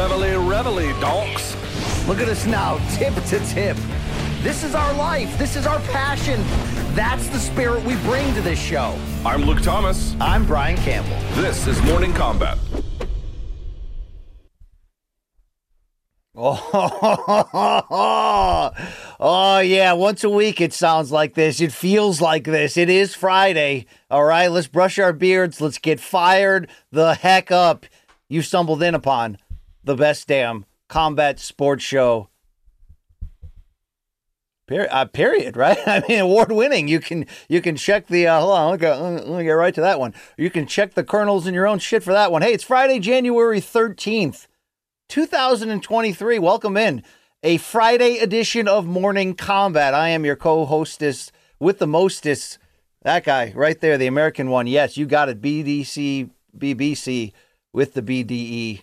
Reveille, reveille, donks. Look at us now, tip to tip. This is our life. This is our passion. That's the spirit we bring to this show. I'm Luke Thomas. I'm Brian Campbell. This is Morning Combat. Oh, oh, yeah. Once a week, it sounds like this. It feels like this. It is Friday. All right, let's brush our beards. Let's get fired the heck up. You stumbled in upon the best damn combat sports show. Period, uh, period right? I mean, award winning. You can you can check the uh, hold on. Let me, get, let me get right to that one. You can check the kernels in your own shit for that one. Hey, it's Friday, January thirteenth, two thousand and twenty three. Welcome in a Friday edition of Morning Combat. I am your co-hostess with the mostest. That guy right there, the American one. Yes, you got it. BDC BBC with the BDE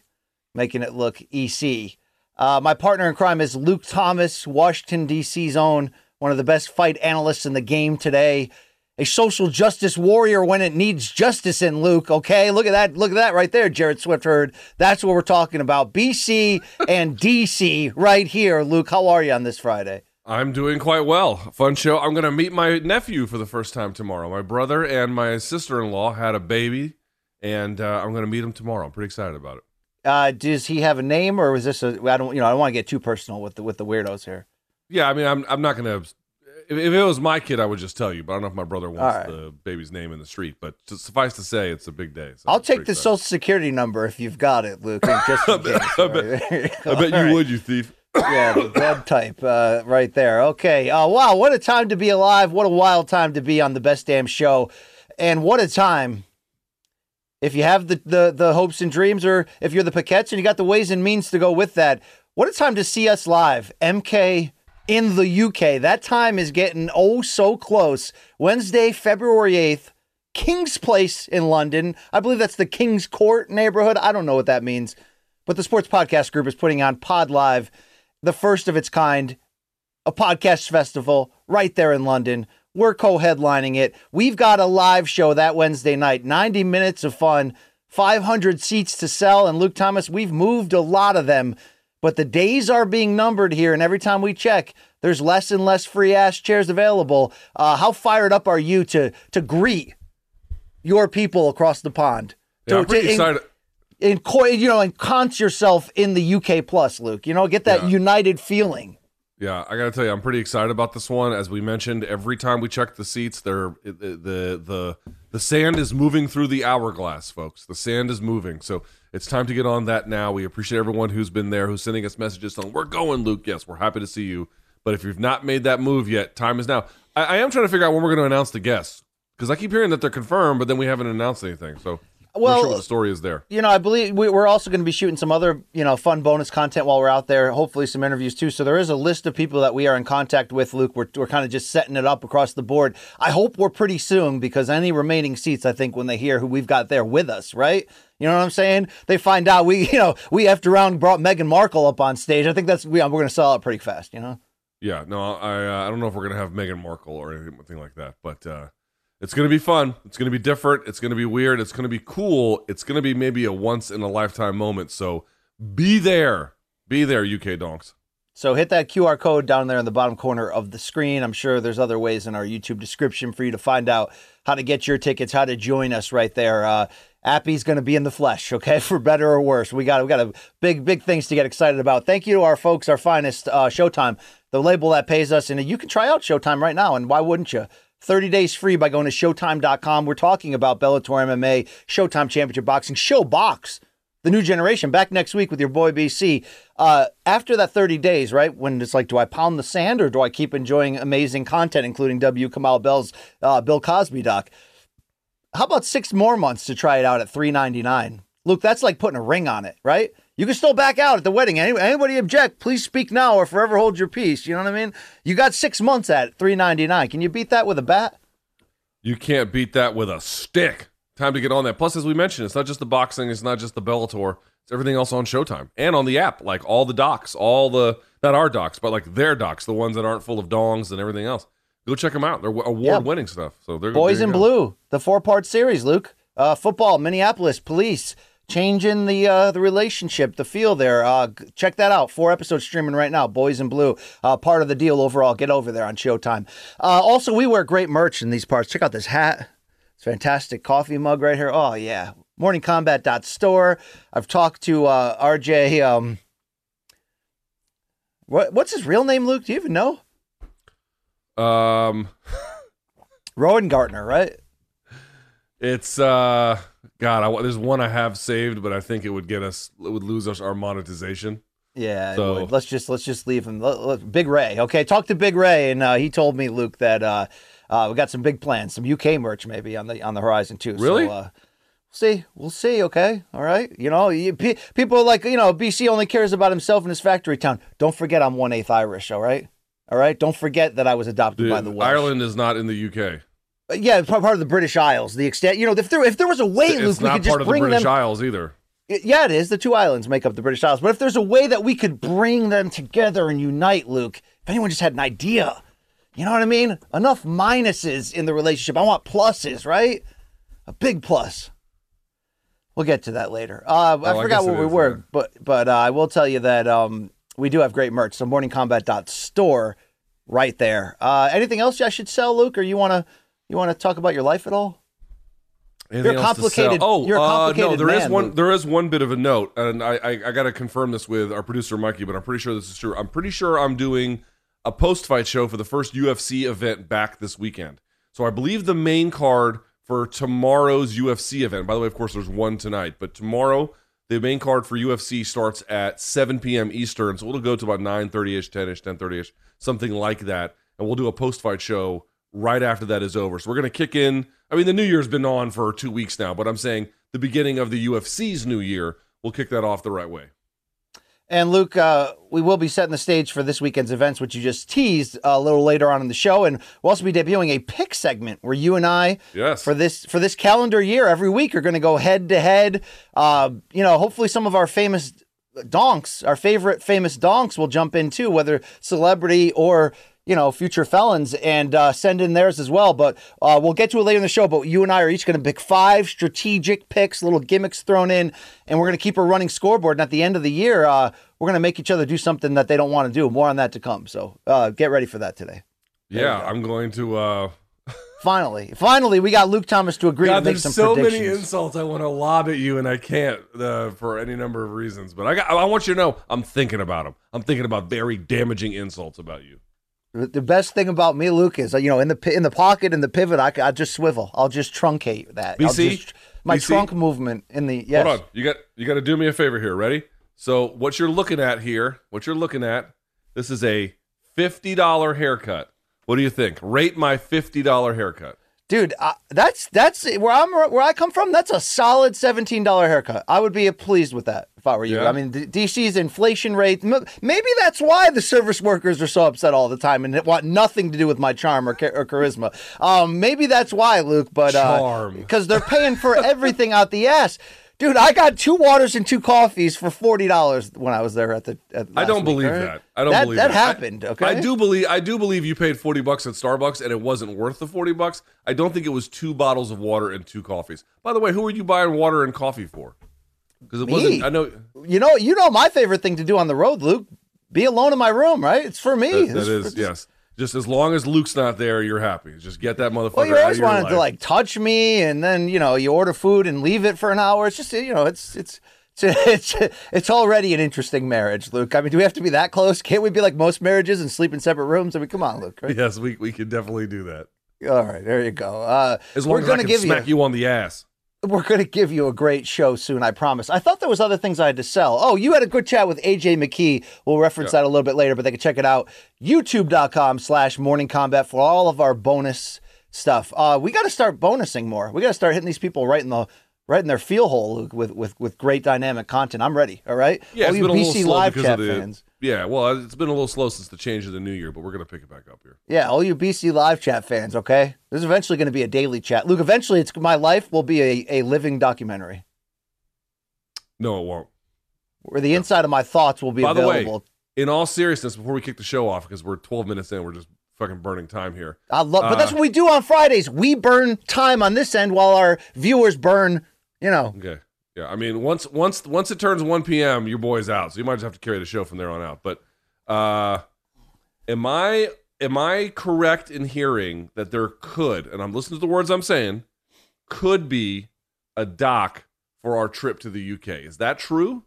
making it look EC. Uh, my partner in crime is Luke Thomas, Washington, D.C.'s own, one of the best fight analysts in the game today. A social justice warrior when it needs justice in Luke. Okay, look at that. Look at that right there, Jared Swift heard. That's what we're talking about. BC and DC right here. Luke, how are you on this Friday? I'm doing quite well. Fun show. I'm going to meet my nephew for the first time tomorrow. My brother and my sister in law had a baby, and uh, I'm going to meet him tomorrow. I'm pretty excited about it. Uh, does he have a name, or was this a? I don't, you know, I don't want to get too personal with the with the weirdos here. Yeah, I mean, I'm I'm not gonna. If, if it was my kid, I would just tell you. But I don't know if my brother wants right. the baby's name in the street. But to suffice to say, it's a big day. So I'll take the excited. social security number if you've got it, Luke. Just in case, I bet, I bet you would, you thief. yeah, the blood type uh, right there. Okay. Uh, wow, what a time to be alive. What a wild time to be on the best damn show. And what a time if you have the, the, the hopes and dreams, or if you're the Paquettes and you got the ways and means to go with that, what a time to see us live. MK in the UK. That time is getting oh so close. Wednesday, February 8th, King's Place in London. I believe that's the King's Court neighborhood. I don't know what that means. But the Sports Podcast Group is putting on Pod Live, the first of its kind, a podcast festival right there in London. We're co headlining it. We've got a live show that Wednesday night, 90 minutes of fun, 500 seats to sell. And Luke Thomas, we've moved a lot of them, but the days are being numbered here. And every time we check, there's less and less free ass chairs available. Uh, how fired up are you to, to greet your people across the pond? Yeah, To- I'm pretty to- in- excited. in co- you know, ensconce yourself in the UK plus, Luke. You know, get that Yeah. united feeling. Yeah, I gotta tell you, I'm pretty excited about this one. As we mentioned, every time we check the seats, they're it- the the the sand is moving through the hourglass, folks. The sand is moving, so it's time to get on that now. We appreciate everyone who's been there, who's sending us messages saying, "We're going, Luke." Yes, we're happy to see you. But if you've not made that move yet, time is now. I, I am trying to figure out when we're going to announce the guests because I keep hearing that they're confirmed, but then we haven't announced anything. So, Well, sure the story is there. You know, I believe we, we're also going to be shooting some other, you know, fun bonus content while we're out there. Hopefully, some interviews too. So there is a list of people that we are in contact with. Luke, we're we're kind of just setting it up across the board. I hope we're pretty soon because any remaining seats, I think, when they hear who we've got there with us, right? You know what I'm saying? They find out we, you know, we effed around, brought Meghan Markle up on stage. I think that's we, we're going to sell out pretty fast. You know. Yeah, no, I uh, I don't know if we're gonna have Meghan Markle or anything like that, but uh, it's gonna be fun. It's gonna be different. It's gonna be weird. It's gonna be cool. It's gonna be maybe a once in a lifetime moment. So be there, be there, UK donks. So hit that QR code down there in the bottom corner of the screen. I'm sure there's other ways in our YouTube description for you to find out how to get your tickets, how to join us right there. Uh, Appy's going to be in the flesh, okay, for better or worse. We got we got a big big things to get excited about. Thank you to our folks, our finest, uh, Showtime, the label that pays us, and you can try out Showtime right now. And why wouldn't you? 30 days free by going to Showtime.com. We're talking about Bellator MMA, Showtime Championship Boxing, ShoBox, the new generation. Back next week with your boy BC. Uh, after that 30 days, right, when it's like, do I pound the sand or do I keep enjoying amazing content, including W. Kamau Bell's uh, Bill Cosby doc? How about six more months to try it out at 399 Luke, that's like putting a ring on it, right? You can still back out at the wedding. Any, anybody object, please speak now or forever hold your peace. You know what I mean? You got six months at 399 Can you beat that with a bat? You can't beat that with a stick. Time to get on that. Plus, as we mentioned, it's not just the boxing, it's not just the Bellator, it's everything else on Showtime and on the app, like all the docs, all the not our docs, but like their docs, the ones that aren't full of dongs and everything else. Go check them out. They're award-winning yeah. stuff. So they're Boys in go. Blue, the four-part series. Luke, uh, football, Minneapolis police, changing the uh, the relationship, the feel there. Uh, check that out. Four episodes streaming right now. Boys in Blue, uh, part of the deal overall. Get over there on Showtime. Uh, also, we wear great merch in these parts. Check out this hat. It's fantastic coffee mug right here. Oh yeah, morningcombat.store. I've talked to uh, RJ. Um, what what's his real name, Luke? Do you even know? Um, Rowan Gartner, right? It's uh, God, I, there's one I have saved, but I think it would get us, it would lose us our monetization. Yeah, so let's just let's just leave him. Let, let, Big Ray, okay. Talk to Big Ray, and uh, he told me, Luke, that uh, uh, we got some big plans, some UK merch maybe on the on the horizon too. Really? So, uh, we'll see, we'll see. Okay, all right. You know, you, pe- people like you know, BC only cares about himself and his factory town. Don't forget, I'm one eighth Irish. All right. All right, don't forget that I was adopted the, by the Welsh. Ireland is not in the UK. Uh, yeah, part of the British Isles. The extent, you know, if there if there was a way, it's Luke, we could just bring them, part of the British them. Isles either. Yeah, it is. The two islands make up the British Isles. But if there's a way that we could bring them together and unite, Luke, if anyone just had an idea, you know what I mean? Enough minuses in the relationship. I want pluses, right? A big plus. We'll get to that later. Uh, I forgot where we were, but but uh, I will tell you that um, we do have great merch. So morningcombat.store right there. Uh, anything else I should sell, Luke, or you want to you want to talk about your life at all? Anything you're complicated. Oh, you're uh, no, there man, is one. Luke. There is one bit of a note, and I, I, I got to confirm this with our producer Mikey, but I'm pretty sure this is true. I'm pretty sure I'm doing a post-fight show for the first UFC event back this weekend. So I believe the main card for tomorrow's UFC event. By the way, of course, there's one tonight, but tomorrow the main card for UFC starts at 7 p.m. Eastern, so it'll go to about 9:30ish, 10ish, 10:30ish, something like that, and we'll do a post-fight show right after that is over. So we're gonna kick in. I mean, the New Year's been on for two weeks now, but I'm saying the beginning of the UFC's New Year, we'll kick that off the right way. And Luke, uh, we will be setting the stage for this weekend's events, which you just teased a little later on in the show, and we'll also be debuting a pick segment where you and I, yes, for this for this calendar year, every week are going to go head to head. Uh, you know, hopefully some of our famous donks, our favorite famous donks, will jump in too, whether celebrity or you know, future felons and uh, send in theirs as well. But uh, we'll get to it later in the show. But you and I are each going to pick five strategic picks, little gimmicks thrown in, and we're going to keep a running scoreboard. And at the end of the year, uh, we're going to make each other do something that they don't want to do. More on that to come. So uh, get ready for that today. yeah, I'm going to. Uh, finally, finally, we got Luke Thomas to agree God, to make some so many insults I want to lob at you, and I can't uh, for any number of reasons. But I got, I want you to know I'm thinking about them. I'm thinking about very damaging insults about you. The best thing about me, Luke, is you know in the in the pocket in the pivot, I I just swivel. I'll just truncate that. BC, just, my BC? trunk movement in the yes. Hold on, you got you got to do me a favor here. Ready? So what you're looking at here, what you're looking at, this is a fifty dollar haircut. What do you think? Rate my fifty dollar haircut dude. Uh, that's that's where I'm where I come from. That's a solid seventeen dollar haircut. I would be pleased with that if I were you. Yeah. I mean, DC's inflation rate. Maybe that's why the service workers are so upset all the time and want nothing to do with my charm or, or charisma. Um, maybe that's why, Luke. But because uh, they're paying for everything out the ass. Dude, I got two waters and two coffees for forty dollars when I was there at the. At I don't week, believe right? that. I don't that, believe that that happened. Okay, I, I, do believe. I do believe you paid forty bucks at Starbucks and it wasn't worth the forty bucks. I don't think it was two bottles of water and two coffees. By the way, who are you buying water and coffee for? Because it Me? wasn't. I know. You know. You know my favorite thing to do on the road, Luke. Be alone in my room, right? It's for me. that, that is for, yes. Just as long as Luke's not there, you're happy. Just get that motherfucker. Well, you always wanted life. to like touch me, and then you know you order food and leave it for an hour. It's just you know it's it's. It's, it's it's already an interesting marriage, Luke. I mean, do we have to be that close? Can't we be like most marriages and sleep in separate rooms? I mean, come on, Luke. Right? Yes, we we can definitely do that. All right, there you go. Uh, As long we're as gonna I can give smack you on the ass. We're going to give you a great show soon, I promise. I thought there was other things I had to sell. Oh, you had a good chat with AJ McKee. We'll reference that a little bit later, but they can check it out. YouTube.com slash morning combat for all of our bonus stuff. Uh, we got to start bonusing more. We got to start hitting these people right in the right in their feel hole with, with, with great dynamic content. I'm ready. All right. Yeah, all you been a little BC live chat fans. Yeah, well, it's been a little slow since the change of the new year, but we're gonna pick it back up here. Yeah, all you BC live chat fans, okay? This is eventually going to be a daily chat. Luke, eventually it's my life will be a, a living documentary No, it won't. where the inside of my thoughts will be By the way, available. In all seriousness, before we kick the show off, because we're 12 minutes in, we're just fucking burning time here. I love, but that's Uh, what we do on Fridays. We burn time on this end while our viewers burn, you know. Okay. Yeah, I mean, once once once it turns 1 p.m., your boy's out, so you might just have to carry the show from there on out. But uh, am I am I correct in hearing that there could, and I'm listening to the words I'm saying, could be a doc for our trip to the UK? Is that true?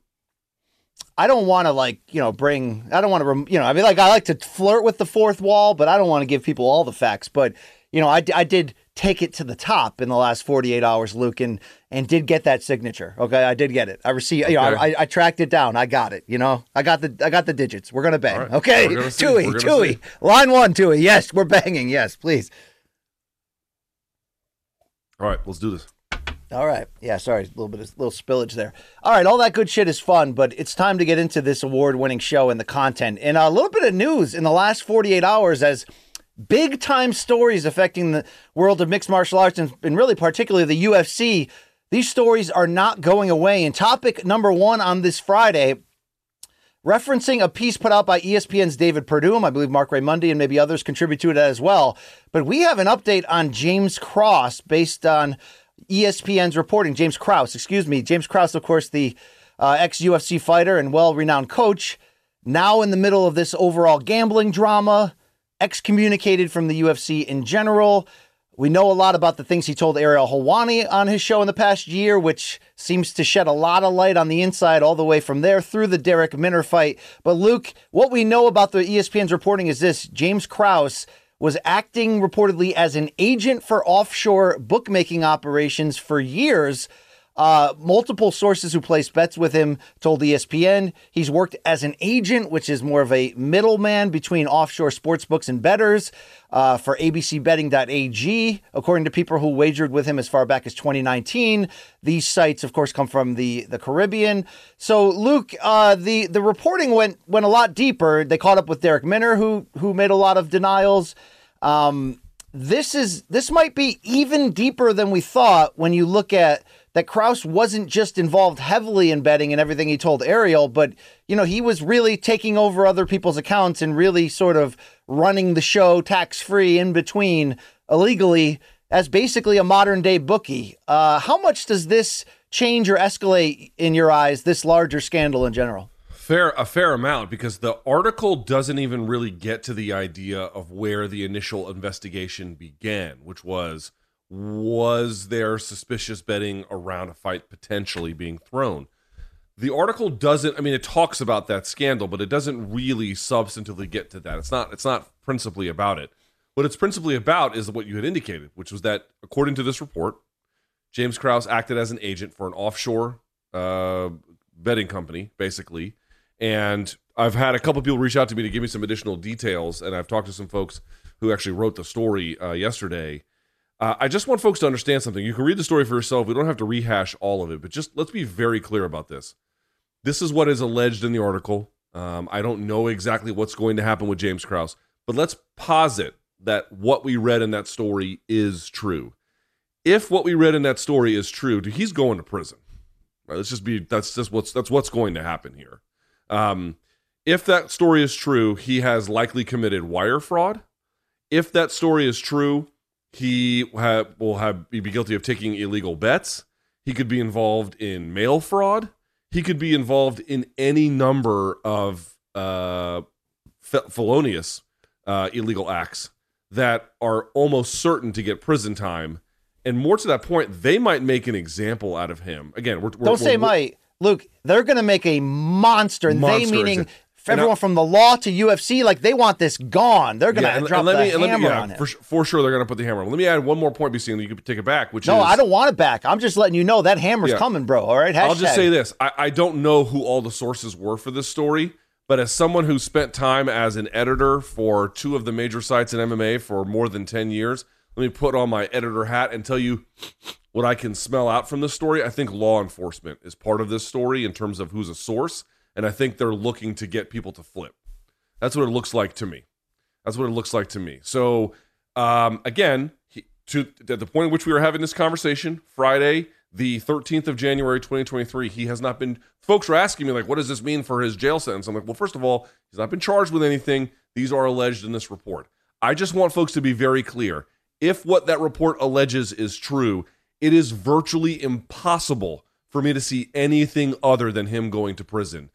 I don't want to like, you know, bring. I don't want to, you know. I mean, like I like to flirt with the fourth wall, but I don't want to give people all the facts. But you know, I, I did take it to the top in the last 48 hours, Luke, and and did get that signature. Okay, I did get it. I received. You know, Okay. I, I tracked it down. I got it. You know, I got the I got the digits. We're gonna bang. Right. Okay, We're. Tui, Tui, see. line one, Tui. Yes, we're banging. Yes, please. All right, let's do this. All right. Yeah, sorry, a little bit of little spillage there. All right, all that good shit is fun, but it's time to get into this award-winning show and the content. And a little bit of news in the last 48 hours as big time stories affecting the world of mixed martial arts and, and really particularly the UFC. These stories are not going away. And topic number 1 on this Friday referencing a piece put out by ESPN's David Purdum. I believe Marc Raimondi and maybe others contribute to it as well. But we have an update on James Cross based on ESPN's reporting. James Krause, excuse me. James Krause, of course, the uh, ex UFC fighter and well renowned coach, now in the middle of this overall gambling drama, excommunicated from the UFC in general. We know a lot about the things he told Ariel Helwani on his show in the past year, which seems to shed a lot of light on the inside all the way from there through the Darrick Minner fight. But Luke, what we know about the ESPN's reporting is this James Krause was acting reportedly as an agent for offshore bookmaking operations for years. Uh, multiple sources who placed bets with him told ESPN he's worked as an agent, which is more of a middleman between offshore sportsbooks and bettors uh, for ABCBetting.ag, according to people who wagered with him as far back as 2019. These sites, of course, come from the the Caribbean. So, Luke, uh, the the reporting went went a lot deeper. They caught up with Darrick Minner, who who made a lot of denials. Um, this is this might be even deeper than we thought when you look at that Krause wasn't just involved heavily in betting and everything he told Ariel, but you know, he was really taking over other people's accounts and really sort of running the show tax free in between illegally as basically a modern day bookie. Uh, how much does this change or escalate in your eyes this larger scandal in general? Fair, a fair amount, because the article doesn't even really get to the idea of where the initial investigation began, which was was there suspicious betting around a fight potentially being thrown? The article doesn't. I mean, it talks about that scandal, but it doesn't really substantively get to that. It's not. It's not principally about it. What it's principally about is what you had indicated, which was that according to this report, James Krause acted as an agent for an offshore uh, betting company, basically. And I've had a couple people reach out to me to give me some additional details, and I've talked to some folks who actually wrote the story uh, yesterday. Uh, I just want folks to understand something. You can read the story for yourself. We don't have to rehash all of it, but just let's be very clear about this. This is what is alleged in the article. Um, I don't know exactly what's going to happen with James Krause, but let's posit that what we read in that story is true. If what we read in that story is true, he's going to prison. Right? Let's just be that's just what's that's what's going to happen here. Um, if that story is true, he has likely committed wire fraud. If that story is true, he ha- will have be guilty of taking illegal bets. He could be involved in mail fraud. He could be involved in any number of uh, fe- felonious uh, illegal acts that are almost certain to get prison time. And more to that point, they might make an example out of him. Again, we're, we're Don't say we're- might. Luke, they're going to make a monster. And they Monster, meaning exactly. for And I- everyone from the law to UFC. Like they want this gone. They're going to Yeah, and, drop and let the me, hammer me, yeah, on him. for, for sure they're going to put the hammer on. Let me add one more point, BC, and you can take it back, which no, is I don't want it back. I'm just letting you know that hammer's Yeah. coming, bro. All right. I'll just say this: I, I don't know who all the sources were for this story, but as someone who spent time as an editor for two of the major sites in MMA for more than ten years, let me put on my editor hat and tell you what I can smell out from this story. I think law enforcement is part of this story in terms of who's a source, and I think they're looking to get people to flip. That's what it looks like to me. That's what it looks like to me. So, um, again, he, to at the point at which we were having this conversation, Friday, the 13th of January, 2023, he has not been. Folks are asking me like, what does this mean for his jail sentence? I'm like, well, first of all, he's not been charged with anything. These are alleged in this report. I just want folks to be very clear. If what that report alleges is true, it is virtually impossible for me to see anything other than him going to prison.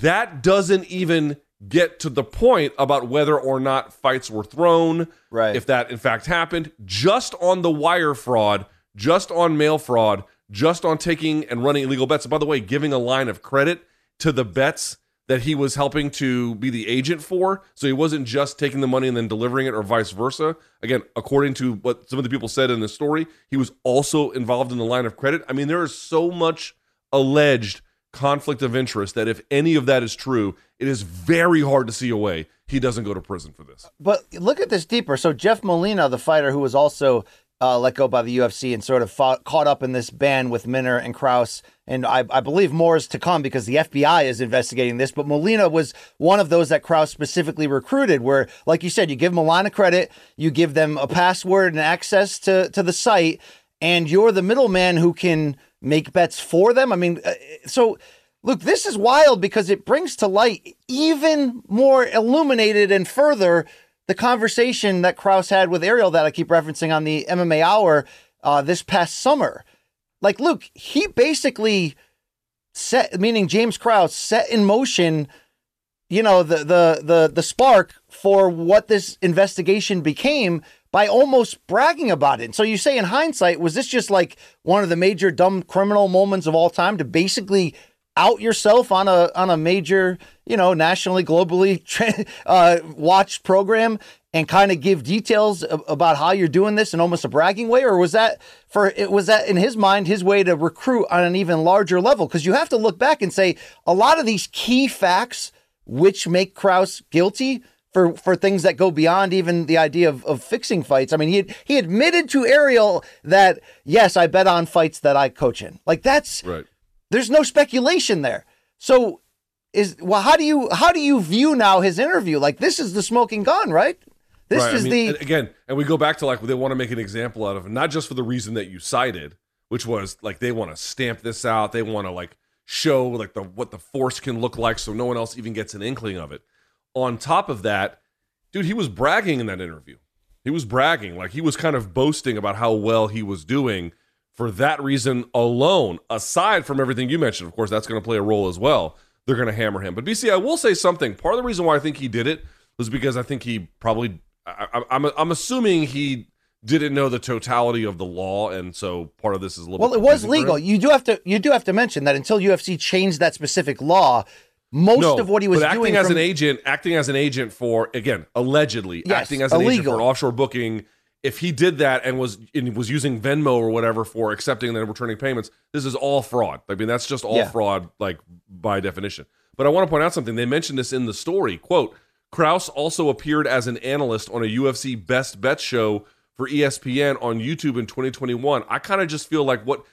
That doesn't even get to the point about whether or not fights were thrown, Right. if that in fact happened, just on the wire fraud, just on mail fraud, just on taking and running illegal bets. And by the way, giving a line of credit to the bets that he was helping to be the agent for. So he wasn't just taking the money and then delivering it or vice versa. Again, according to what some of the people said in the story, he was also involved in the line of credit. I mean, there is so much alleged conflict of interest that if any of that is true, it is very hard to see a way he doesn't go to prison for this. But look at this deeper. So Jeff Molina, the fighter who was also uh, let go by the UFC and sort of fought, caught up in this ban with Minner and Krause, and I, I believe more is to come because the FBI is investigating this. But Molina was one of those that Krause specifically recruited. Where, like you said, you give them a line of credit, you give them a password and access to to the site, and you're the middleman who can make bets for them. I mean, uh, so. Look, this is wild because it brings to light even more illuminated and further the conversation that Krause had with Ariel that I keep referencing on the MMA Hour uh, this past summer. Like, Luke, he basically set, meaning James Krause, set in motion, you know, the the the the spark for what this investigation became by almost bragging about it. And So you say, in hindsight, was this just like one of the major dumb criminal moments of all time to basically out yourself on a on a major, you know, nationally, globally uh, watched program and kind of give details about how you're doing this in almost a bragging way, or was that for it was that in his mind his way to recruit on an even larger level? Because you have to look back and say a lot of these key facts which make Krause guilty for for things that go beyond even the idea of, of fixing fights. I mean, he he admitted to Ariel that yes, I bet on fights that I coach in. Like that's Right. there's no speculation there. So is well, how do you how do you view now his interview? Like this is the smoking gun, right? This Right, I is mean, the and again, and we go back to like they want to make an example out of him, not just for the reason that you cited, which was like they want to stamp this out, they want to like show like the what the force can look like, so no one else even gets an inkling of it. On top of that, dude, he was bragging in that interview. He was bragging, like he was kind of boasting about how well he was doing. For that reason alone, aside from everything you mentioned, of course, that's going to play a role as well. They're going to hammer him. But BC, I will say something. Part of the reason why I think he did it was because I think he probably I, I, I'm I'm assuming he didn't know the totality of the law, and so part of this is a little. well, it was legal. You do have to you do have to mention that until UFC changed that specific law, most No, of what he was but acting doing as from- an agent, acting as an agent for again allegedly Yes, acting as an agent for offshore booking. If he did that and was and was using Venmo or whatever for accepting and then returning payments, this is all fraud. I mean, that's just all Yeah. fraud, like by definition. But I want to point out something. They mentioned this in the story. Quote: Krause also appeared as an analyst on a UFC Best Bet show for ESPN on YouTube in 2021. I kind of just feel like what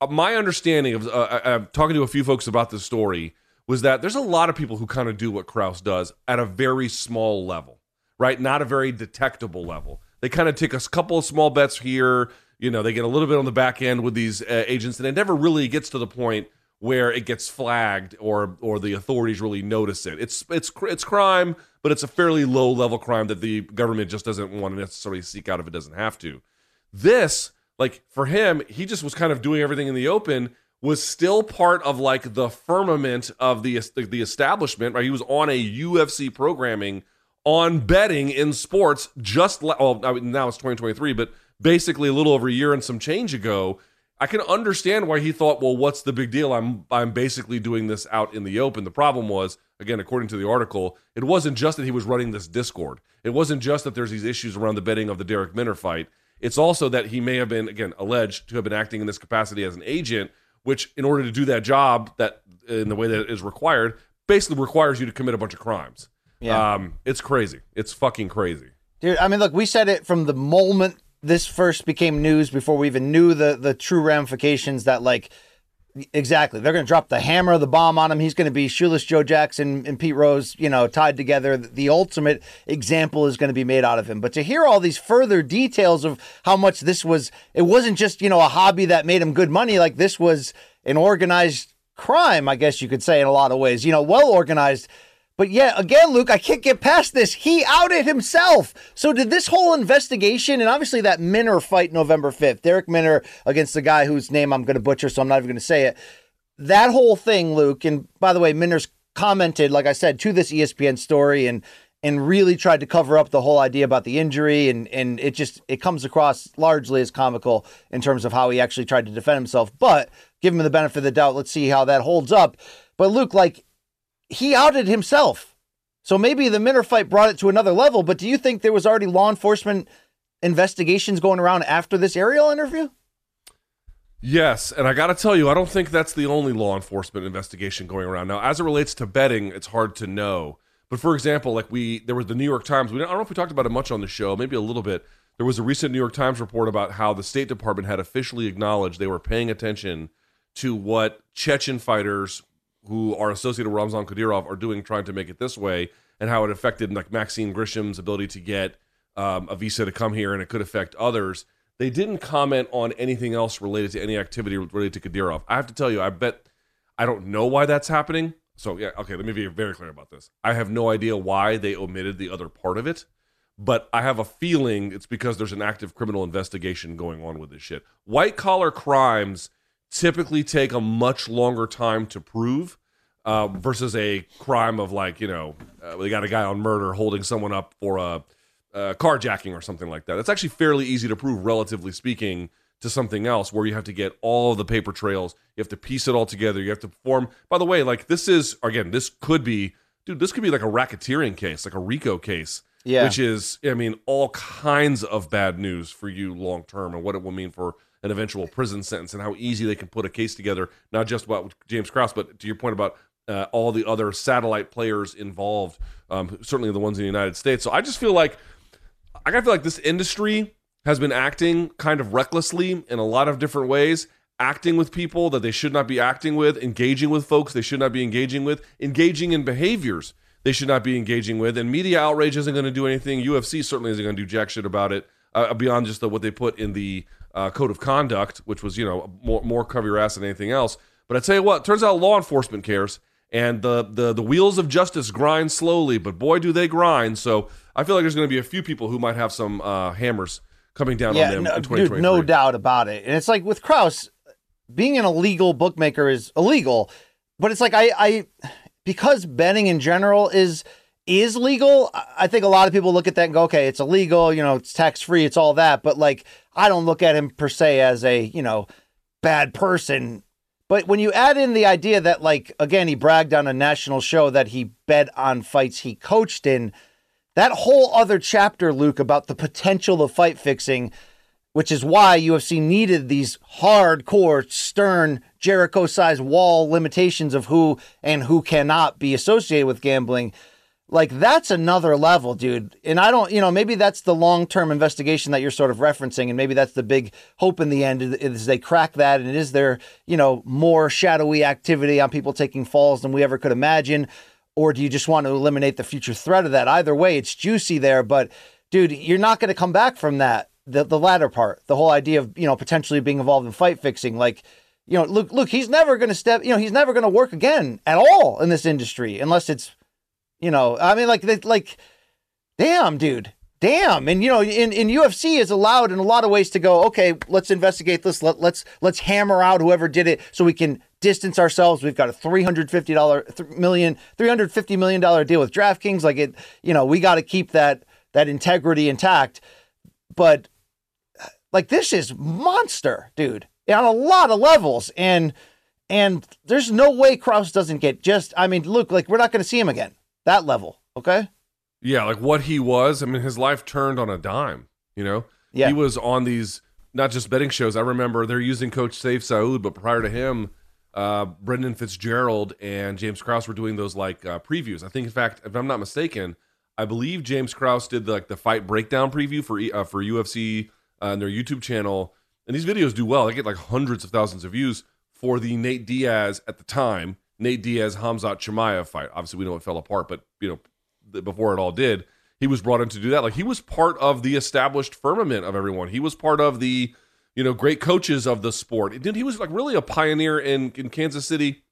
uh, my understanding of uh, uh, uh, talking to a few folks about this story was that there's a lot of people who kind of do what Krause does at a very small level, right? Not a very detectable level. They kind of take a couple of small bets here. You know, they get a little bit on the back end with these uh, agents, and it never really gets to the point where it gets flagged or or the authorities really notice it. It's it's it's crime, but it's a fairly low level crime that the government just doesn't want to necessarily seek out if it doesn't have to. This, like for him, he just was kind of doing everything in the open. Was still part of like the firmament of the the establishment. Right, he was on a UFC programming on betting in sports just le- well now it's 2023 but basically a little over a year and some change ago. I can understand why he thought well what's the big deal? I'm I'm basically doing this out in the open. The problem was again according to the article it wasn't just that he was running this discord. It wasn't just that there's these issues around the betting of the Darrick Minner fight. It's also that he may have been again alleged to have been acting in this capacity as an agent which in order to do that job that in the way that is required basically requires you to commit a bunch of crimes Yeah. um, it's crazy. It's fucking crazy. Dude, I mean, look, we said it from the moment this first became news before we even knew the the true ramifications that like exactly. They're going to drop the hammer of the bomb on him. He's going to be shoeless joe jackson and pete rose you know tied together. The ultimate example is going to be made out of him. But to hear all these further details of how much this was it wasn't just you know a hobby that made him good money. Like this was an organized crime i guess you could say in a lot of ways. You know well organized but yeah, again, Luke, I can't get past this. He outed himself. So did this whole investigation, and obviously that Minner fight November 5th, Darrick Minner against the guy whose name I'm going to butcher, so I'm not even going to say it. That whole thing, Luke, and by the way, Minner's commented, like I said, to this ESPN story and and really tried to cover up the whole idea about the injury and and it just it comes across largely as comical in terms of how he actually tried to defend himself. But give him the benefit of the doubt. Let's see how that holds up. But Luke, like he outed himself. So maybe the Minner fight brought it to another level, but do you think there was already law enforcement investigations going around after this Ariel interview? Yes, and I got to tell you, I don't think that's the only law enforcement investigation going around now. As it relates to betting, it's hard to know. But for example, like we, there was the New York Times. We, I don't know if we talked about it much on the show, maybe a little bit. There was a recent New York Times report about how the State Department had officially acknowledged they were paying attention to what Chechen fighters who are associated with Ramzan Kadyrov are doing, trying to make it this way, and how it affected like Maxim Grishin's ability to get um, a visa to come here, and it could affect others. They didn't comment on anything else related to any activity related to Kadyrov. I have to tell you, I bet I don't know why that's happening. So yeah, okay, let me be very clear about this. I have no idea why they omitted the other part of it, but I have a feeling it's because there's an active criminal investigation going on with this shit. White collar crimes typically take a much longer time to prove uh, versus a crime of like you know uh, they got a guy on murder holding someone up for a, a carjacking or something like that. It's actually fairly easy to prove, relatively speaking, to something else where you have to get all the paper trails. You have to piece it all together. You have to form. By the way, like this is again, this could be, dude, this could be like a racketeering case, like a RICO case. Yeah. Which is, I mean, all kinds of bad news for you long term and what it will mean for an eventual prison sentence and how easy they can put a case together, not just about James Krause, but to your point about uh, all the other satellite players involved, um, certainly the ones in the United States. So I just feel like I feel like this industry has been acting kind of recklessly in a lot of different ways, acting with people that they should not be acting with, engaging with folks they should not be engaging with, engaging in behaviors they should not be engaging with. And media outrage isn't going to do anything. UFC certainly isn't going to do jack shit about it uh, beyond just the, what they put in the uh, code of conduct, which was, you know, more, more cover your ass than anything else. But I tell you what, turns out law enforcement cares. And the, the the wheels of justice grind slowly, but boy, do they grind! So I feel like there's going to be a few people who might have some uh, hammers coming down on them no, in dude, 2023. no doubt about it. And it's like with Krause, being an illegal bookmaker is illegal, but it's like I, I because betting in general is is legal. I think a lot of people look at that and go, okay, it's illegal, you know, it's tax free, it's all that. But like, I don't look at him per se as a you know bad person. But when you add in the idea that, like, again, he bragged on a national show that he bet on fights he coached in, that whole other chapter, Luke, about the potential of fight fixing, which is why UFC needed these hardcore, stern, Jericho sized wall limitations of who and who cannot be associated with gambling. Like, that's another level, dude. And I don't, you know, maybe that's the long term investigation that you're sort of referencing. And maybe that's the big hope in the end is- they crack that. And is there, you know, more shadowy activity on people taking falls than we ever could imagine? Or do you just want to eliminate the future threat of that? Either way, it's juicy there. But, dude, you're not going to come back from that. The, the latter part, the whole idea of, you know, potentially being involved in fight fixing. Like, you know, look, look, he's never going to step, you know, he's never going to work again at all in this industry unless it's, you know, I mean, like, like, damn, dude. damn. And you know in, in ufc is allowed in a lot of ways to go okay let's investigate this. Let, let's let's hammer out whoever did it so we can distance ourselves. We've got a 350 dollar million 350 million dollar deal with draftkings. Like it you know we got to keep that that integrity intact. But like this is monster dude on a lot of levels. And and there's no way Krause doesn't get just I mean look like we're not going to see him again that level okay Yeah, like what he was. I mean, his life turned on a dime. You know, Yeah. he was on these not just betting shows. I remember they're using Coach Safe Saud, but prior to him, uh, Brendan Fitzgerald and James Krause were doing those like uh, previews. I think, in fact, if I'm not mistaken, I believe James Krause did like the fight breakdown preview for uh, for UFC uh, on their YouTube channel, and these videos do well. They get like hundreds of thousands of views for the Nate Diaz at the time, Nate Diaz Khamzat Chimaev fight. Obviously, we know it fell apart, but you know, before it all did, he was brought in to do that. Like he was part of the established firmament of everyone. He was part of the you know great coaches of the sport. Dude, he was like really a pioneer in in Kansas City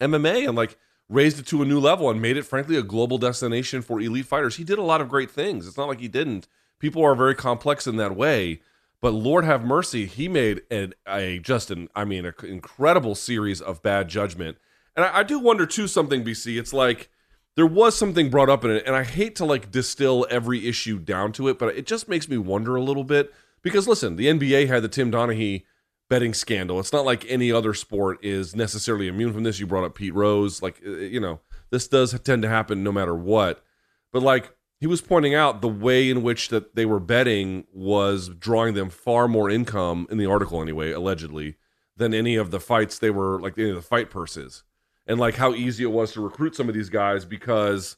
MMA and like raised it to a new level and made it frankly a global destination for elite fighters. He did a lot of great things. It's not like he didn't. People are very complex in that way. But Lord have mercy, he made an, a just an I mean an incredible series of bad judgment. And I, I do wonder too something BC. It's like there was something brought up in it, and I hate to like distill every issue down to it, but it just makes me wonder a little bit because listen, the NBA had the Tim Donaghy betting scandal. It's not like any other sport is necessarily immune from this. You brought up Pete Rose, like uh, you know, this does tend to happen no matter what. But like he was pointing out the way in which that they were betting was drawing them far more income in the article anyway, allegedly, than any of the fights they were like any of the fight purses. And like how easy it was to recruit some of these guys because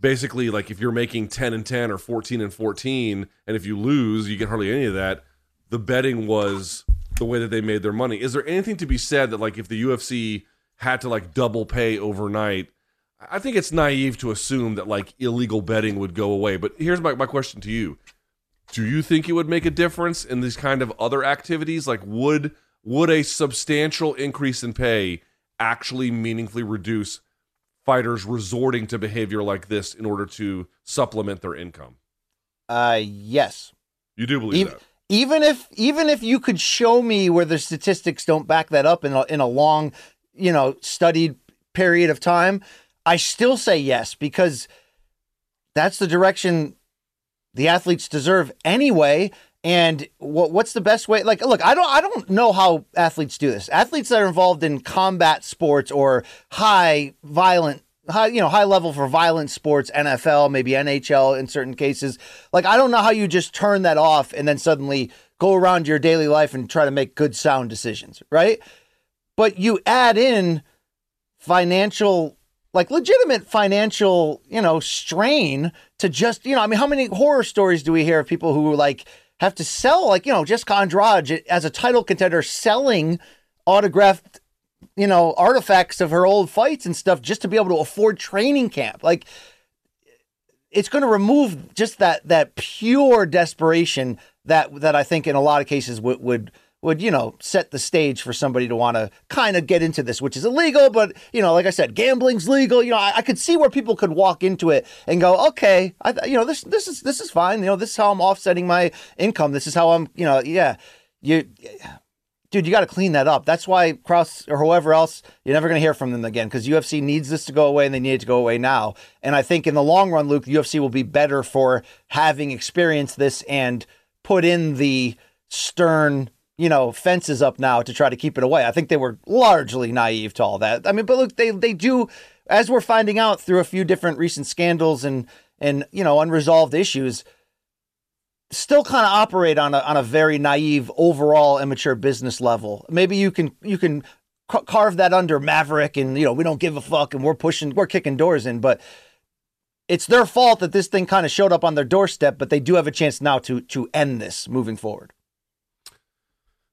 basically like if you're making 10 and 10 or 14 and 14 and if you lose you get hardly any of that the betting was the way that they made their money. Is there anything to be said that like if the ufc had to like double pay overnight i think it's naive to assume that like illegal betting would go away but here's my, my question to you. Do you think it would make a difference in these kind of other activities? Like would would a substantial increase in pay actually meaningfully reduce fighters resorting to behavior like this in order to supplement their income. uh yes You do believe even, that? even if even if you could show me where the statistics don't back that up in a, in a long you know studied period of time i still say yes because that's the direction the athletes deserve anyway and what what's the best way like look i don't i don't know how athletes do this. Athletes that are involved in combat sports or high violent high you know high level for violent sports nfl maybe nhl in certain cases like i don't know how you just turn that off and then suddenly go around your daily life and try to make good sound decisions right? But you add in financial like legitimate financial you know strain to just you know i mean how many horror stories do we hear of people who like have to sell like you know Jessica Andrade as a title contender selling autographed you know artifacts of her old fights and stuff just to be able to afford training camp. Like it's going to remove just that that pure desperation that that I think in a lot of cases would would would you know set the stage for somebody to want to kind of get into this, which is illegal, but you know, like I said, gambling's legal. You know, I, I could see where people could walk into it and go, okay, I, you know, this this is this is fine. You know, this is how I'm offsetting my income. This is how I'm, you know, yeah, you. Dude, you got to clean that up. That's why Cross or whoever else, you're never going to hear from them again because UFC needs this to go away and they need it to go away now. And I think in the long run, Luke, UFC will be better for having experienced this and put in the stern, you know, fences up now to try to keep it away. I think they were largely naive to all that. I mean, but look, they they do, as we're finding out through a few different recent scandals and and you know unresolved issues still kind of operate on a on a very naive overall immature business level. Maybe you can you can ca- carve that under Maverick and you know we don't give a fuck and we're pushing we're kicking doors in, but it's their fault that this thing kind of showed up on their doorstep. But they do have a chance now to to end this moving forward.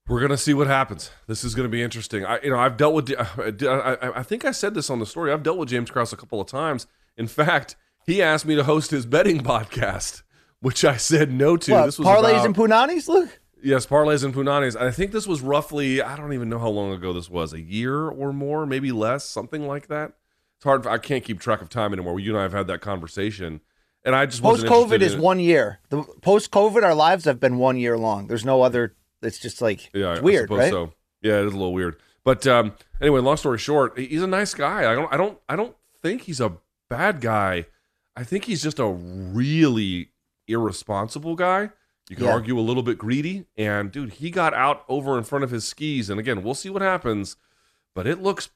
We're gonna see what happens. This is gonna be interesting. I, you know, I've dealt with. I, I, I think I said this on the story. I've dealt with James Krause a couple of times. In fact, he asked me to host his betting podcast, which I said no to. What, this was parlays about- and punanis, Luke. Yes, parlays and punanis. I think this was roughly, I don't even know how long ago this was, a year or more, maybe less, something like that. It's hard. I can't keep track of time anymore. You and I have had that conversation. and I just post COVID is one year. The post COVID, our lives have been one year long. There's no other. It's just like Yeah, it's weird, right? So yeah, it is a little weird. But um, anyway, long story short, he's a nice guy. I don't, I don't, I don't think he's a bad guy. I think he's just a really irresponsible guy. You can Yeah. argue a little bit greedy, and dude, he got out over in front of his skis. And again, we'll see what happens, but it looks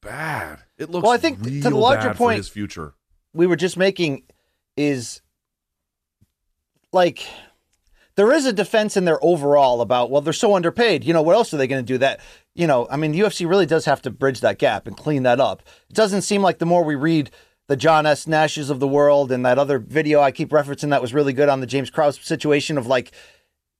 bad. It looks Well, I think to the larger point- his future. we were just making is like there is a defense in there overall about well they're so underpaid. You know what else are they going to do that? You know i mean ufc really does have to bridge that gap and clean that up. It doesn't seem like the more we read the john s. Nashes of the world and that other video i keep referencing that was really good on the james krause situation of like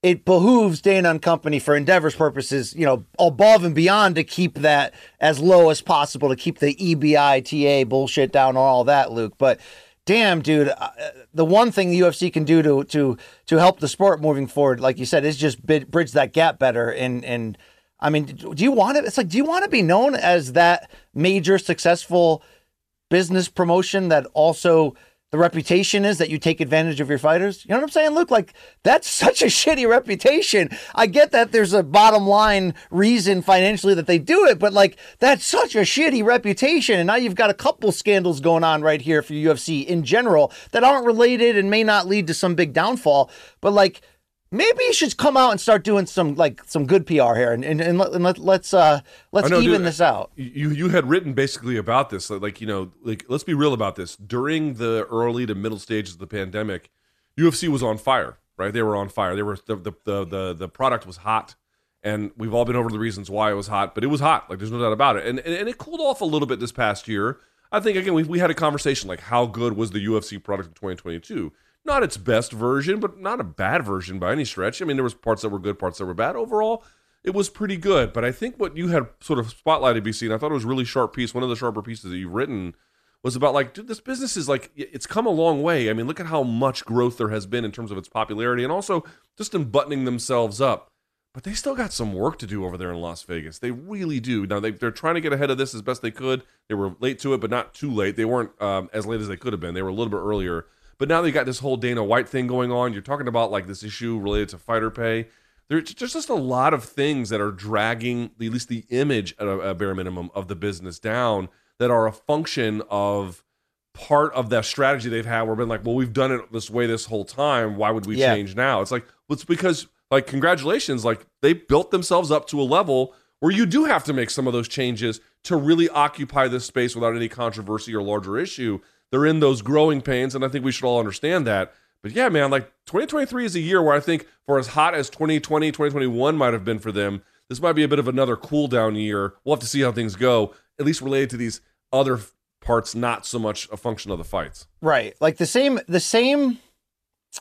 it behooves Dana and Company for Endeavor's purposes, you know, above and beyond to keep that as low as possible to keep the EBITA bullshit down and all that, Luke. But damn, dude, uh, the one thing the UFC can do to to to help the sport moving forward, like you said, is just bid, bridge that gap better. And and I mean, do you want to? It's like, do you want to be known as that major successful business promotion that also the reputation is that you take advantage of your fighters. You know what I'm saying? Look, like that's such a shitty reputation. I get that there's a bottom line reason financially that they do it, but like that's such a shitty reputation. And now you've got a couple scandals going on right here for UFC in general that aren't related and may not lead to some big downfall. But like maybe you should come out and start doing some like some good PR here and and, and, let, and let, let's uh let's know, even dude, this out. You you had written basically about this, like, like you know, like let's be real about this. During the early to middle stages of the pandemic, UFC was on fire, right? They were on fire. They were the the the the, the product was hot, and we've all been over the reasons why it was hot, but it was hot. Like there's no doubt about it. And and, and it cooled off a little bit this past year. I think again we we had a conversation like how good was the UFC product in 2022? Not its best version, but not a bad version by any stretch. I mean, there was parts that were good, parts that were bad. Overall, it was pretty good. But I think what you had sort of spotlighted, BC, and I thought it was a really sharp piece. One of the sharper pieces that you've written was about like, dude, this business is like, it's come a long way. I mean, look at how much growth there has been in terms of its popularity and also just in buttoning themselves up. But they still got some work to do over there in Las Vegas. They really do. Now they, they're trying to get ahead of this as best they could. They were late to it, but not too late. They weren't um, as late as they could have been. They were a little bit earlier. But now they got this whole Dana White thing going on. You're talking about like this issue related to fighter pay. There's just a lot of things that are dragging at least the image at a, a bare minimum of the business down that are a function of part of that strategy they've had where been like, well, we've done it this way this whole time. Why would we Yeah. change now? It's like, well, it's because like congratulations, like they built themselves up to a level where you do have to make some of those changes to really occupy this space without any controversy or larger issue. They're in those growing pains, and I think we should all understand that. But yeah, man, like 2023 is a year where I think for as hot as 2020, 2021 might have been for them, this might be a bit of another cool down year. We'll have to see how things go, at least related to these other parts, not so much a function of the fights. Right. Like the same the same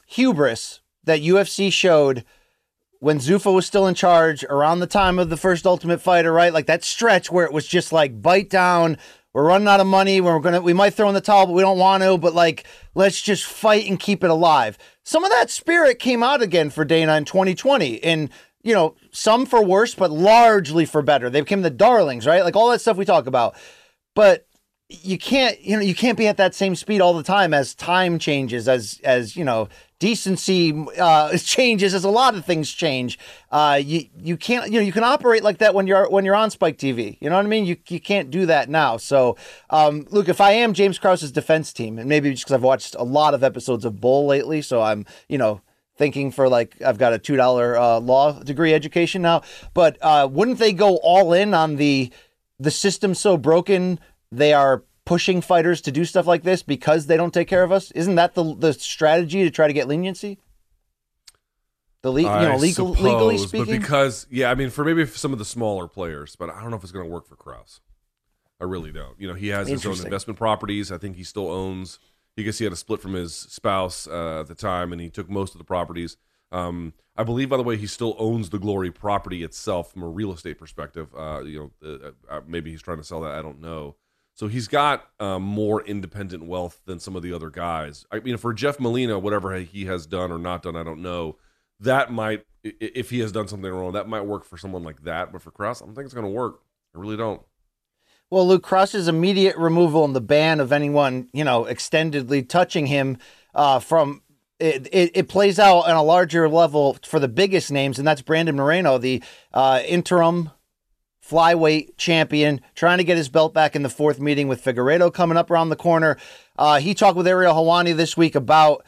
hubris that UFC showed when Zuffa was still in charge around the time of the first Ultimate Fighter, right? Like that stretch where it was just like bite down, we're running out of money, we're gonna we might throw in the towel, but we don't want to, but like let's just fight and keep it alive. Some of that spirit came out again for Dana in 2020. And you know, some for worse, but largely for better. They became the darlings, right? Like all that stuff we talk about. But you can't you know you can't be at that same speed all the time as time changes as as you know decency uh changes as a lot of things change. Uh you you can't you know you can operate like that when you're when you're on spike tv you know what i mean? You you can't do that now. So um look if i am james krause's defense team and maybe just because i've watched a lot of episodes of bull lately so i'm you know thinking for like I've got a two dollar uh, law degree education now. But uh, wouldn't they go all in on the the system so broken they are pushing fighters to do stuff like this because they don't take care of us? Isn't that the the strategy to try to get leniency? The le- you know legal legally suppose, speaking. But because yeah, I mean for maybe for some of the smaller players, but I don't know if it's going to work for Krause. I really don't. You know, he has his own investment properties. I think he still owns. He guess he had a split from his spouse uh, at the time, and he took most of the properties. Um, I believe, by the way, he still owns the Glory property itself from a real estate perspective. Uh, you know, uh, uh, maybe he's trying to sell that. I don't know. So he's got um, more independent wealth than some of the other guys. I mean, for Jeff Molina, whatever he has done or not done, I don't know. That might, if he has done something wrong, that might work for someone like that. But for Krause, I don't think it's going to work. I really don't. Well, Luke Krause's immediate removal and the ban of anyone, you know, extendedly touching him uh, from it, it, it plays out on a larger level for the biggest names, and that's Brandon Moreno, the uh, interim flyweight champion, trying to get his belt back in the fourth meeting with Figueiredo coming up around the corner. Uh, he talked with Ariel Helwani this week about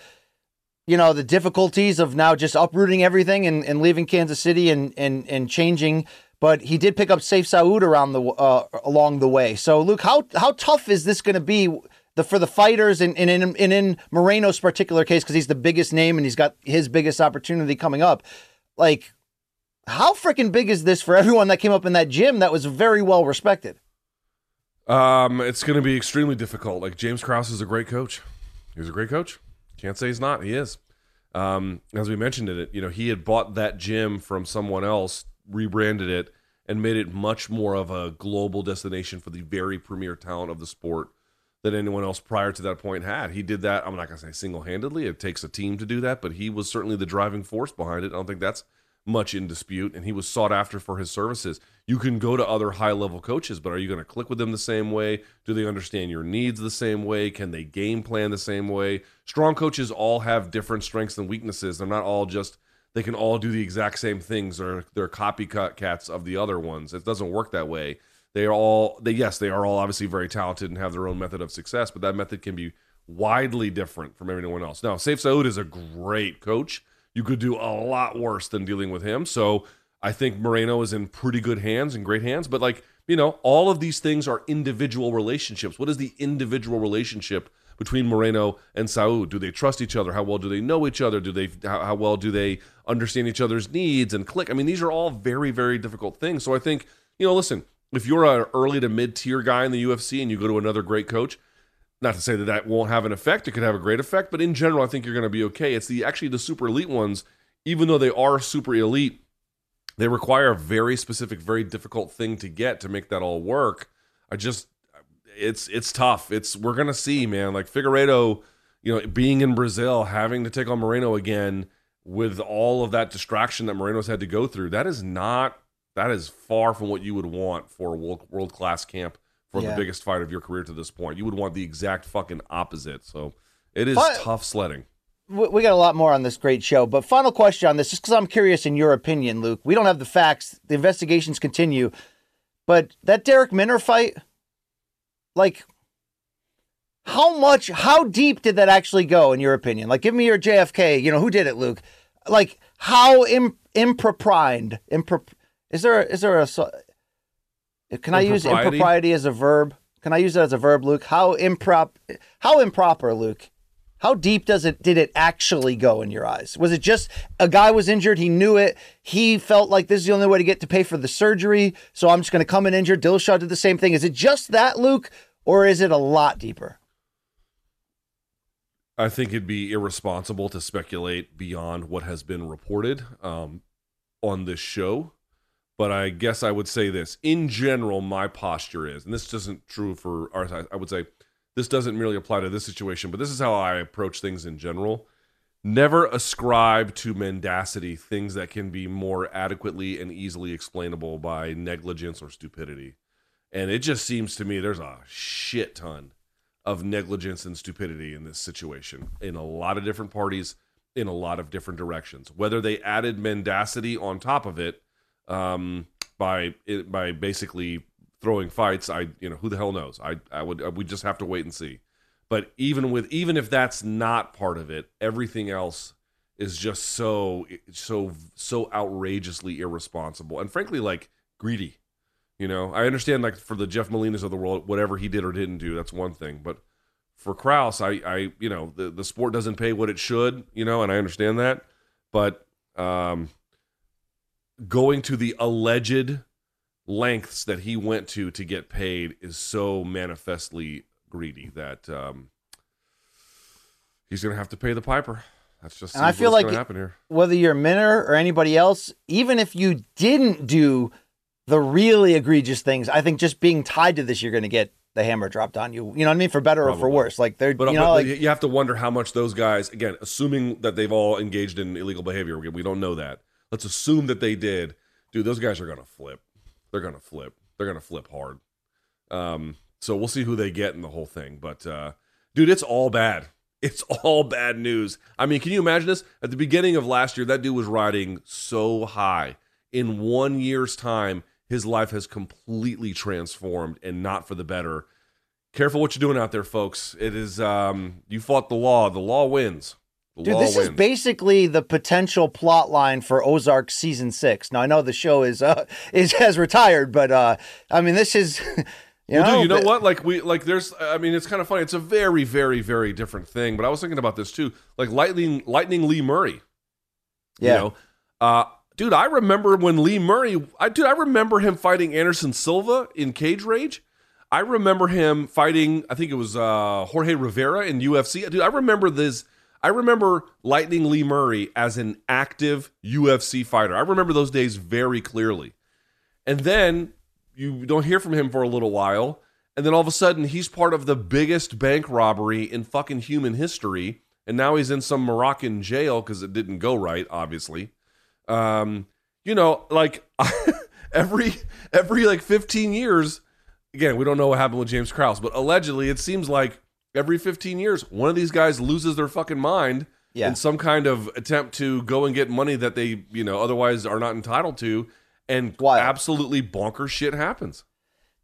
you know the difficulties of now just uprooting everything and, and leaving Kansas City and, and and changing. But he did pick up Sayif Saud around the uh, along the way. So Luke, how how tough is this going to be the for the fighters and, and in and in Moreno's particular case because he's the biggest name and he's got his biggest opportunity coming up. Like, how freaking big is this for everyone that came up in that gym that was very well respected? Um, it's going to be extremely difficult. Like James Krause is a great coach. He's a great coach. Can't say he's not. He is. Um, as we mentioned in it, you know, he had bought that gym from someone else, rebranded it, and made it much more of a global destination for the very premier talent of the sport than anyone else prior to that point had. He did that. I'm not going to say single handedly. It takes a team to do that, but he was certainly the driving force behind it. I don't think that's much in dispute, and he was sought after for his services. You can go to other high level coaches, but are you going to click with them the same way? Do they understand your needs the same way? Can they game plan the same way? Strong coaches all have different strengths and weaknesses. They're not all just they can all do the exact same things or they're copycat cats of the other ones. It doesn't work that way. They are all they yes, they are all obviously very talented and have their own method of success, but that method can be widely different from everyone else. Now, Sayif Saud is a great coach you could do a lot worse than dealing with him. So I think Moreno is in pretty good hands and great hands. But like, you know, all of these things are individual relationships. What is the individual relationship between Moreno and Saud? Do they trust each other? How well do they know each other? Do they how, how well do they understand each other's needs and click? I mean, these are all very, very difficult things. So I think, you know, listen, if you're an early to mid tier guy in the UFC and you go to another great coach, not to say that that won't have an effect; it could have a great effect, but in general, I think you're going to be okay. It's the actually the super elite ones, even though they are super elite, they require a very specific, very difficult thing to get to make that all work. I just, it's it's tough. It's we're gonna see, man. Like Figueiredo, you know, being in Brazil, having to take on Moreno again with all of that distraction that Moreno's had to go through. That is not. That is far from what you would want for a world class camp for yeah. the biggest fight of your career to this point. You would want the exact fucking opposite. So it is but, tough sledding. We got a lot more on this great show, but final question on this, just because I'm curious in your opinion, Luke. We don't have the facts. The investigations continue, but that Darrick Minner fight, like, how much, how deep did that actually go in your opinion? Like, give me your JFK. You know, who did it, Luke? Like, how Im- impropried? Impro- is there is there a can I use impropriety as a verb? Can I use it as a verb, Luke? How improp how improper, Luke? How deep does it did it actually go in your eyes? Was it just a guy was injured, he knew it, he felt like this is the only way to get to pay for the surgery, so I'm just gonna come in injured. Dillashaw did the same thing. Is it just that, Luke, or is it a lot deeper? I think it'd be irresponsible to speculate beyond what has been reported um, on this show but I guess I would say this in general. My posture is, and this isn't true for our. I would say this doesn't merely apply to this situation, but this is how I approach things in general. Never ascribe to mendacity things that can be more adequately and easily explainable by negligence or stupidity. And it just seems to me there's a shit ton of negligence and stupidity in this situation in a lot of different parties, in a lot of different directions. Whether they added mendacity on top of it um, by by basically throwing fights. I you know who the hell knows. I I would I would just have to wait and see. But even with even if that's not part of it, everything else is just so so so outrageously irresponsible and frankly like greedy. You know, I understand like for the Jeff Molinas of the world, whatever he did or didn't do, that's one thing. But for Krause, I, I, you know, the, the sport doesn't pay what it should, you know, and I understand that. But um, going to the alleged lengths that he went to to get paid is so manifestly greedy that um, he's going to have to pay the piper. That's just and I feel like whether you're Minner or anybody else, even if you didn't do the really egregious things, I think just being tied to this, you're going to get the hammer dropped on you. You know what I mean? For better Probably. or for worse. Like they're, but, you know, but like, you have to wonder how much those guys, again, assuming that they've all engaged in illegal behavior. We don't know that let's assume that they did. Dude, those guys are gonna flip. They're gonna flip. They're gonna flip hard. Um, so we'll see who they get in the whole thing. But uh, dude, it's all bad. It's all bad news. I mean, can you imagine this? At the beginning of last year, that dude was riding so high. In one year's time, his life has completely transformed and not for the better. Careful what you're doing out there, folks. It is um you fought the law. The law wins. The Dude, this wins. is basically the potential plot line for Ozark season six. Now I know the show is uh, is has retired, but uh, I mean this is you well, know dude, you know but- what? Like we like there's I mean it's kind of funny. It's a very very very different thing, but I was thinking about this too. Like Lightning Lightning Lee Murray. Yeah. You know? Uh dude, I remember when Lee Murray I dude, I remember him fighting Anderson Silva in Cage Rage. I remember him fighting I think it was uh Jorge Rivera in UFC. Dude, I remember this I remember Lightning Lee Murray as an active UFC fighter. I remember those days very clearly. And then you don't hear from him for a little while. And then all of a sudden, he's part of the biggest bank robbery in fucking human history. And now he's in some Moroccan jail because it didn't go right, obviously. Um, you know, like every every like 15 years, again, we don't know what happened with James Krause, but allegedly it seems like every 15 years, one of these guys loses their fucking mind Yeah. in some kind of attempt to go and get money that they, you know, otherwise are not entitled to. And Wild. absolutely bonkers shit happens.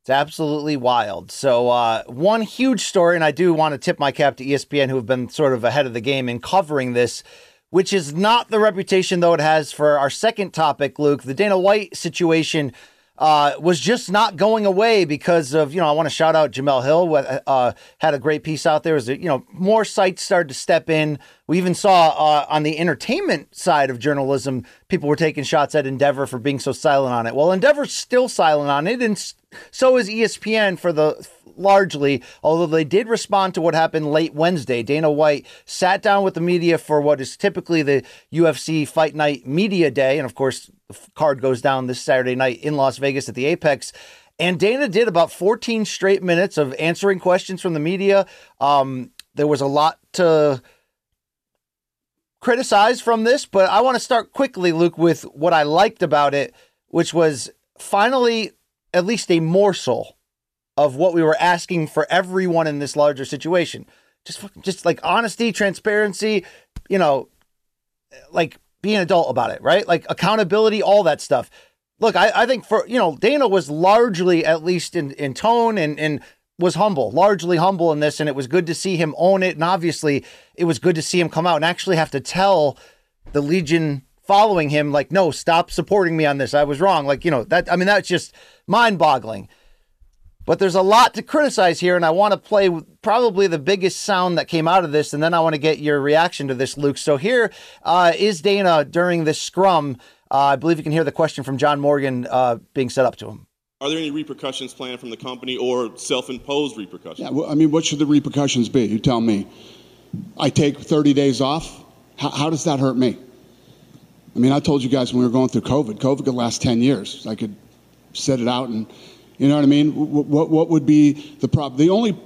It's absolutely wild. So, uh, one huge story, and I do want to tip my cap to ESPN, who have been sort of ahead of the game in covering this, which is not the reputation, though, it has for our second topic, Luke. The Dana White situation uh, was just not going away because of, you know, I want to shout out Jemele Hill, uh, had a great piece out there. That, you know, more sites started to step in. We even saw uh, on the entertainment side of journalism, people were taking shots at Endeavor for being so silent on it. Well, Endeavor's still silent on it, and so is ESPN for the largely, although they did respond to what happened late Wednesday. Dana White sat down with the media for what is typically the UFC Fight Night Media Day. And of course, the card goes down this Saturday night in Las Vegas at the Apex. And Dana did about 14 straight minutes of answering questions from the media. Um, there was a lot to criticize from this, but I want to start quickly, Luke, with what I liked about it, which was finally at least a morsel of what we were asking for everyone in this larger situation. Just just like honesty, transparency, you know, like being adult about it, right? Like accountability, all that stuff. Look, I, I think for you know, Dana was largely, at least in, in tone and and was humble, largely humble in this, and it was good to see him own it. And obviously, it was good to see him come out and actually have to tell the Legion following him, like, no, stop supporting me on this. I was wrong. Like, you know, that I mean, that's just mind-boggling. But there's a lot to criticize here, and I want to play probably the biggest sound that came out of this, and then I want to get your reaction to this, Luke. So here uh, is Dana during this scrum. Uh, I believe you can hear the question from John Morgan uh, being set up to him. Are there any repercussions planned from the company or self-imposed repercussions? Yeah, well, I mean, what should the repercussions be? You tell me. I take 30 days off. How, how does that hurt me? I mean, I told you guys when we were going through COVID, COVID could last 10 years. I could set it out and, you know what I mean? What, what, would be the problem? The only,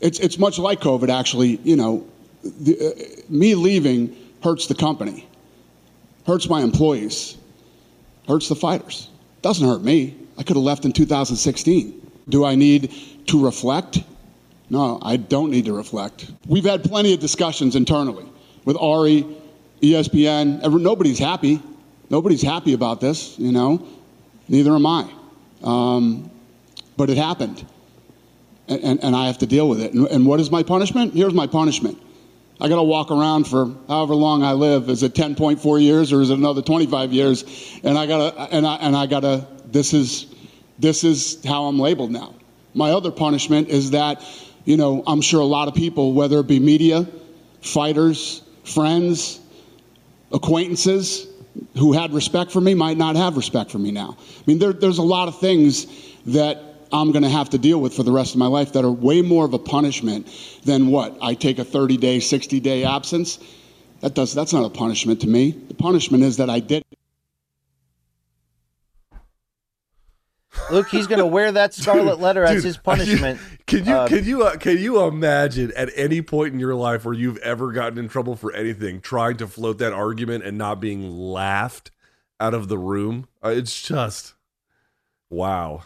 it's, it's much like COVID, actually. You know, the, uh, me leaving hurts the company, hurts my employees, hurts the fighters. Doesn't hurt me. I could have left in 2016. Do I need to reflect? No, I don't need to reflect. We've had plenty of discussions internally with Ari, ESPN. Nobody's happy. Nobody's happy about this, you know. Neither am I. Um, but it happened. And, and, and I have to deal with it. And, and what is my punishment? Here's my punishment. I got to walk around for however long I live. Is it 10.4 years or is it another 25 years? And I got to, and I, and I got to, this is, this is how I'm labeled now. My other punishment is that, you know, I'm sure a lot of people, whether it be media, fighters, friends, acquaintances who had respect for me might not have respect for me now. I mean, there, there's a lot of things that I'm going to have to deal with for the rest of my life that are way more of a punishment than what? I take a 30 day, 60 day absence. That does, that's not a punishment to me. The punishment is that I did. Luke, he's going to wear that scarlet letter as Dude, his punishment. Can you Uh, can you uh, can you imagine at any point in your life where you've ever gotten in trouble for anything, trying to float that argument and not being laughed out of the room? Uh, it's just wow.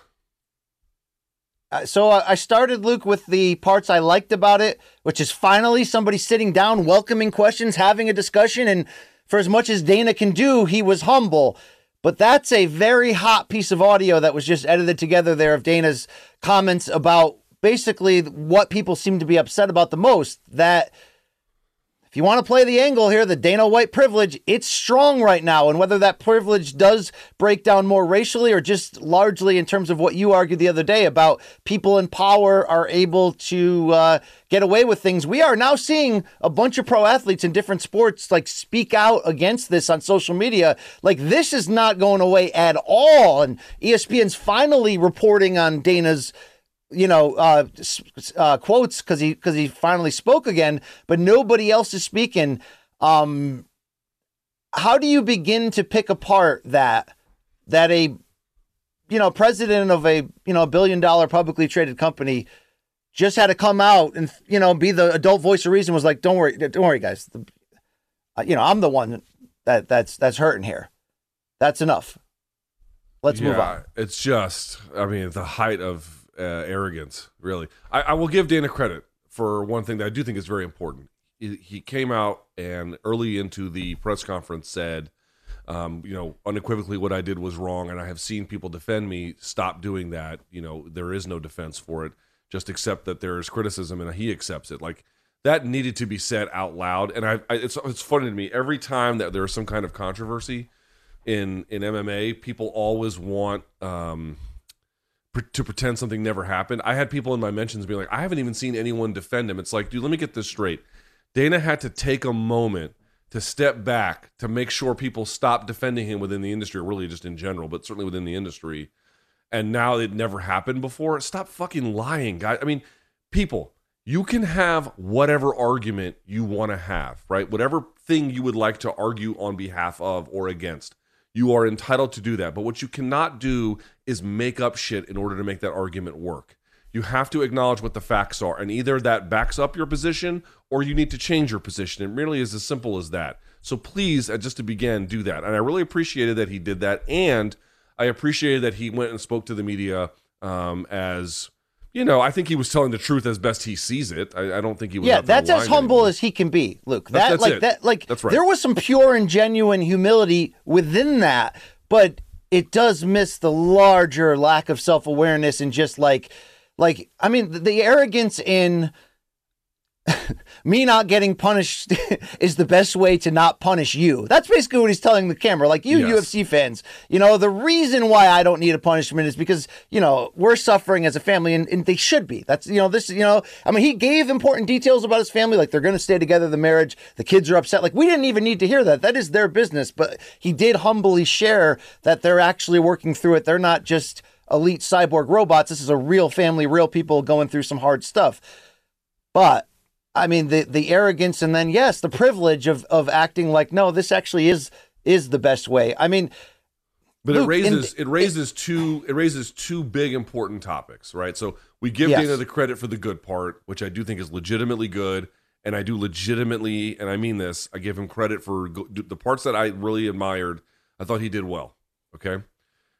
Uh, so I I started Luke with the parts I liked about it, which is finally somebody sitting down, welcoming questions, having a discussion, and for as much as Dana can do, he was humble. But that's a very hot piece of audio that was just edited together there of Dana's comments about basically what people seem to be upset about the most. That if you want to play the angle here, the Dana White privilege, it's strong right now. And whether that privilege does break down more racially or just largely in terms of what you argued the other day about people in power are able to uh, get away with things, we are now seeing a bunch of pro athletes in different sports like speak out against this on social media. Like this is not going away at all. And ESPN's finally reporting on Dana's you know, uh, uh, quotes because he because he finally spoke again, but nobody else is speaking. Um, how do you begin to pick apart that that a you know president of a you know billion dollar publicly traded company just had to come out and you know be the adult voice of reason was like, don't worry, don't worry, guys. The, uh, you know, I'm the one that that's that's hurting here. That's enough. Let's move on. It's just, I mean, the height of uh, arrogance, really. I, I will give Dana credit for one thing that I do think is very important. He, he came out and early into the press conference said, um, you know, unequivocally what I did was wrong, and I have seen people defend me. Stop doing that. You know, there is no defense for it. Just accept that there is criticism, and he accepts it. Like that needed to be said out loud. And I, I it's it's funny to me every time that there is some kind of controversy in in MMA, people always want um, to pretend something never happened. I had people in my mentions be like, I haven't even seen anyone defend him. It's like, dude, let me get this straight. Dana had to take a moment to step back to make sure people stop defending him within the industry, or really just in general, but certainly within the industry. And now it never happened before. Stop fucking lying, guys. I mean, people, you can have whatever argument you want to have, right? Whatever thing you would like to argue on behalf of or against. You are entitled to do that. But what you cannot do is make up shit in order to make that argument work. You have to acknowledge what the facts are. And either that backs up your position or you need to change your position. It really is as simple as that. So please, uh, just to begin, do that. And I really appreciated that he did that. And I appreciated that he went and spoke to the media um, as, you know, I think he was telling the truth as best he sees it. I, I don't think he was. Yeah, that's as humble anyone. as he can be, Luke. That's- That that's like it. that like That's right. there was some pure and genuine humility within that, but it does miss the larger lack of self-awareness and just like like I mean the, the arrogance in me not getting punished is the best way to not punish you. That's basically what he's telling the camera. Like you Yes. UFC fans, you know, the reason why I don't need a punishment is because, you know, we're suffering as a family and, and they should be. That's, you know, this, you know, I mean, he gave important details about his family, like they're going to stay together, the marriage, the kids are upset. Like we didn't even need to hear that. That is their business. But he did humbly share that they're actually working through it. They're not just elite cyborg robots. This is a real family, real people going through some hard stuff. But I mean the the arrogance and then yes, the privilege of of acting like no, this actually is is the best way. I mean, But it Luke, in raises it raises two it raises two big important topics, right? So we give Yes. Dana the credit for the good part, which I do think is legitimately good, and I do legitimately, and I mean this, I give him credit for go- the parts that I really admired. I thought he did well. Okay,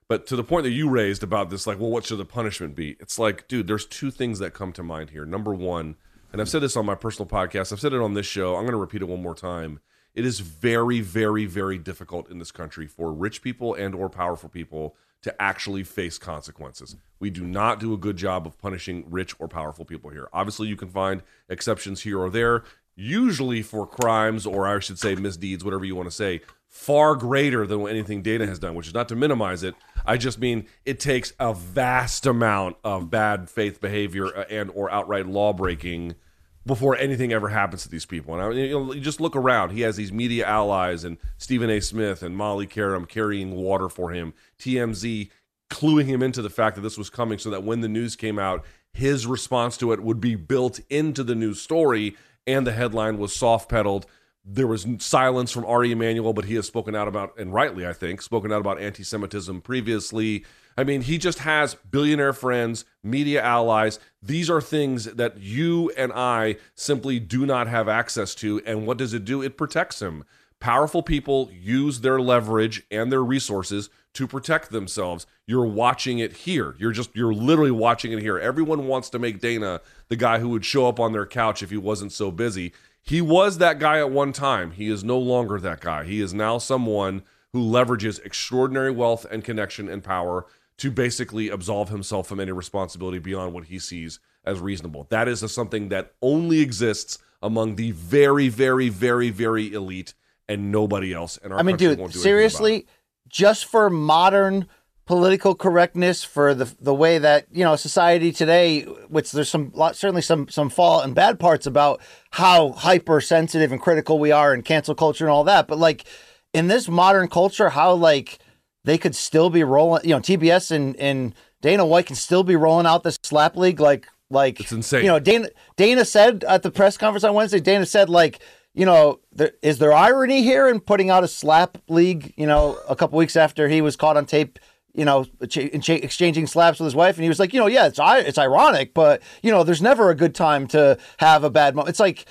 but to the point that you raised about this, like, well, what should the punishment be? It's like, dude, there's two things that come to mind here. Number one, and I've said this on my personal podcast, I've said it on this show. I'm going to repeat it one more time. It is very, very, very difficult in this country for rich people and or powerful people to actually face consequences. We do not do a good job of punishing rich or powerful people here. Obviously, you can find exceptions here or there, usually for crimes or I should say misdeeds, whatever you want to say, far greater than anything Dana has done, which is not to minimize it. I just mean it takes a vast amount of bad faith behavior uh, and or outright law breaking before anything ever happens to these people. And I, you, know, you just look around. He has these media allies and Stephen A. Smith and Molly Qerim carrying water for him. TMZ cluing him into the fact that this was coming so that when the news came out, his response to it would be built into the news story and the headline was soft pedaled. There was silence from Ari Emanuel, but he has spoken out about, and rightly, I think, spoken out about anti Semitism previously. I mean, he just has billionaire friends, media allies. These are things that you and I simply do not have access to. And what does it do? It protects him. Powerful people use their leverage and their resources to protect themselves. You're watching it here. You're just you're literally watching it here. Everyone wants to make Dana the guy who would show up on their couch if he wasn't so busy. He was that guy at one time. He is no longer that guy. He is now someone who leverages extraordinary wealth and connection and power to basically absolve himself from any responsibility beyond what he sees as reasonable. That is something that only exists among the very, very, very, very elite and nobody else. And our I mean, dude, won't do anything about it. seriously, just for modern political correctness, for the the way that you know society today, which there's some lot, certainly some some fault and bad parts about how hypersensitive and critical we are and cancel culture and all that. But like in this modern culture, how like they could still be rolling, you know, TBS and and Dana White can still be rolling out this slap league like like It's insane. You know, Dana Dana said at the press conference on Wednesday, Dana said like, you know, there, is there irony here in putting out a slap league? You know, a couple weeks after he was caught on tape. You know, ch- ch- exchanging slaps with his wife, and he was like, you know, yeah, it's i- it's ironic, but you know, there's never a good time to have a bad moment. It's like,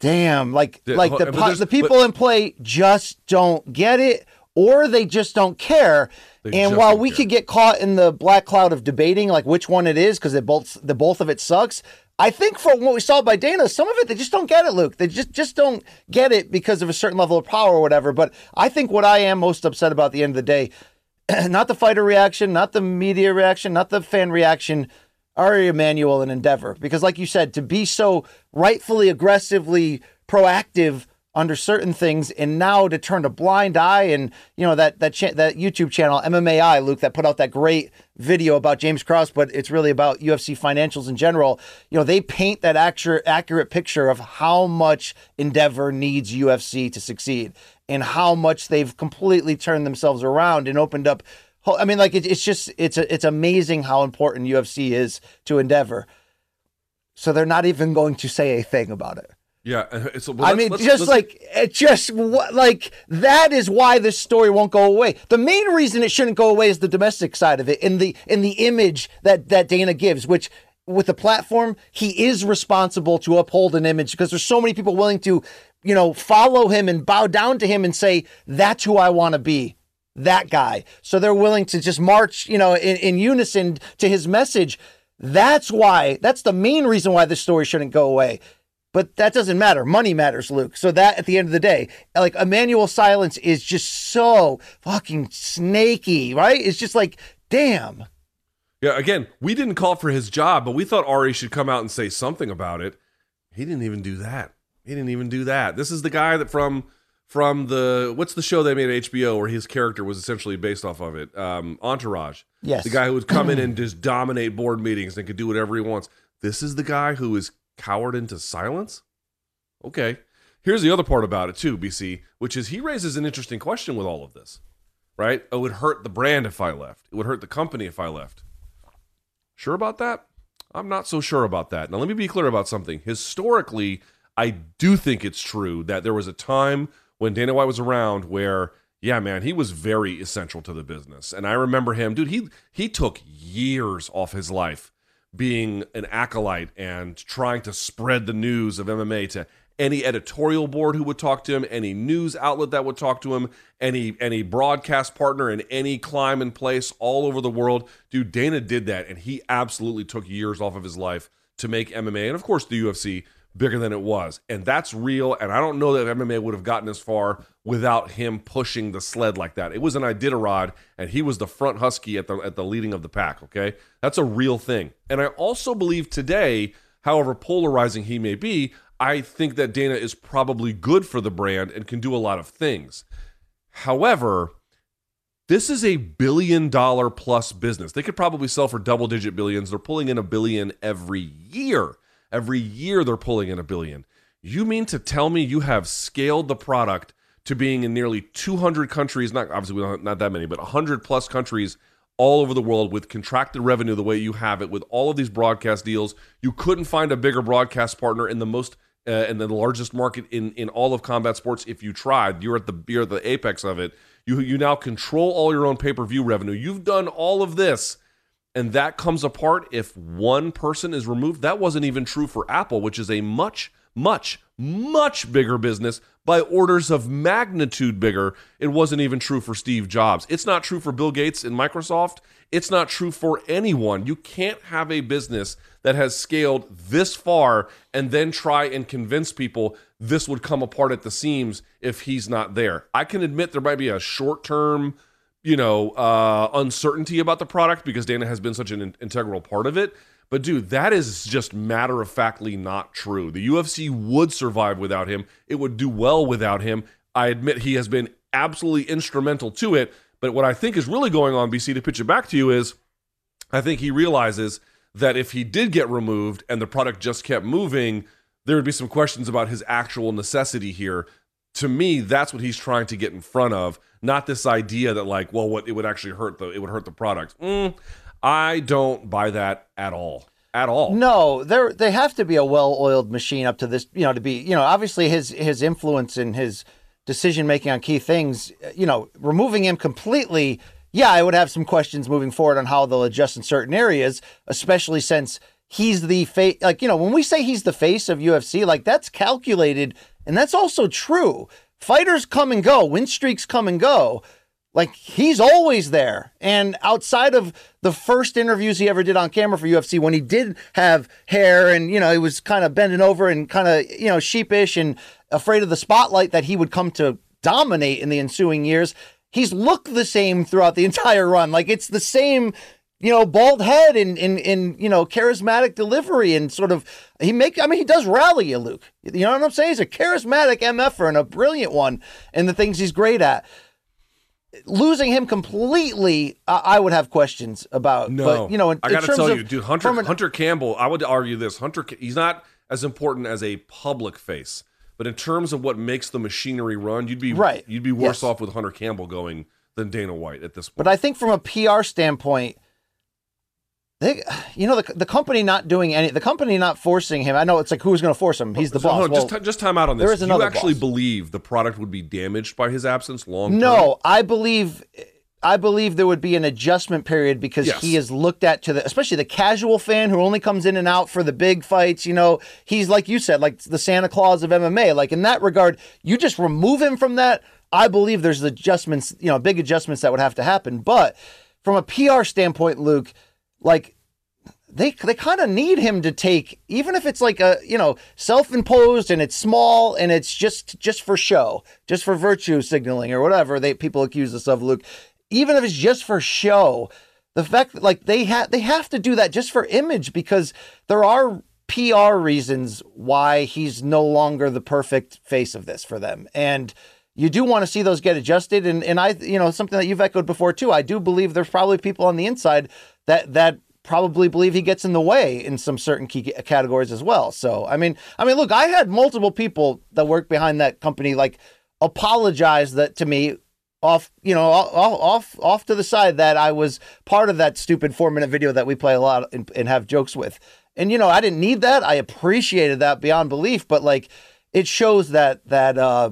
damn, like Yeah, like the the people in play just don't get it, or they just don't care. And while we care. could get caught in the black cloud of debating like which one it is because they both the both of it sucks. I think from what we saw by Dana, some of it they just don't get it, Luke. They just just don't get it because of a certain level of power or whatever. But I think what I am most upset about at the end of the day, not the fighter reaction, not the media reaction, not the fan reaction, Ari Emanuel and Endeavor. Because like you said, to be so rightfully aggressively proactive under certain things and now to turn a blind eye and you know that that cha- that YouTube channel MMAI Luke that put out that great video about James Krause but it's really about UFC financials in general you know they paint that accurate accurate picture of how much Endeavor needs UFC to succeed and how much they've completely turned themselves around and opened up I mean like it, it's just it's a, it's amazing how important UFC is to Endeavor so they're not even going to say a thing about it Yeah, uh, so, well, I mean, let's- just let's- like it just like that is why this story won't go away. The main reason it shouldn't go away is the domestic side of it, in the in the image that that Dana gives, which with the platform he is responsible to uphold an image because there's so many people willing to, you know, follow him and bow down to him and say that's who I want to be. That guy. So they're willing to just march, you know, in, in unison to his message. That's why, that's the main reason why this story shouldn't go away. But that doesn't matter. Money matters, Luke. So that at the end of the day, like Emanuel Silence is just so fucking snaky, right? It's just like, damn. Yeah, again, we didn't call for his job, but we thought Ari should come out and say something about it. He didn't even do that. He didn't even do that. This is the guy that from from the what's the show they made at HBO where his character was essentially based off of it. Um, Entourage. Yes. The guy who would come in and just dominate board meetings and could do whatever he wants. This is the guy who is cowered into silence. Okay. Here's the other part about it too, BC, which is he raises an interesting question with all of this. Right? It would hurt the brand if I left. It would hurt the company if I left. Sure about that? I'm not so sure about that. Now, let me be clear about something. Historically, I do think it's true that there was a time when Dana White was around where, yeah, man, he was very essential to the business. And I remember him, dude, he he took years off his life being an acolyte and trying to spread the news of MMA to any editorial board who would talk to him, any news outlet that would talk to him, any any broadcast partner in any climb and place all over the world. Dude, Dana did that and he absolutely took years off of his life to make MMA and of course the UFC bigger than it was. And that's real and I don't know that MMA would have gotten as far without him pushing the sled like that. It was an Iditarod and he was the front husky at the at the leading of the pack, okay? That's a real thing. And I also believe today, however polarizing he may be, I think that Dana is probably good for the brand and can do a lot of things. However, this is a billion dollar plus business. They could probably sell for double digit billions. They're pulling in a billion every year. Every year they're pulling in a billion. You mean to tell me you have scaled the product to being in nearly 200 countries, not obviously not that many, but 100 plus countries all over the world with contracted revenue the way you have it with all of these broadcast deals. You couldn't find a bigger broadcast partner in the most uh, in the largest market in in all of combat sports if you tried. You're at the you're at the apex of it. You you now control all your own pay-per-view revenue. You've done all of this and that comes apart if one person is removed. That wasn't even true for Apple, which is a much much much bigger business by orders of magnitude bigger. It wasn't even true for Steve Jobs. It's not true for Bill Gates and Microsoft. It's not true for anyone. You can't have a business that has scaled this far and then try and convince people this would come apart at the seams if he's not there. I can admit there might be a short term, you know, uh, uncertainty about the product because Dana has been such an in- integral part of it. But dude, that is just matter of factly not true. The UFC would survive without him. It would do well without him. I admit he has been absolutely instrumental to it. But what I think is really going on, BC, to pitch it back to you is I think he realizes that if he did get removed and the product just kept moving, there would be some questions about his actual necessity here. To me, that's what he's trying to get in front of, not this idea that like, well, what it would actually hurt the it would hurt the product. Mm, I don't buy that at all. At all. No, there they have to be a well-oiled machine up to this, you know, to be, you know, obviously his his influence and his decision making on key things, you know, removing him completely, yeah, I would have some questions moving forward on how they'll adjust in certain areas, especially since he's the face like, you know, when we say he's the face of UFC, like that's calculated and that's also true. Fighters come and go, win streaks come and go. Like he's always there. And outside of the first interviews he ever did on camera for UFC, when he did have hair and, you know, he was kind of bending over and kind of, you know, sheepish and afraid of the spotlight that he would come to dominate in the ensuing years, he's looked the same throughout the entire run. Like it's the same, you know, bald head and, and, and you know, charismatic delivery and sort of, he make, I mean, he does rally you, Luke. You know what I'm saying? He's a charismatic MFer and a brilliant one and the things he's great at losing him completely, I, I would have questions about. No, but, you know, in, I got to tell of- you, dude, Hunter an- Hunter Campbell. I would argue this: Hunter, he's not as important as a public face, but in terms of what makes the machinery run, you'd be Right. You'd be worse Yes. off with Hunter Campbell going than Dana White at this point. But I think from a PR standpoint, they, you know, the, the company not doing any, the company not forcing him. I know it's like who's going to force him? He's the So, boss. on, Well, just, just time out on this. there is Do you actually boss. believe the product would be damaged by his absence long term? no, I believe. I believe there would be an adjustment period because Yes. he is looked at to the, especially the casual fan who only comes in and out for the big fights. You know, he's like you said, like the Santa Claus of MMA. Like in that regard, you just remove him from that. I believe there's adjustments, you know, big adjustments that would have to happen. But from a PR standpoint, Luke, like they they kind of need him to take even if it's like a you know self-imposed and it's small and it's just just for show just for virtue signaling or whatever they people accuse us of luke even if it's just for show the fact that like they have they have to do that just for image because there are pr reasons why he's no longer the perfect face of this for them. And you do want to see those get adjusted. And and I you know something that you've echoed before too I do believe there's probably people on the inside that that probably believe he gets in the way in some certain key categories as well. So, I mean, I mean, look, I had multiple people that work behind that company like apologize that to me off, you know, off off off to the side that I was part of that stupid 4-minute video that we play a lot and, and have jokes with. And you know, I didn't need that. I appreciated that beyond belief, but like it shows that that uh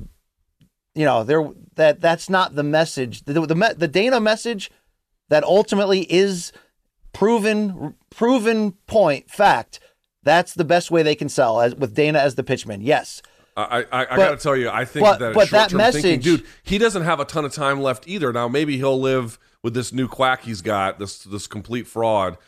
you know, there that that's not the message. The the, the Dana message that ultimately is proven proven point fact that's the best way they can sell as with Dana as the pitchman. Yes. I, I, I got to tell you, I think but- that but that short-term thinking, message- dude, he doesn't have a ton of time left either. Now, maybe he'll live with this new quack he's got, this this complete fraud,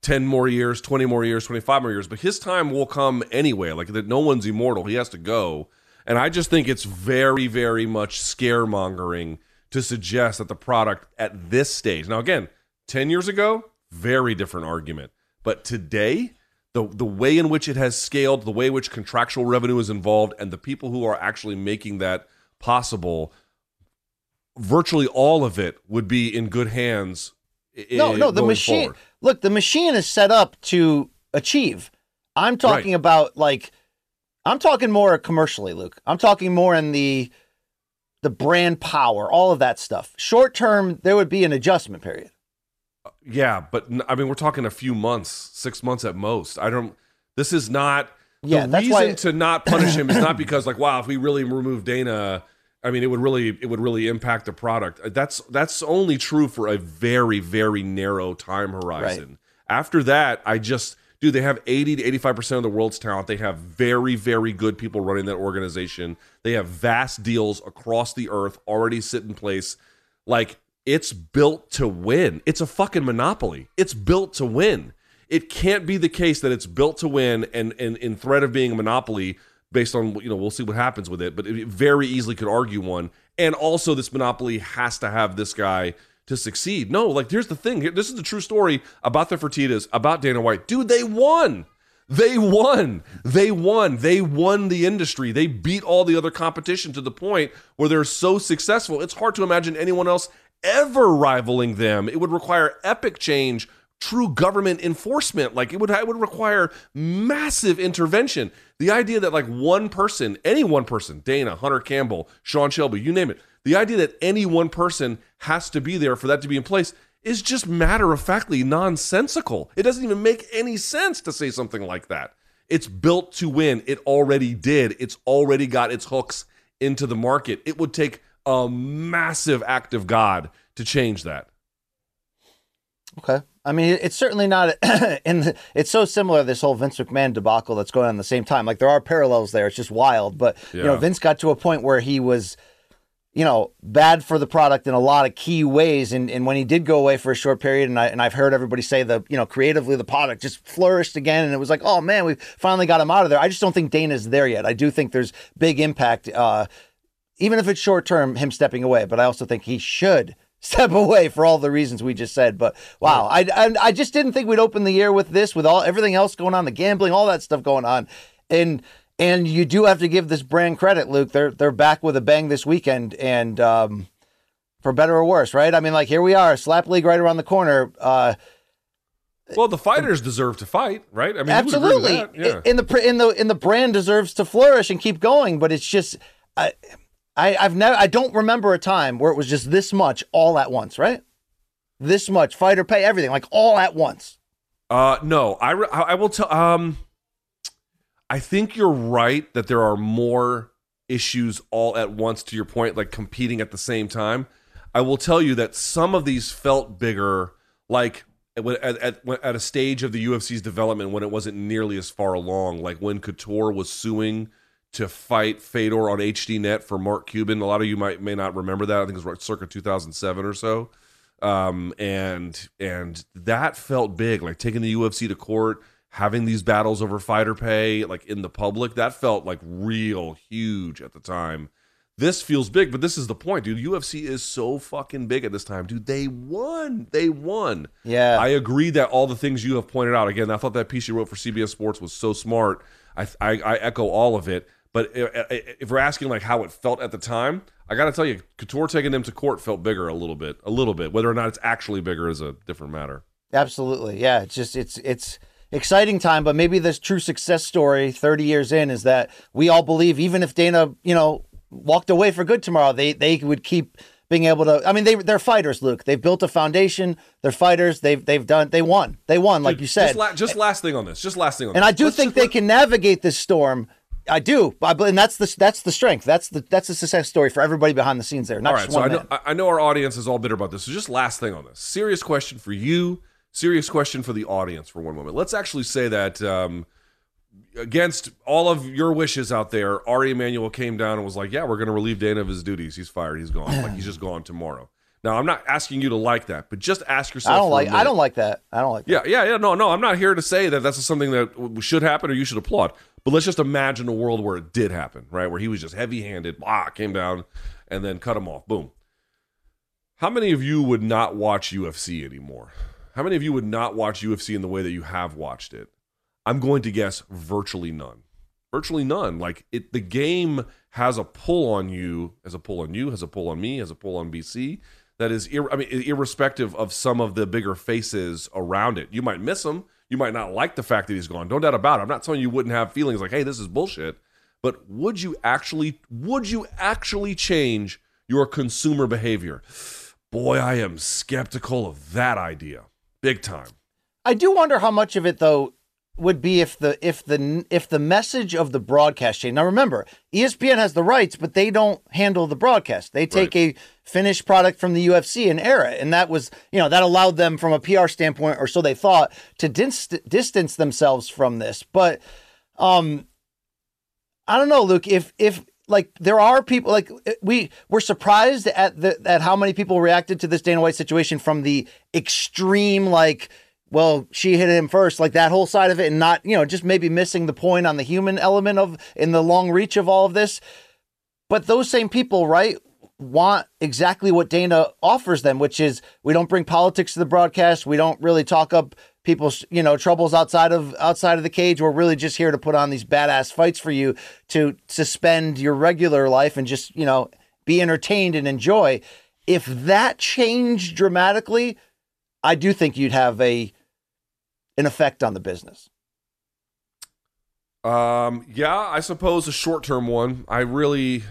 ten more years, twenty more years, twenty five more years. But his time will come anyway. Like that, no one's immortal. He has to go, and I just think it's very, very much scaremongering to suggest that the product at this stage. Now, again, ten years ago, very different argument, but today the the way in which it has scaled, the way in which contractual revenue is involved, and the people who are actually making that possible, virtually all of it would be in good hands. No, no, the machine. forward. Look, the machine is set up to achieve. I'm talking about like I'm talking more commercially, Luke. I'm talking more in the the brand power, all of that stuff. Short term, there would be an adjustment period. Yeah, but I mean, we're talking a few months, six months at most. I don't. This is not. Yeah, the reason why- to not punish him is not because like, wow, if we really remove Dana, I mean, it would really, it would really impact the product. Uh, that's that's only true for a very, very narrow time horizon. After that, I just dude, they have 80 to 85% of the world's talent. They have very, very good people running that organization. They have vast deals across the earth already sit in place. Like, it's built to win. It's a fucking monopoly. It's built to win. It can't be the case that it's built to win and, and in threat of being a monopoly based on, you know, we'll see what happens with it, but it very easily could argue one. And also, this monopoly has to have this guy to succeed. No, like here's the thing. This is the true story about the Fertitas, about Dana White. Dude, they won. They won. They won. They won the industry. They beat all the other competition to the point where they're so successful. It's hard to imagine anyone else ever rivaling them. It would require epic change, true government enforcement. Like it would it would require massive intervention. The idea that like one person, any one person, Dana, Hunter Campbell, Sean Shelby, you name it, the idea that any one person has to be there for that to be in place is just matter of factly nonsensical. It doesn't even make any sense to say something like that. It's built to win. It already did. It's already got its hooks into the market. It would take a massive act of God to change that. Okay. I mean, it's certainly not, in the, it's so similar, this whole Vince McMahon debacle that's going on at the same time. Like, there are parallels there. It's just wild. But, you know, Vince got to a point where he was, you know, bad for the product in a lot of key ways. And, and when he did go away for a short period, and, I, and I've heard everybody say the, you know, creatively the product just flourished again. And it was like, oh man, we finally got him out of there. I just don't think Dana's there yet. I do think there's big impact, uh, even if it's short term, him stepping away. But I also think he should step away for all the reasons we just said. But wow, I, I I just didn't think we'd open the year with this, with all everything else going on, the gambling, all that stuff going on, and and you do have to give this brand credit, Luke. They're they're back with a bang this weekend, and um, for better or worse, right? I mean, like here we are, slap league right around the corner. Uh, Well, the fighters deserve to fight, right? I mean, you would agree with absolutely, Yeah. in the in the in the brand deserves to flourish and keep going, but it's just. I, I, I've never, I don't remember a time where it was just this much all at once, right? This much fighter pay, everything like all at once. Uh, no, I, re- I will tell. Um, I think you're right that there are more issues all at once. To your point, like competing at the same time. I will tell you that some of these felt bigger, like at, at, at a stage of the UFC's development when it wasn't nearly as far along. Like when Couture was suing to fight Fedor on HDNet for Mark Cuban. A lot of you might may not remember that. I think it was circa 2007 or so um, and and that felt big, like taking the UFC to court, having these battles over fighter pay, like in the public. That felt like real huge at the time. This feels big, but this is the point, dude. UFC is so fucking big at this time, dude. They won. They won. Yeah. I agree that all the things you have pointed out. Again, I thought that piece you wrote for CBS Sports was so smart. I I, I echo all of it. But if we're asking like how it felt at the time, I got to tell you, Couture taking them to court felt bigger a little bit, a little bit. Whether or not it's actually bigger is a different matter. Absolutely. Yeah. It's just it's it's exciting time, but maybe this true success story 30 years in is that we all believe even if Dana, you know, walked away for good tomorrow, they they would keep being able to I mean they they're fighters, Luke. They've built a foundation. They're fighters. They've they've done they won. They won like Dude, you said. Just, la- just last thing on this. Just last thing on this. and this. I do Let's think just they let- can navigate this storm. I do. And that's the that's the strength. That's the that's the success story for everybody behind the scenes there. Not All right, so I know. I I know our audience is all bitter about this. So just last thing on this. Serious question for you. Serious question for the audience for one moment. Let's actually say that um, against all of your wishes out there, Ari Emanuel came down and was like, "Yeah, we're going to relieve Dana of his duties. He's fired. He's gone. like he's just gone tomorrow." Now, I'm not asking you to like that, but just ask yourself. I don't like I don't like that. I don't like that. Yeah, yeah, yeah. No, no, I'm not here to say that that's something that should happen or you should applaud. But let's just imagine a world where it did happen, right? Where he was just heavy handed, blah, came down and then cut him off. Boom. How many of you would not watch UFC anymore? How many of you would not watch UFC in the way that you have watched it? I'm going to guess virtually none. Virtually none. Like it the game has a pull on you, has a pull on you, has a pull on me, has a pull on BC that is ir- I mean irrespective of some of the bigger faces around it. You might miss them. You might not like the fact that he's gone. Don't doubt about it. I'm not telling you you wouldn't have feelings like, "Hey, this is bullshit." But would you actually would you actually change your consumer behavior? Boy, I am skeptical of that idea. Big time. I do wonder how much of it though would be if the if the if the message of the broadcast chain. Now remember, ESPN has the rights, but they don't handle the broadcast. They take a finished product from the UFC and air it, and that was you know that allowed them from a PR standpoint, or so they thought, to dis- distance themselves from this. But um, I don't know, Luke. If if like there are people like we we're surprised at the at how many people reacted to this Dana White situation from the extreme like well she hit him first like that whole side of it and not you know just maybe missing the point on the human element of in the long reach of all of this. But those same people right want exactly what Dana offers them which is we don't bring politics to the broadcast. We don't really talk up people's you know troubles outside of outside of the cage. We're really just here to put on these badass fights for you to suspend your regular life and just you know be entertained and enjoy. If that changed dramatically i do think you'd have a an effect on the business Um, yeah, I suppose a short term one. I really,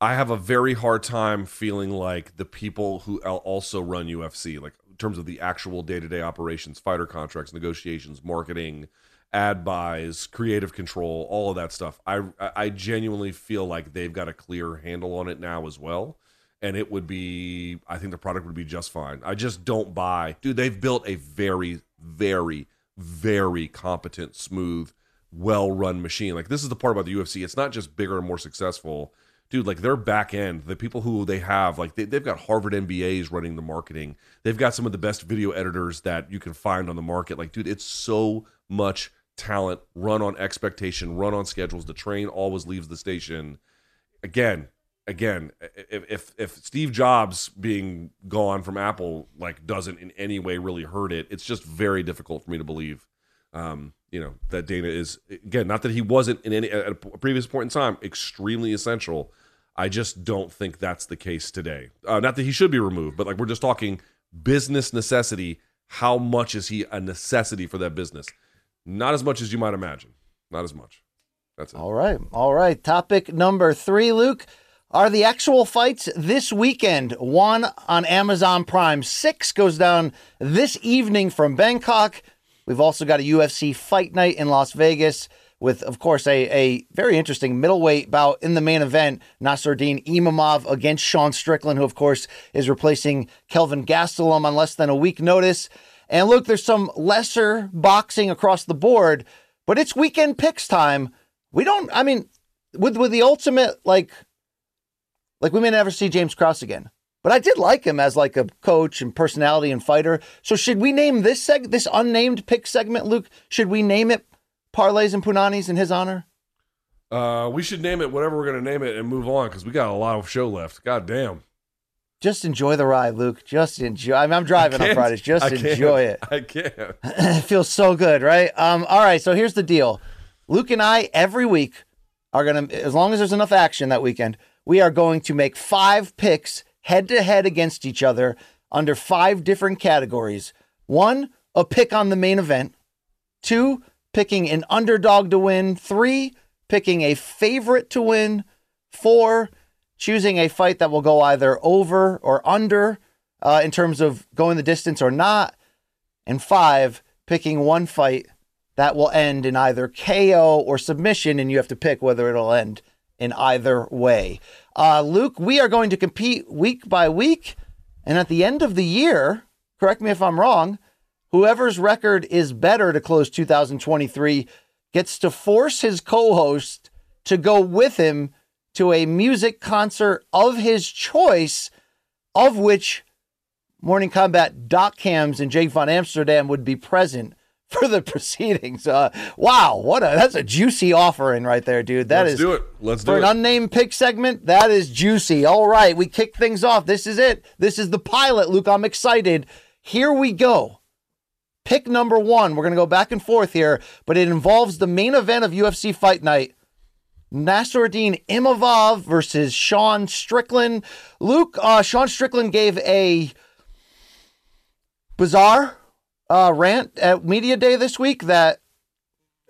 I have a very hard time feeling like the people who also run UFC, like in terms of the actual day to day operations, fighter contracts, negotiations, marketing, ad buys, creative control, all of that stuff. I I genuinely feel like they've got a clear handle on it now as well. And it would be, I think the product would be just fine. I just don't buy, dude. They've built a very, very, very competent, smooth, well-run machine. Like this is the part about the UFC. It's not just bigger and more successful, dude. Like their back end, the people who they have, like they, they've got Harvard MBAs running the marketing. They've got some of the best video editors that you can find on the market. Like, dude, it's so much talent. Run on expectation, run on schedules. The train always leaves the station. Again, again, if if, if Steve Jobs being gone from Apple like doesn't in any way really hurt it, it's just very difficult for me to believe. Um, you know that Dana is again not that he wasn't in any at a previous point in time extremely essential. I just don't think that's the case today. Uh, not that he should be removed, but like we're just talking business necessity. How much is he a necessity for that business? Not as much as you might imagine. Not as much. That's it. all right all right topic number three luke are the actual fights this weekend one on amazon prime six goes down this evening from bangkok We've also got a UFC fight night in Las Vegas with, of course, a, a very interesting middleweight bout in the main event. Nassourdine Imavov against Sean Strickland, who, of course, is replacing Kelvin Gastelum on less than a week notice. And look, there's some lesser boxing across the board, but it's weekend picks time. We don't, I mean, with, with the ultimate, like, like we may never see James Krause again. But I did like him as like a coach and personality and fighter. So should we name this seg this unnamed pick segment, Luke? Should we name it Parlays and Punanis in his honor? Uh, we should name it whatever we're gonna name it and move on because we got a lot of show left. God damn. Just enjoy the ride, Luke. Just enjoy. I mean, I'm driving on Fridays. Just I enjoy it. I can't. it feels so good, right? Um, all right, so here's the deal. Luke and I every week are gonna, as long as there's enough action that weekend, we are going to make five picks head to head against each other under five different categories. One, a pick on the main event. Two, picking an underdog to win. Three, picking a favorite to win. Four, choosing a fight that will go either over or under uh, in terms of going the distance or not. And five, picking one fight that will end in either KO or submission, and you have to pick whether it'll end in either way. Uh, Luke, we are going to compete week by week. And at the end of the year, correct me if I'm wrong, whoever's record is better to close 2023 gets to force his co host to go with him to a music concert of his choice, of which Morning Combat Doc Cams and Jake Von Amsterdam would be present for the proceedings. Uh, wow, what a that's a juicy offering right there, dude. That Let's is do it. Let's for do an unnamed pick segment. That is juicy. All right, we kick things off. This is it. This is the pilot, Luke. I'm excited. Here we go. Pick number one. We're gonna go back and forth here, but it involves the main event of UFC Fight Night. Nassourdine Imavov versus Sean Strickland. Luke, uh, Sean Strickland gave a bizarre uh, rant at Media Day this week that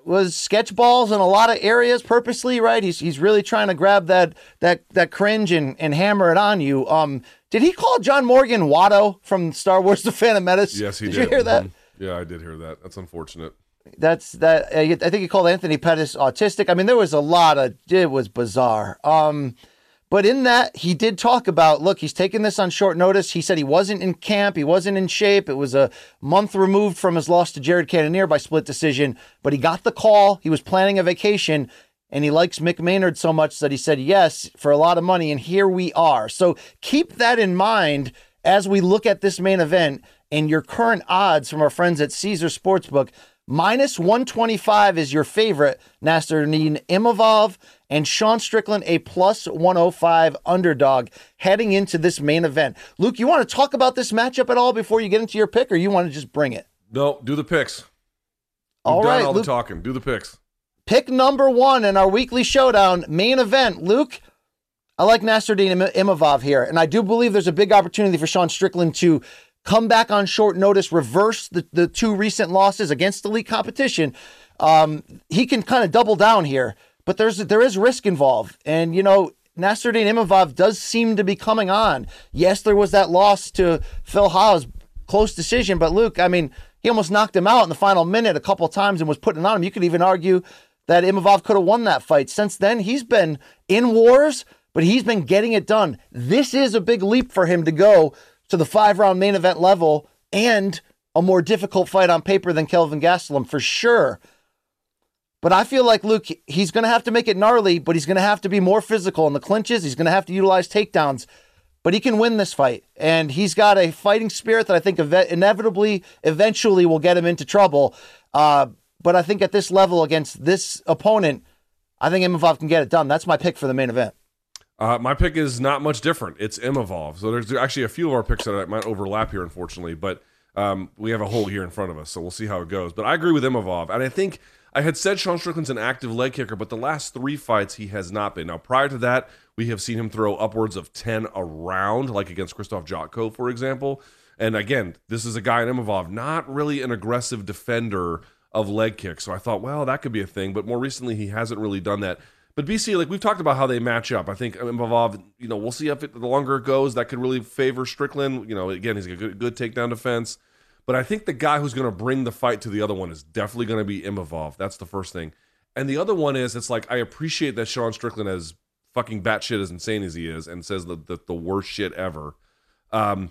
was sketchballs in a lot of areas purposely, right? He's he's really trying to grab that that that cringe and, and hammer it on you. Um, did he call John Morgan Watto from Star Wars: The Phantom Menace? Yes, he did. did. you hear that? Mhm. Yeah, I did hear that. That's unfortunate. That's that. I think he called Anthony Pettis autistic. I mean, there was a lot of it was bizarre. Um, but in that, he did talk about look, he's taking this on short notice. He said he wasn't in camp, he wasn't in shape. It was a month removed from his loss to Jared Cannonier by split decision, but he got the call. He was planning a vacation. And he likes Mick Maynard so much that he said yes for a lot of money. And here we are. So keep that in mind as we look at this main event and your current odds from our friends at Caesar Sportsbook. Minus 125 is your favorite, Nassourdine Imavov, and Sean Strickland, a plus 105 underdog heading into this main event. Luke, you want to talk about this matchup at all before you get into your pick, or you want to just bring it? No, do the picks. We've all done all Luke, the talking. Do the picks. pick number one in our weekly showdown main event. Luke, I like Nassourdine Im- Imavov here, and I do believe there's a big opportunity for Sean Strickland to come back on short notice, reverse the, the two recent losses against elite competition. Um, he can kind of double down here, but there's there is risk involved, and you know. Nassourdine Imavov does seem to be coming on. Yes, there was that loss to Phil Hawes, close decision, but Luke, I mean, he almost knocked him out in the final minute a couple times and was putting on him. You could even argue that Imavov could have won that fight. Since then, he's been in wars, but he's been getting it done. This is a big leap for him to go to the five round main event level and a more difficult fight on paper than Kelvin Gastelum for sure. But I feel like Luke, he's going to have to make it gnarly, but he's going to have to be more physical in the clinches. He's going to have to utilize takedowns, but he can win this fight. And he's got a fighting spirit that I think ev- inevitably, eventually will get him into trouble. Uh, but I think at this level against this opponent, I think Imavov can get it done. That's my pick for the main event. Uh, my pick is not much different. It's Imavov. So there's actually a few of our picks that might overlap here, unfortunately. But um, we have a hole here in front of us, so we'll see how it goes. But I agree with Imavov, and I think I had said Sean Strickland's an active leg kicker, but the last three fights he has not been. Now, prior to that, we have seen him throw upwards of ten around, like against Christoph Jotko, for example. And again, this is a guy in Imavov, not really an aggressive defender of leg kicks. So I thought, well, that could be a thing. But more recently, he hasn't really done that. But BC, like we've talked about how they match up. I think Imavov, you know, we'll see if it, the longer it goes, that could really favor Strickland. You know, again, he's a good, good takedown defense. But I think the guy who's going to bring the fight to the other one is definitely going to be Imavov. That's the first thing. And the other one is, it's like I appreciate that Sean Strickland as fucking batshit as insane as he is and says the, the, the worst shit ever. Um,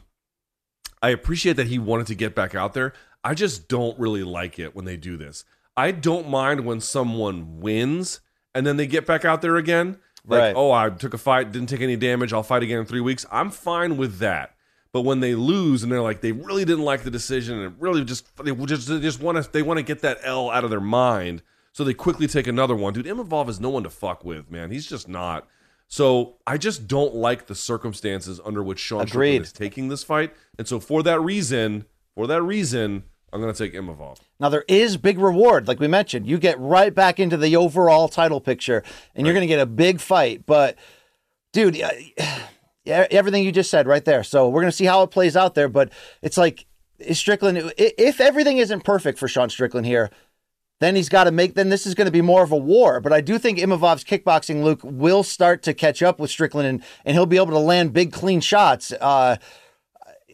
I appreciate that he wanted to get back out there. I just don't really like it when they do this. I don't mind when someone wins and then they get back out there again. Like, Right. oh, I took a fight, didn't take any damage. I'll fight again in three weeks. I'm fine with that. But when they lose and they're like they really didn't like the decision and really just they just they just want to they want to get that L out of their mind, so they quickly take another one. Dude, Imavov is no one to fuck with, man. He's just not. So I just don't like the circumstances under which Sean. Strickland is taking this fight, and so for that reason, for that reason, I'm going to take Imavov. Now there is big reward, like we mentioned. You get right back into the overall title picture, and you're going to get a big fight. But, dude, everything you just said right there. So we're going to see how it plays out there. But it's like is Strickland. If everything isn't perfect for Sean Strickland here, then he's got to make. Then this is going to be more of a war. But I do think Imavov's kickboxing, Luke, will start to catch up with Strickland, and and he'll be able to land big, clean shots. Uh,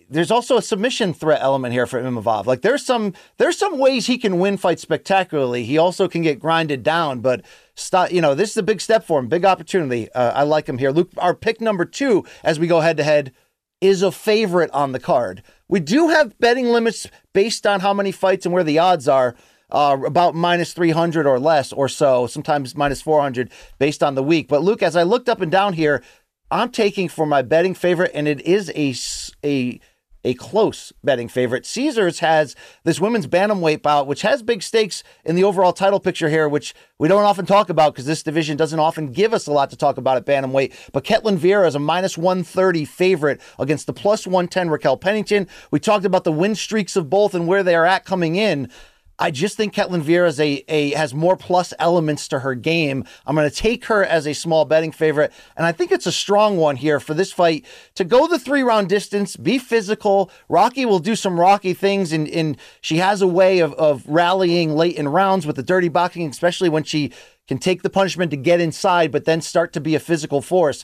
there's also a submission threat element here for Imavov. Like there's some there's some ways he can win fights spectacularly. He also can get grinded down, but stop. You know, this is a big step for him, big opportunity. Uh, I like him here. Luke, our pick number two as we go head to head is a favorite on the card. We do have betting limits based on how many fights and where the odds are. Uh, about minus 300 or less or so, sometimes minus 400 based on the week. But Luke, as I looked up and down here, I'm taking for my betting favorite, and it is a a a close betting favorite. Caesars has this women's bantamweight bout, which has big stakes in the overall title picture here, which we don't often talk about because this division doesn't often give us a lot to talk about at bantamweight. But Ketlen Vieira is a minus 130 favorite against the plus 110 Raquel Pennington. We talked about the win streaks of both and where they are at coming in. I just think Ketlen Vieira is a, a has more plus elements to her game. I'm going to take her as a small betting favorite, and I think it's a strong one here for this fight to go the three round distance, be physical. Rocky will do some Rocky things, and, and she has a way of, of rallying late in rounds with the dirty boxing, especially when she can take the punishment to get inside, but then start to be a physical force.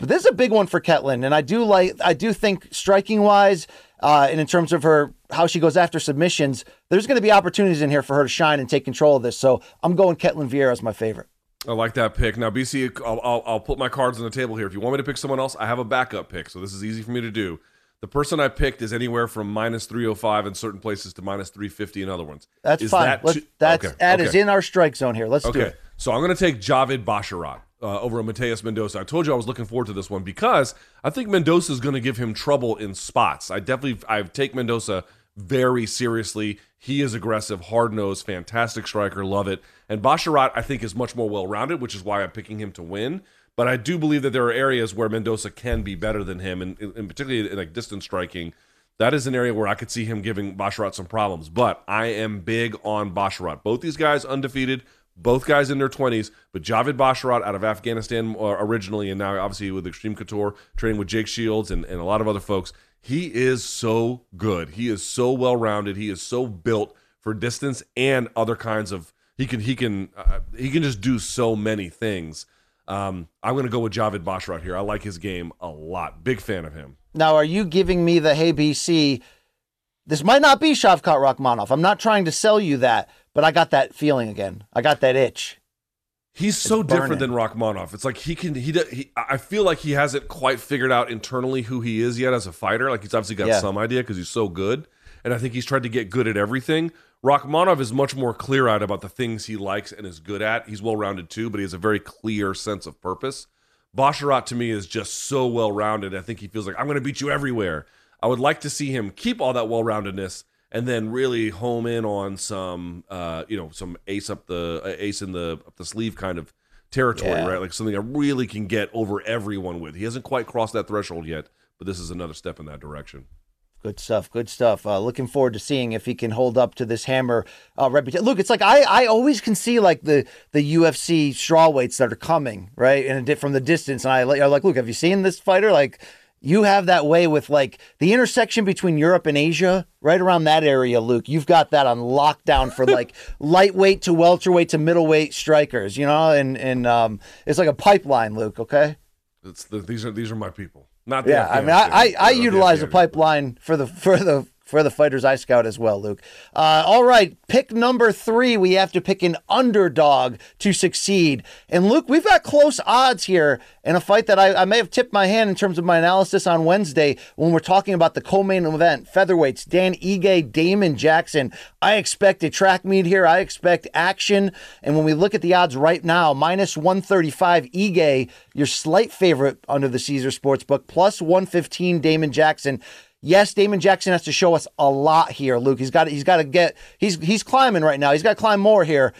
But this is a big one for Ketlen, and I do like I do think striking wise, uh, and in terms of her how she goes after submissions, there's going to be opportunities in here for her to shine and take control of this. So I'm going Ketlen Vieira as my favorite. I like that pick. Now, BC, I'll, I'll, I'll put my cards on the table here. If you want me to pick someone else, I have a backup pick, so this is easy for me to do. The person I picked is anywhere from minus 305 in certain places to minus 350 in other ones. That's is fine. That too- that's okay, that is okay. in our strike zone here. Let's do Okay, it. so I'm going to take Javid Basharat uh, over Mateus Mendonça. I told you I was looking forward to this one because I think Mendonça is going to give him trouble in spots. I definitely I take Mendonça very seriously. He is aggressive, hard nosed, fantastic striker. Love it. And Basharat I think is much more well rounded, which is why I'm picking him to win. But I do believe that there are areas where Mendonça can be better than him, and, and particularly in like distance striking. That is an area where I could see him giving Basharat some problems. But I am big on Basharat. Both these guys undefeated, both guys in their 20s. But Javid Basharat out of Afghanistan uh, originally, and now obviously with Extreme Couture, training with Jake Shields and, and a lot of other folks. He is so good. He is so well rounded. He is so built for distance and other kinds of. He can he can uh, he can just do so many things. Um, I'm going to go with Javid Basharat here. I like his game a lot. Big fan of him. Now, are you giving me the hey BC? This might not be Shavkat Rakhmonov. I'm not trying to sell you that, but I got that feeling again. I got that itch. He's so burning. different than Rakhmonov. It's like he can he, do- he I feel like he hasn't quite figured out internally who he is yet as a fighter. Like he's obviously got Yeah. some idea because he's so good, and I think he's tried to get good at everything. Rakhmonov is much more clear-eyed about the things he likes and is good at. He's well-rounded too, but he has a very clear sense of purpose. Basharat to me is just so well-rounded. I think he feels like I'm going to beat you everywhere. I would like to see him keep all that well-roundedness and then really home in on some, uh, you know, some ace up the uh, ace in the up the sleeve kind of territory, Yeah. right? Like something I really can get over everyone with. He hasn't quite crossed that threshold yet, but this is another step in that direction. Good stuff. Good stuff. Uh, looking forward to seeing if he can hold up to this hammer uh, reputation. Look, it's like I, I always can see like the the UFC strawweights that are coming right and from the distance, and I like, I'm like, look, have you seen this fighter? Like, you have that way with like the intersection between Europe and Asia, right around that area, Luke. You've got that on lockdown for like lightweight to welterweight to middleweight strikers, you know, and and um, it's like a pipeline, Luke. Okay. It's the, these are these are my people. Not the Yeah, I mean, Afghanistan, I, I, I utilize the pipeline for the for the for the fighters I scout as well, Luke. Uh, all right, pick number three. We have to pick an underdog to succeed. And Luke, we've got close odds here in a fight that I, I may have tipped my hand in terms of my analysis on Wednesday when we're talking about the co-main event, featherweights, Dan Ige, Damon Jackson. I expect a track meet here. I expect action. And when we look at the odds right now, minus 135 Ige, your slight favorite under the Caesar Sportsbook, plus 115 Damon Jackson. Yes, Damon Jackson has to show us a lot here, Luke. He's got he's got to get he's he's climbing right now. He's got to climb more here.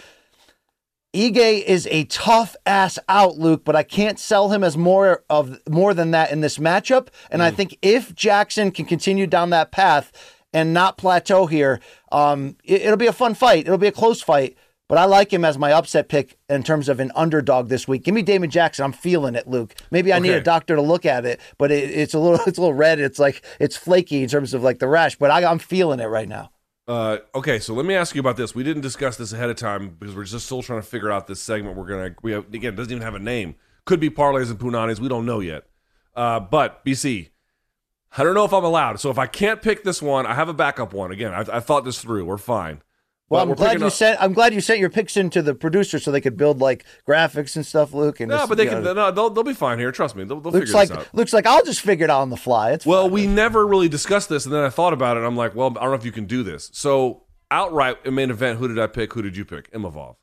Ige is a tough ass out, Luke, but I can't sell him as more of more than that in this matchup. And I think if Jackson can continue down that path and not plateau here, um, it, it'll be a fun fight. It'll be a close fight. But I like him as my upset pick in terms of an underdog this week. Give me Damon Jackson. I'm feeling it, Luke. Maybe I need a doctor to look at it, but it, it's a little it's a little red. It's like it's flaky in terms of like the rash. But I, I'm feeling it right now. Uh, okay, so let me ask you about this. We didn't discuss this ahead of time because we're just still trying to figure out this segment. We're gonna we have, again it doesn't even have a name. Could be parlays and punanis. We don't know yet. Uh, but BC, I don't know if I'm allowed. So if I can't pick this one, I have a backup one. Again, I, I thought this through. We're fine. Well, But I'm glad you up- sent. I'm glad you sent your picks into the producer so they could build like graphics and stuff, Luke. And No, this- but they can. know, No, they'll, they'll be fine here. Trust me. They'll, they'll looks figure like this out. looks like I'll just figure it out on the fly. It's Well, fine. we never really discussed this, and then I thought about it. I'm like, well, I don't know if you can do this. So outright in main event, who did I pick? Who did you pick? Imavov.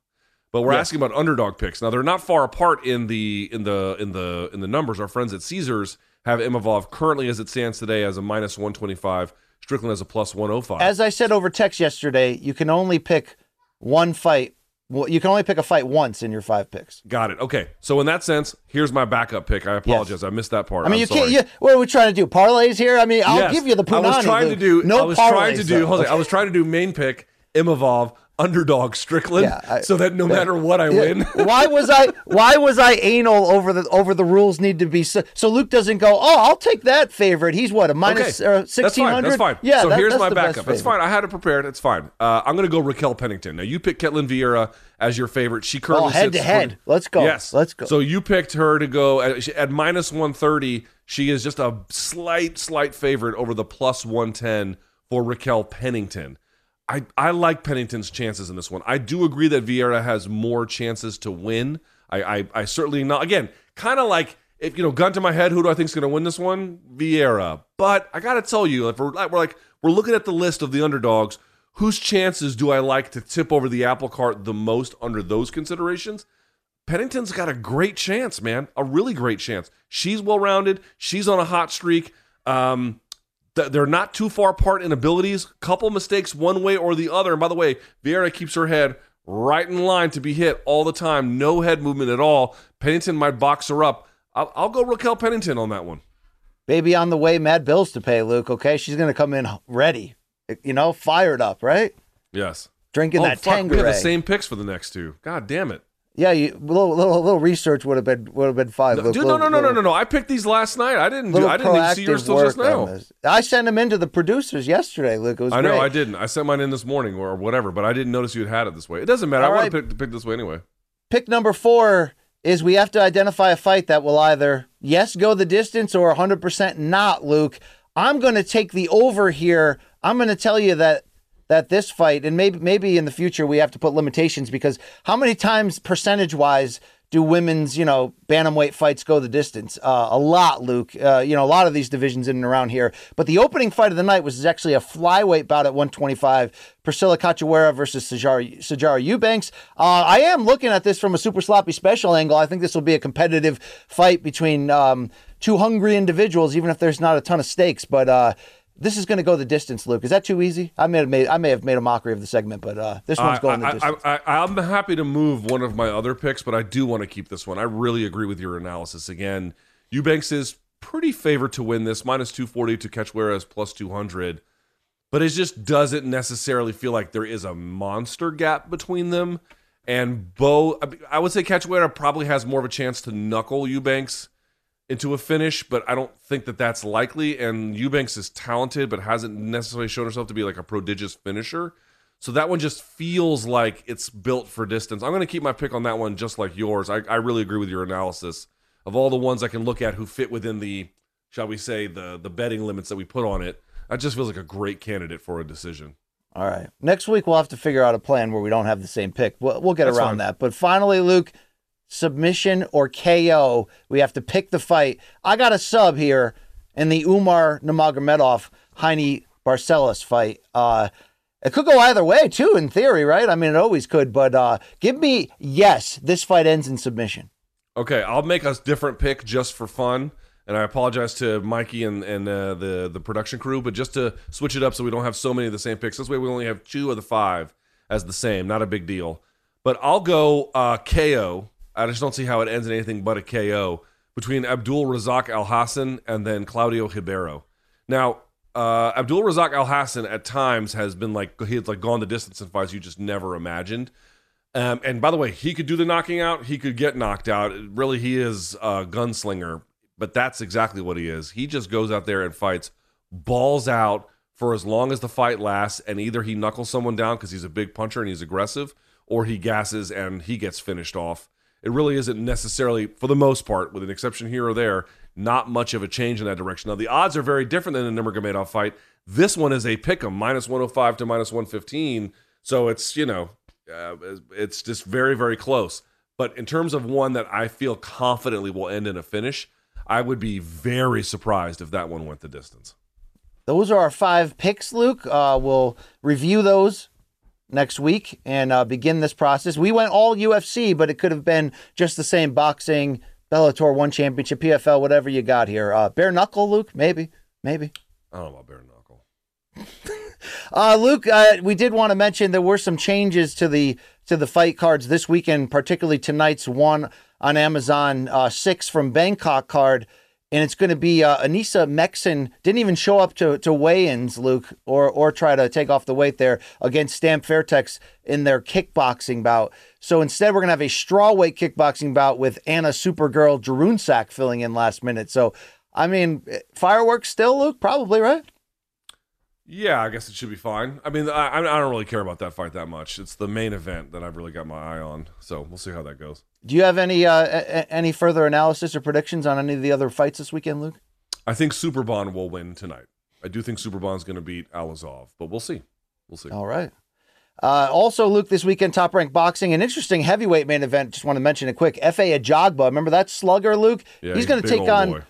But we're asking about underdog picks. Now they're not far apart in the in the in the in the numbers. Our friends at Caesars have Imavov currently, as it stands today, as a minus 125. Strickland has a plus 105. As I said over text yesterday, you can only pick one fight. Well, you can only pick a fight once in your five picks. Got it. Okay. So in that sense, here's my backup pick. I apologize. I missed that part. I mean, I'm you sorry. can't. You, what are we trying to do? Parlays here? I mean, I'll Yes. give you the I was trying to do. no I was trying to parlays, do. though. Jose, I was trying to do main pick Imavov underdog Strickland, Yeah, I- so that no matter what I win. why was I why was I anal over the over the rules need to be so, so Luke doesn't go oh I'll take that favorite he's what a minus Okay, uh, that's fine. hundred That's fine. yeah so that- here's my backup. It's fine. I had it prepared. It's fine. Uh, I'm going to go Raquel Pennington. Now you pick Ketlen Vieira as your favorite. She currently Oh, head to head. for- Let's go. Yes, Let's go. So you picked her to go at, at minus 130. She is just a slight, slight favorite over the plus 110 for Raquel Pennington. I, I like Pennington's chances in this one. I do agree that Vieira has more chances to win. I, I, I certainly not. Again, kind of like if you know, gun to my head, who do I think is going to win this one? Vieira. But I got to tell you, if we're, we're like we're looking at the list of the underdogs, whose chances do I like to tip over the apple cart the most under those considerations? Pennington's got a great chance, man, a really great chance. She's well rounded. She's on a hot streak. Um, they're not too far apart in abilities. Couple mistakes one way or the other. And by the way, Vieira keeps her head right in line to be hit all the time. No head movement at all. Pennington might box her up. I'll, I'll go Raquel Pennington on that one. Baby on the way, mad bills to pay, Luke. Okay, she's going to come in ready, you know, fired up, right? Yes. Drinking oh, that fuck. We have the same picks for the next two. God damn it. Yeah, you little little little research would have been would have been fine. No, dude, Little- no, no, no, no, no, no. I picked these last night. I didn't. Do, I didn't even see yours till just now. I sent them into the producers yesterday, Luke. It was I know. I didn't. I sent mine in this morning or whatever, but I didn't notice you had had it this way. It doesn't matter. All I right. want to pick, pick this way anyway. Pick number four is we have to identify a fight that will either yes go the distance or 100% not. Luke, I'm going to take the over here. I'm going to tell you that that this fight and maybe maybe in the future we have to put limitations because how many times percentage wise do women's you know bantamweight fights go the distance? Uh, a lot luke. Uh, you know a lot of these divisions in and around here. But the opening fight of the night was actually a flyweight bout at 125 priscila cachoeira versus sijara eubanks. Uh, i am looking at this from a super sloppy special angle. I think this will be a competitive fight between um, two hungry individuals even if there's not a ton of stakes. But uh, this is going to go the distance, Luke. Is that too easy? I may have made I may have made a mockery of the segment, but uh, this one's going the I, distance. I, I, I'm happy to move one of my other picks, but I do want to keep this one. I really agree with your analysis. Again, Eubanks is pretty favored to win this, minus 240 to Cachoeira is plus 200, but it just doesn't necessarily feel like there is a monster gap between them. And Bo, I would say Cachoeira probably has more of a chance to knuckle Eubanks into a finish, but I don't think that that's likely. And Eubanks is talented, but hasn't necessarily shown herself to be like a prodigious finisher. So that one just feels like it's built for distance. I'm going to keep my pick on that one just like yours. I, I really agree with your analysis of all the ones I can look at who fit within the, shall we say, the the betting limits that we put on it. That just feels like a great candidate for a decision. All right. Next week we'll have to figure out a plan where we don't have the same pick. We'll, we'll get That's around fine. that. But finally, Luke, submission or KO. We have to pick the fight. I got a sub here in the Umar Nurmagomedov Raoni Barcelos fight. Uh, it could go either way too, in theory, right? I mean, it always could. But uh, give me yes. This fight ends in submission. Okay, I'll make a different pick just for fun, and I apologize to Mikey and and uh, the the production crew, but just to switch it up so we don't have so many of the same picks. This way, we only have two of the five as the same. Not a big deal. But I'll go uh, KO. I just don't see how it ends in anything but a KO between Abdul Razak Al Hassan and then Claudio Ribeiro. Now, uh, Abdul Razak Al Hassan at times has been like he has like gone the distance in fights you just never imagined. Um, and by the way, he could do the knocking out. He could get knocked out. Really, he is a gunslinger, but that's exactly what he is. He just goes out there and fights, balls out for as long as the fight lasts, and either he knuckles someone down because he's a big puncher and he's aggressive, or he gasses and he gets finished off. It really isn't necessarily, for the most part, with an exception here or there, not much of a change in that direction. Now, the odds are very different than the Nurmagomedov fight. This one is a pick 'em, minus 105 to minus 115. So it's, you know, uh, it's just very, very close. But in terms of one that I feel confidently will end in a finish, I would be very surprised if that one went the distance. Those are our five picks, Luke. Uh, we'll review those next week and uh, begin this process. We went all UFC, but it could have been just the same boxing, Bellator, one championship, PFL, whatever you got here. Uh, bare knuckle, Luke, maybe, maybe. I don't know about bare knuckle. Uh, Luke, uh, we did want to mention there were some changes to the to the fight cards this weekend, particularly tonight's one on Amazon uh, six from Bangkok card, and it's going to be uh, Anissa Meksen didn't even show up to to weigh-ins, Luke, or or try to take off the weight there against Stamp Fairtex in their kickboxing bout. So instead, we're going to have a strawweight kickboxing bout with Anna Supergirl Jaroonsak filling in last minute. So. I mean, fireworks still, Luke? Probably, right? Yeah, I guess it should be fine. I mean, I, I don't really care about that fight that much. It's the main event that I've really got my eye on. So we'll see how that goes. Do you have any uh, a- any further analysis or predictions on any of the other fights this weekend, Luke? I think Superbon will win tonight. I do think Superbon's going to beat Allazov, but we'll see. We'll see. All right. Uh, also, Luke, this weekend, top ranked boxing, an interesting heavyweight main event. Just want to mention it quick. Efe Ajagba. Remember that slugger, Luke? Yeah, he's he's going to take on boy.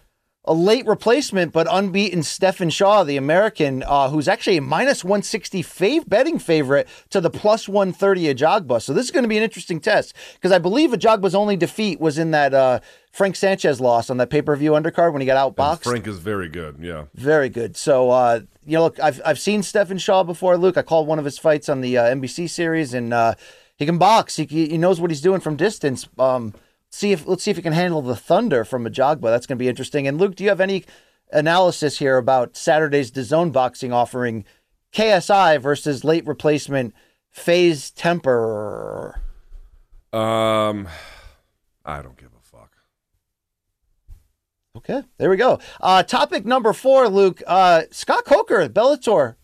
A late replacement, but unbeaten Stephen Shaw, the American, uh, who's actually a minus 160 fav- betting favorite to the plus 130 Ajagba. So this is going to be an interesting test because I believe Ajagba's only defeat was in that uh, Frank Sanchez loss on that pay per view undercard when he got And outboxed. Frank is very good. Yeah. Very good. So, uh, you know, look, I've I've seen Stephen Shaw before, Luke. I called one of his fights on the uh, NBC series, and uh, he can box. He he knows what he's doing from distance. Um, see if let's see if he can handle the thunder from Ajagba. That's going to be interesting. And Luke, do you have any analysis here about Saturday's DAZN boxing offering KSI versus late replacement FaZe Temperrr? Um, I don't give a fuck. Okay, there we go. Uh, topic number four, Luke. Uh, Scott Coker, Bellator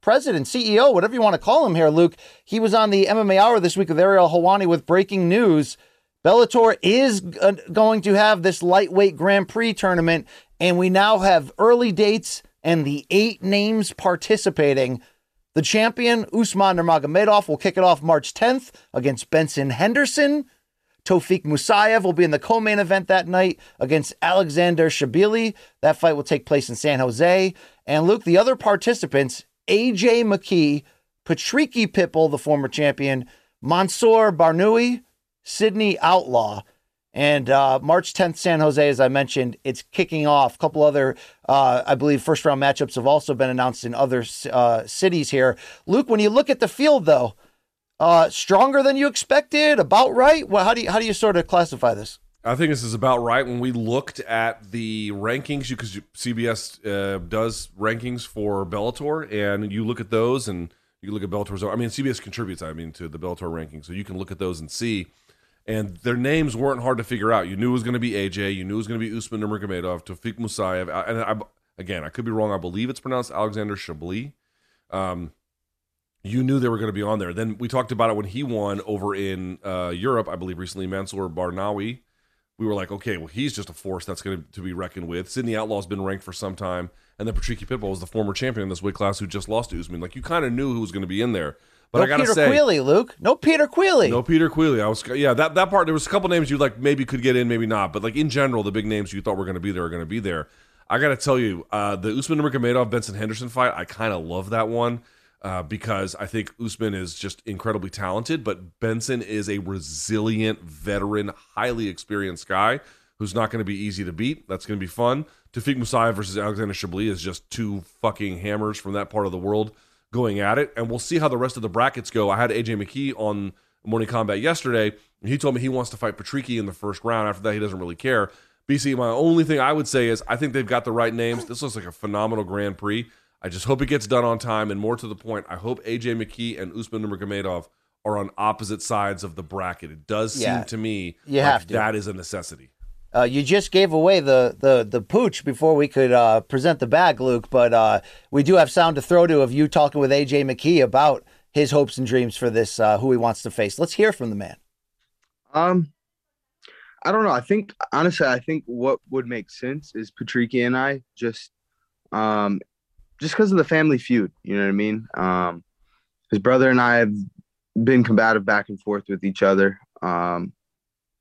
president, CEO, whatever you want to call him here, Luke. He was on the MMA Hour this week with Ariel Helwani with breaking news. Bellator is uh, going to have this lightweight Grand Prix tournament, and we now have early dates and the eight names participating. The champion, Usman Nurmagomedov, will kick it off March 10th against Benson Henderson. Tofik Musayev will be in the co-main event that night against Alexander Shabliy. That fight will take place in San Jose. And Luke, the other participants, AJ McKee, Patricky Pitbull, the former champion, Mansour Barnaoui, Sydney Outlaw. And uh, March 10th, San Jose, as I mentioned, it's kicking off. A couple other, uh, I believe, first round matchups have also been announced in other uh, cities here. Luke, when you look at the field, though, uh, stronger than you expected, about right. Well, how do you how do you sort of classify this? I think this is about right. When we looked at the rankings, because CBS uh, does rankings for Bellator, and you look at those, and you look at Bellator's. I mean, CBS contributes. I mean, to the Bellator rankings, so you can look at those and see. And their names weren't hard to figure out. You knew it was going to be AJ. You knew it was going to be Usman Nurmagomedov, Tofik Musayev, and I, again, I could be wrong. I believe it's pronounced Alexander Shabliy. Um, you knew they were going to be on there. Then we talked about it when he won over in uh, Europe, I believe recently, Mansour Barnaoui. We were like, okay, well, he's just a force that's going to, to be reckoned with. Sydney Outlaw's been ranked for some time, and then Patricky Pitbull was the former champion in this weight class who just lost to Usman. Like you kind of knew who was going to be in there. But no I gotta Peter say, Queally, Luke. No Peter Queally. no Peter Queally. I was yeah that that part. There was a couple names you like maybe could get in, maybe not. But like in general, the big names you thought were going to be there are going to be there. I got to tell you, uh, the Usman Nurmagomedov Benson Henderson fight, I kind of love that one uh, because I think Usman is just incredibly talented, but Benson is a resilient veteran, highly experienced guy who's not going to be easy to beat. That's going to be fun. Tofik Musayev versus Alexander Shabliy is just two fucking hammers from that part of the world going at it, and we'll see how the rest of the brackets go. I had AJ McKee on Morning Combat yesterday, and he told me he wants to fight Patricky in the first round. After that, he doesn't really care. BC, my only thing I would say is I think they've got the right names. This looks like a phenomenal Grand Prix. I just hope it gets done on time, and more to the point, I hope AJ McKee and Usman Nurmagomedov are on opposite sides of the bracket. It does seem Yeah. to me You like have to. that is a necessity. Uh, you just gave away the the the pooch before we could uh, present the bag, Luke. But uh, we do have sound to throw to of you talking with AJ McKee about his hopes and dreams for this, uh, who he wants to face. Let's hear from the man. Um, I don't know. I think honestly, I think what would make sense is Patricky and I just, um, just because of the family feud. You know what I mean? Um, his brother and I have been combative back and forth with each other. Um,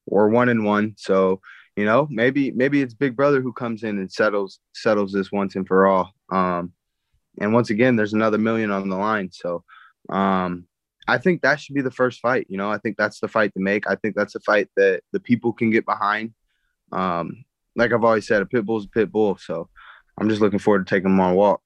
we're one and one, so you know maybe maybe it's Big Brother who comes in and settles settles this once and for all. Um, and once again, there's another million on the line, so. Um, I think that should be the first fight. You know, I think that's the fight to make. I think that's a fight that the people can get behind. Um, like I've always said, a pit bull's a pit bull. So I'm just looking forward to taking them on a walk.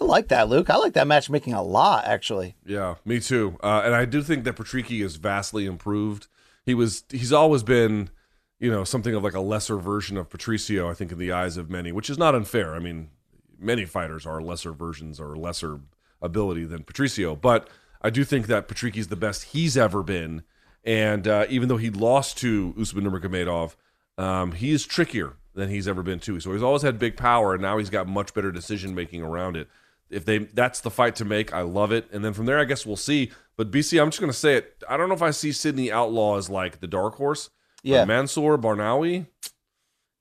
I like that, Luke. I like that matchmaking a lot, actually. Yeah, me too. Uh, and I do think that Patricky is vastly improved. He was he's always been, you know, something of like a lesser version of Patricio, I think, in the eyes of many, which is not unfair. I mean, many fighters are lesser versions or lesser ability than Patricio, but I do think that Patricky's the best he's ever been. And uh, even though he lost to Usman Nurmagomedov, um, he is trickier than he's ever been too. So he's always had big power, and now he's got much better decision making around it. If they that's the fight to make, I love it. And then from there, I guess we'll see. But BC, I'm just gonna say it. I don't know if I see Sydney Outlaw as like the dark horse. Yeah. Mansour Barnaoui,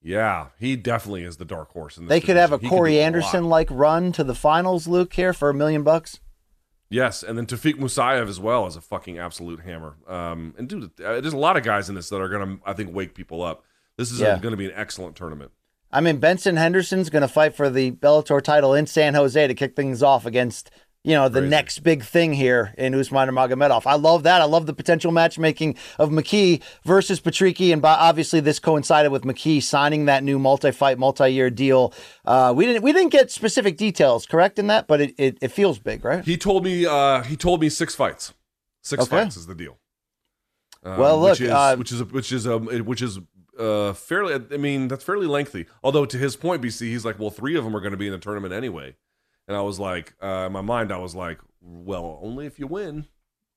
Yeah, he definitely is the dark horse in this. They could have a. He Corey. Anderson like run to the finals, Luke, here for a million bucks. Yes, and then Tofik Musayev as well as a fucking absolute hammer. Um, and dude, uh, there's a lot of guys in this that are gonna, I think, wake people up. This is Yeah. going to be an excellent tournament. I mean, Benson Henderson's going to fight for the Bellator title in San Jose to kick things off against, you know, the Crazy. next big thing here in Usman Magomedov. I love that. I love the potential matchmaking of McKee versus Patricky, and by, obviously this coincided with McKee signing that new multi-fight, multi-year deal. Uh, we didn't we didn't get specific details, correct in that, but it, it, it feels big, right? He told me, uh, he told me six fights. Six Okay. fights is the deal. Um, Well, look, which is uh, which is a, which is a, which is uh fairly. I mean, that's fairly lengthy. Although to his point, BC, he's like, well, three of them are going to be in the tournament anyway. And I was like, uh, in my mind, I was like, well, only if you win,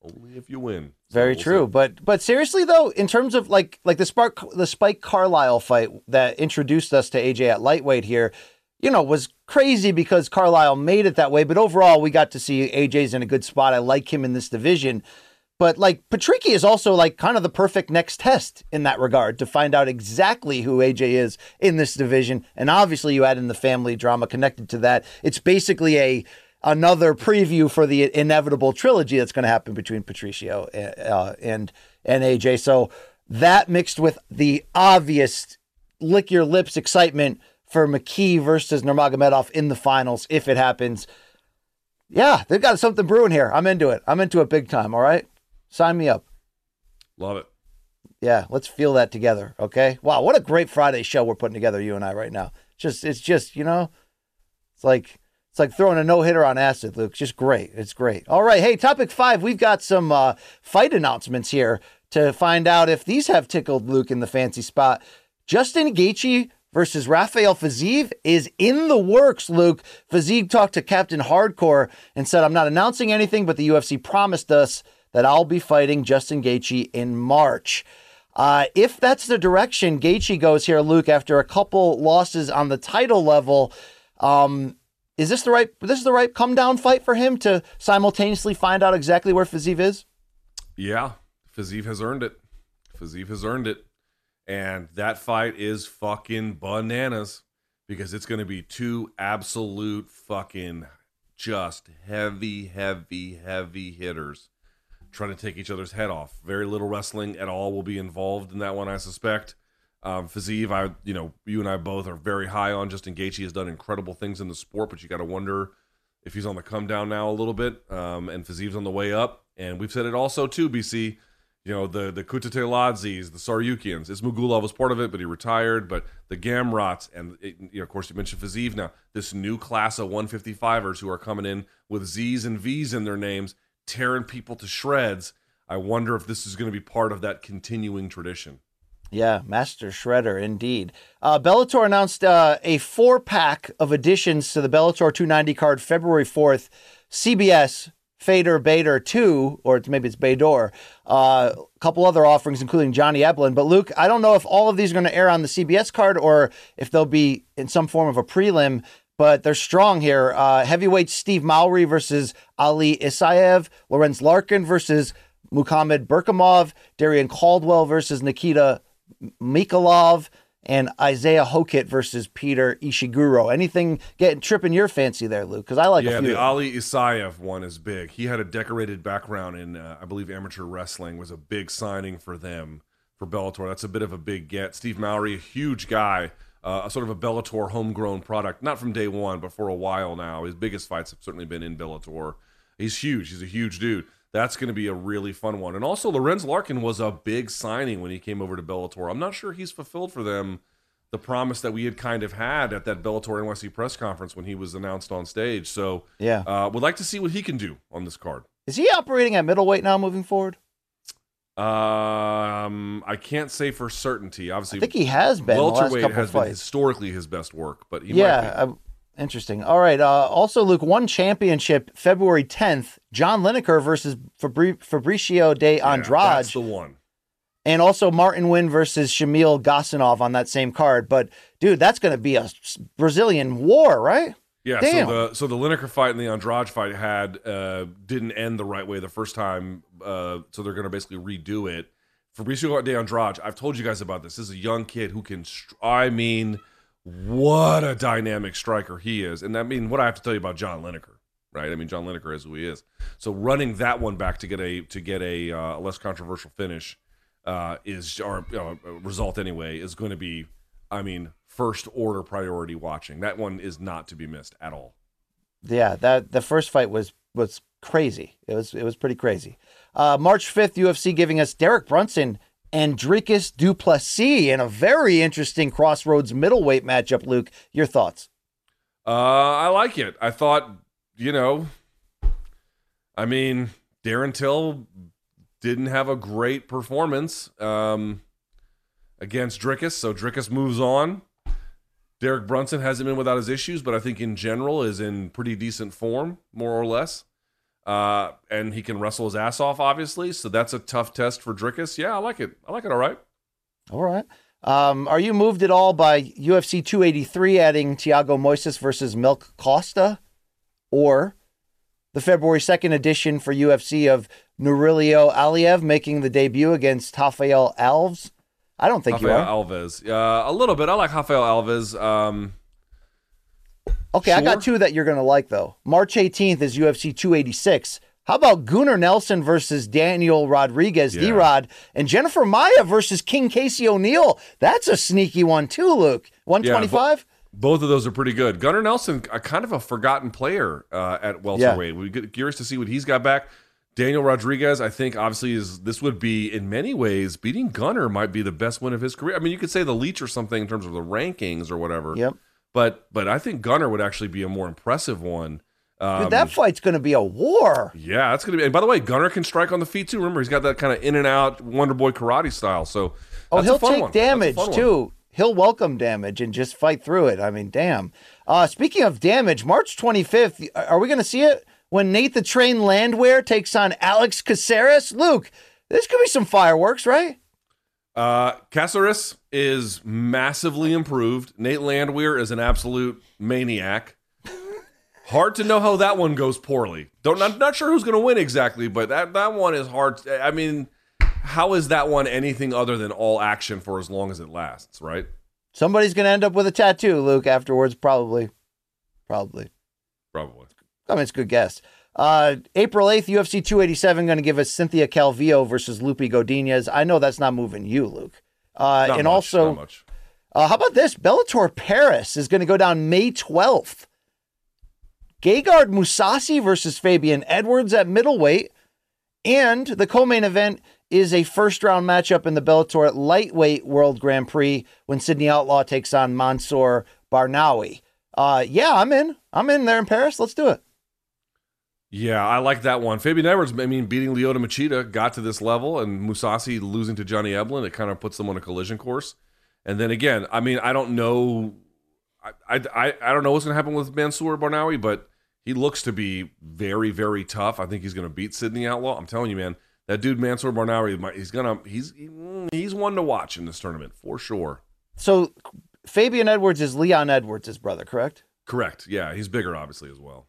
only if you win. So Very we'll true, see. but but seriously though, in terms of like like the Spark the Spike Carlyle fight that introduced us to AJ at lightweight here, you know, was crazy because Carlyle made it that way. But overall, we got to see AJ's in a good spot. I like him in this division. But like Patricky is also like kind of the perfect next test in that regard to find out exactly who AJ is in this division. And obviously, you add in the family drama connected to that. It's basically a another preview for the inevitable trilogy that's going to happen between Patricio uh, and and AJ. So that mixed with the obvious lick your lips excitement for McKee versus Nurmagomedov in the finals if it happens. Yeah, they've got something brewing here. I'm into it. I'm into it big time. All right, sign me up. love it. Yeah, let's feel that together. Okay. Wow, what a great Friday show we're putting together, you and I, right now. Just it's just you know, it's like it's like throwing a no hitter on acid, Luke. Just great. It's great. All right. Hey, topic five. We've got some uh, fight announcements here to find out if these have tickled Luke in the fancy spot. Justin Gaethje versus Rafael Fiziev is in the works, Luke. Fiziev talked to Captain Hardcore and said, I'm not announcing anything, but the UFC promised us that I'll be fighting Justin Gaethje in March. Uh, if that's the direction Gaethje goes here, Luke, after a couple losses on the title level, um, is this the right this is the right come down fight for him to simultaneously find out exactly where Fiziev is? Yeah, Fiziev has earned it. Fiziev has earned it. And that fight is fucking bananas because it's going to be two absolute fucking just heavy, heavy, heavy hitters trying to take each other's head off. Very little wrestling at all will be involved in that one, I suspect. Um, Fiziev, I, you know, you and I both are very high on. Justin Gaethje has done incredible things in the sport, but you got to wonder if he's on the come down now a little bit. Um, and Fiziev's on the way up. And we've said it also too, BC. You know, the the Kutateladzis, the Tsarukyans. Ismagulov was part of it, but he retired. But the Gamrots, and it, you know, of course, you mentioned Fiziev now. This new class of 155ers who are coming in with Z's and V's in their names, tearing people to shreds. I wonder if this is going to be part of that continuing tradition. Yeah, Master Shredder, indeed. Uh, Bellator announced uh, a four pack of additions to the Bellator 290 card February 4th. CBS, Fader, Bader 2, or maybe it's Bador. Uh, a couple other offerings, including Johnny Eblen. But Luke, I don't know if all of these are going to air on the CBS card or if they'll be in some form of a prelim. But they're strong here. Uh, heavyweight Steve Mowry versus Ali Isaev, Lorenz Larkin versus Muhammad Berkhamov, Darrion Caldwell versus Nikita Mikhailov, and Isaiah Hokit versus Peter Ishiguro. Anything getting tripping your fancy there, Luke? Because I like a yeah, the Ali Isaev one is big. He had a decorated background in, uh, I believe, amateur wrestling. Was a big signing for them for Bellator. That's a bit of a big get. Steve Mowry, a huge guy, uh, a sort of a Bellator homegrown product, not from day one, but for a while now. His biggest fights have certainly been in Bellator. He's huge. He's a huge dude. That's going to be a really fun one. And also, Lorenz Larkin was a big signing when he came over to Bellator. I'm not sure he's fulfilled for them the promise that we had kind of had at that Bellator NYC press conference when he was announced on stage. So, Yeah. uh, would like to see what he can do on this card. Is he operating at middleweight now moving forward? Um, I can't say for certainty. Obviously, I think he has been welterweight has been historically his best work, but he might yeah, interesting. All right. Uh, also, Luke, one championship February 10th, John Lineker versus Fabri- Fabricio de Yeah, Andrade. that's the one. and also Martin Nguyen versus Shamil Gasanov on that same card. But dude, that's going to be a Brazilian war, right? Yeah, Damn. so the so the Lineker fight and the Andrade fight had uh, didn't end the right way the first time, uh, so they're going to basically redo it. Fabricio de Andrade, I've told you guys about this. This is a young kid who can, I mean, what a dynamic striker he is. And I mean, what I have to tell you about John Lineker, right? I mean, John Lineker is who he is. So running that one back to get a to get a uh, less controversial finish uh, is or uh, result anyway is going to be, I mean, first order priority watching. That one is not to be missed at all. Yeah, that the first fight was was crazy. It was it was pretty crazy. Uh, March fifth, UFC giving us Derek Brunson and Dricus Du Plessis in a very interesting crossroads middleweight matchup. Luke, your thoughts? Uh, I like it. I thought, you know, I mean, Darren Till didn't have a great performance um, against Dricus, so Dricus moves on. Derek Brunson hasn't been without his issues, but I think in general is in pretty decent form, more or less. Uh, and he can wrestle his ass off, obviously. So that's a tough test for Dricus. Yeah, I like it. I like it. All right. All right. Um, are you moved at all by UFC 283 adding Thiago Moises versus Milk Costa, or the February 2nd edition for UFC of Nurullo Aliev making the debut against Rafael Alves? I don't think Rafael you are. Alves. Uh, a little bit. I like Rafael Alves. Um, Okay, I got two that you're going to like, though. March 18th is UFC 286. How about Gunnar Nelson versus Daniel Rodriguez, Yeah. D Rod, and Jennifer Maia versus King Casey O'Neill? That's a sneaky one, too, Luke. 125? both of those are pretty good. Gunnar Nelson, a kind of a forgotten player uh, at welterweight. Yeah. We get curious to see what he's got back. Daniel Rodriguez, I think, obviously is this would be in many ways beating Gunnar might be the best win of his career. I mean, you could say the Leech or something in terms of the rankings or whatever. Yep. But but I think Gunnar would actually be a more impressive one. Um, Dude, that fight's going to be a war. yeah, that's gonna be. And by the way, Gunnar can strike on the feet too. Remember, he's got that kind of in and out Wonder Boy karate style. So Oh, he'll take one. Damage, fun one. too. He'll welcome damage and just fight through it. I mean, damn. Uh, speaking of damage, March 25th, are we going to see it when Nate the Train Landwehr takes on Alex Caceres? Luke, this could be some fireworks, right? Uh, Caceres is massively improved. Nate Landwehr is an absolute maniac. Hard to know how that one goes poorly. Don't not, not sure who's going to win exactly, but that that one is hard. I mean, how is that one anything other than all action for as long as it lasts? Right? Somebody's going to end up with a tattoo, Luke, afterwards, probably. Probably. Probably. I mean, it's a good guess. Uh, April 8th, UFC 287 going to give us Cynthia Calvillo versus Lupe Godinez. I know that's not moving you, Luke. Uh, and much, also, uh, how about this? Bellator Paris is going to go down May 12th. Gegard Mousasi versus Fabian Edwards at middleweight. And the co main event is a first round matchup in the Bellator Lightweight World Grand Prix when Sidney Outlaw takes on Mansour Barnaoui. Uh, yeah, I'm in. I'm in there in Paris. Let's do it. Yeah, I like that one. Fabian Edwards, I mean, beating Lyoto Machida got to this level, and Mousasi losing to Johnny Eblen, it kind of puts them on a collision course. And then again, I mean, I don't know, I I, I, don't know what's going to happen with Mansour Barnaoui, but he looks to be very, very tough. I think he's going to beat Sidney Outlaw. I'm telling you, man, that dude Mansour Barnaoui, he's gonna, he's he's one to watch in this tournament for sure. So Fabian Edwards is Leon Edwards' brother, correct? Correct. Yeah, he's bigger, obviously, as well.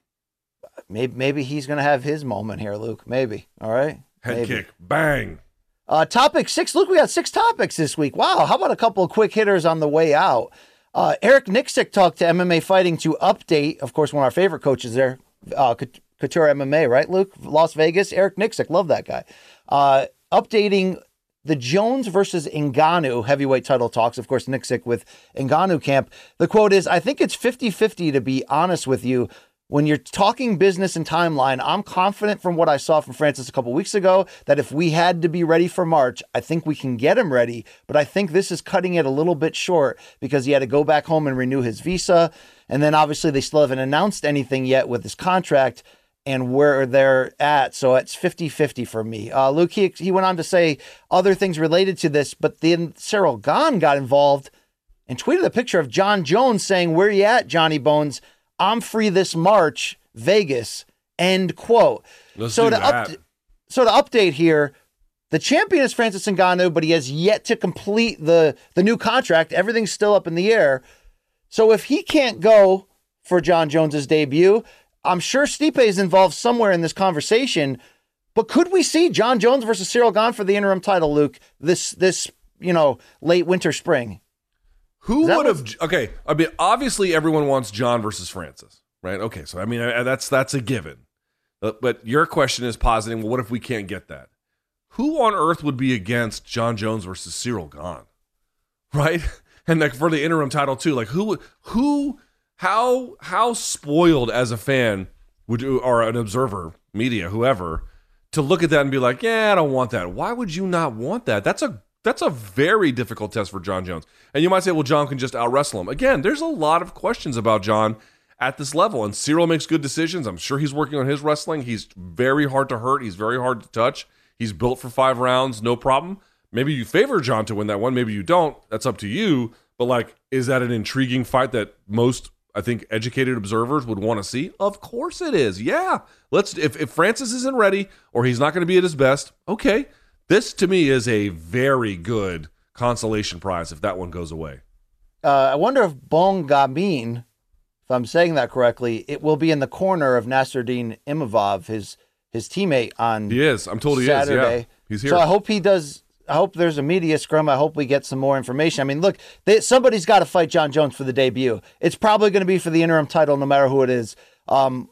Maybe maybe he's gonna have his moment here, Luke. Maybe. All right. Head Maybe. kick, bang. Uh, topic six. Luke, we got six topics this week. Wow. How about a couple of quick hitters on the way out? Uh, Eric Nicksick talked to MMA Fighting to update, of course, one of our favorite coaches there, uh, Couture MMA, right, Luke? Las Vegas. Eric Nicksick, love that guy. Uh, updating the Jones versus Ngannou heavyweight title talks. Of course, Nicksick with Ngannou camp. The quote is I think it's 50 50 to be honest with you. When you're talking business and timeline, I'm confident from what I saw from Francis a couple weeks ago that if we had to be ready for March, I think we can get him ready. But I think this is cutting it a little bit short because he had to go back home and renew his visa. And then obviously they still haven't announced anything yet with his contract and where they're at. So it's 50 50 for me. Uh, Luke, he, he went on to say other things related to this, but then Ciryl Gane got involved and tweeted a picture of Jon Jones saying, Where you at, Johnny Bones? I'm free this March, Vegas. End quote. Let's so to up, so to update here, the champion is Francis Ngannou, but he has yet to complete the the new contract. Everything's still up in the air. So if he can't go for Jon Jones's debut, I'm sure Stipe is involved somewhere in this conversation. But could we see Jon Jones versus Ciryl Gane for the interim title, Luke, this this you know late winter spring? Who would have? Okay, I mean, obviously everyone wants John versus Francis, right? Okay, so I mean, that's that's a given. But, but your question is positing. Well, what if we can't get that? Who on earth would be against Jon Jones versus Ciryl Gane, right? And like for the interim title too, like who who how how spoiled as a fan would you or an observer, media, whoever, to look at that and be like, yeah, I don't want that. Why would you not want that? That's a that's a very difficult test for Jon Jones. And you might say, well, Jon can just out wrestle him. Again, there's a lot of questions about Jon at this level. And Ciryl makes good decisions. I'm sure he's working on his wrestling. He's very hard to hurt. He's very hard to touch. He's built for five rounds, no problem. Maybe you favor Jon to win that one. Maybe you don't. That's up to you. But like, is that an intriguing fight that most I think educated observers would want to see? Of course it is. Yeah. Let's if, if Francis isn't ready or he's not going to be at his best, okay. This to me is a very good consolation prize if that one goes away. Uh, I wonder if Bon Gamin, if I'm saying that correctly, it will be in the corner of Nassourdine Imavov, his his teammate on He is. I'm told he Saturday. is. Yeah. He's here. So I hope he does. I hope there's a media scrum. I hope we get some more information. I mean, look, they, somebody's got to fight Jon Jones for the debut. It's probably going to be for the interim title, no matter who it is. Um,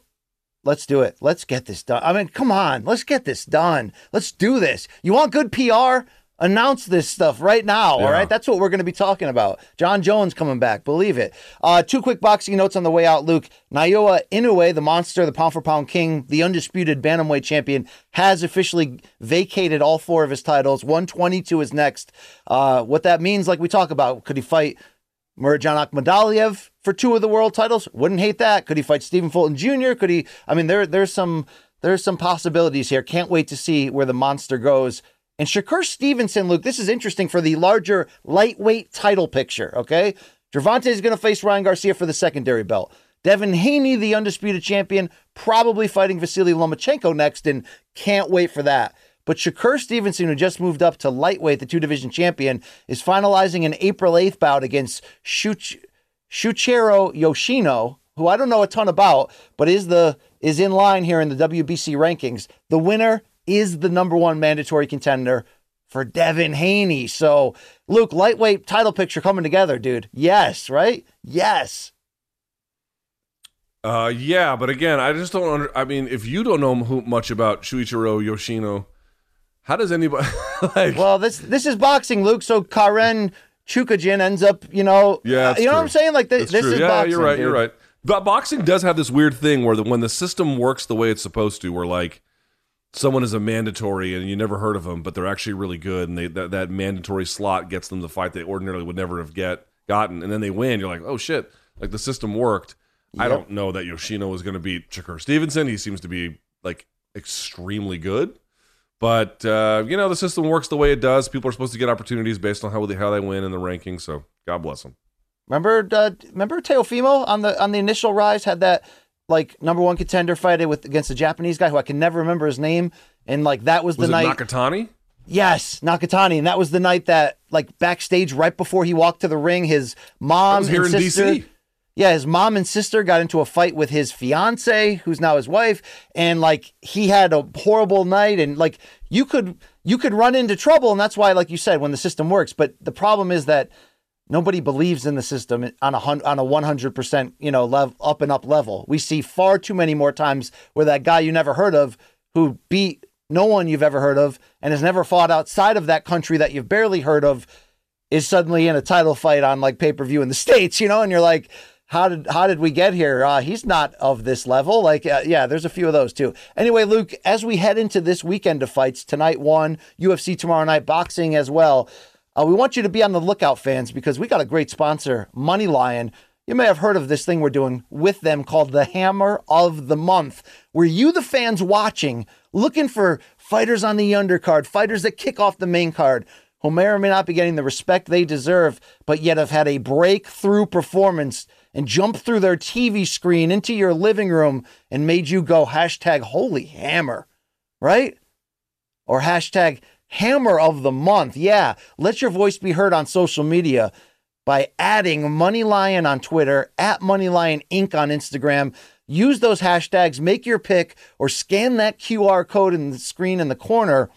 let's do it. Let's get this done. I mean, come on, let's get this done. Let's do this. You want good PR? Announce this stuff right now. Yeah. All right, that's what we're going to be talking about. Jon Jones coming back, believe it. Uh, two quick boxing notes on the way out, Luke. Naoya Inoue, the monster, the pound for pound king, the undisputed bantamweight champion, has officially vacated all four of his titles. 122 is next. Uh, what that means, like we talk about, could he fight Murodjon Akhmadaliev for two of the world titles? Wouldn't hate that. Could he fight Stephen Fulton Jr.? Could he? I mean, there there's some there's some possibilities here. Can't wait to see where the monster goes. And Shakur Stevenson, Luke, this is interesting for the larger lightweight title picture. Okay, Gervonta is going to face Ryan Garcia for the secondary belt. Devin Haney, the undisputed champion, probably fighting Vasily Lomachenko next, and can't wait for that. But Shakur Stevenson, who just moved up to lightweight, the two division champion, is finalizing an April 8th bout against Shuch- Yoshino, who I don't know a ton about, but is the is in line here in the WBC rankings. The winner is the number one mandatory contender for Devin Haney. So, Luke, lightweight title picture coming together, dude. Yes, right? Yes. Uh, yeah, but again, I just don't. Under, I mean, if you don't know much about Shuichiro Yoshino, how does anybody like? Well, this this is boxing, Luke. So Karen Chukhadzhian ends up, you know, Yeah, uh, you know what. I'm saying? Like this, this true. is yeah, boxing. you're right. dude. You're right. But boxing does have this weird thing where the, when the system works the way it's supposed to, where like someone is a mandatory and you never heard of them, but they're actually really good, and they that, that mandatory slot gets them the fight they ordinarily would never have get gotten, and then they win. You're like, oh shit, like the system worked. I don't know that Yoshino was going to beat Shakur Stevenson. He seems to be like extremely good. But uh, you know the system works the way it does. People are supposed to get opportunities based on how they how they win in the rankings. So God bless them. Remember, uh, remember Teofimo on the on the initial rise had that like number one contender fight with against a Japanese guy who I can never remember his name, and like that was the Was it night. Nakatani? Yes, Nakatani, and that was the night that like backstage right before he walked to the ring, his mom was here and in sister. Yeah, his mom and sister got into a fight with his fiance, who's now his wife, and like he had a horrible night, and like you could you could run into trouble, and that's why, like you said, when the system works. But the problem is that nobody believes in the system on a on a one hundred percent you know level up and up level. We see far too many more times where that guy you never heard of who beat no one you've ever heard of and has never fought outside of that country that you've barely heard of is suddenly in a title fight on like pay per view in the states, you know, and you're like, how did how did we get here? Uh, he's not of this level. Like, uh, yeah, there's a few of those too. Anyway, Luke, as we head into this weekend of fights tonight, one UFC tomorrow night, boxing as well. Uh, we want you to be on the lookout, fans, because we got a great sponsor, MoneyLion. You may have heard of this thing we're doing with them called the Hammer of the Month, where you, the fans watching, looking for fighters on the undercard, fighters that kick off the main card, who may or may not be getting the respect they deserve, but yet have had a breakthrough performance and jumped through their TV screen into your living room and made you go hashtag holy hammer, right? Or hashtag hammer of the month. Yeah, let your voice be heard on social media. by adding MoneyLion on Twitter, at MoneyLion Inc. on Instagram. Use those hashtags, make your pick, or scan that QR code in the screen in the corner,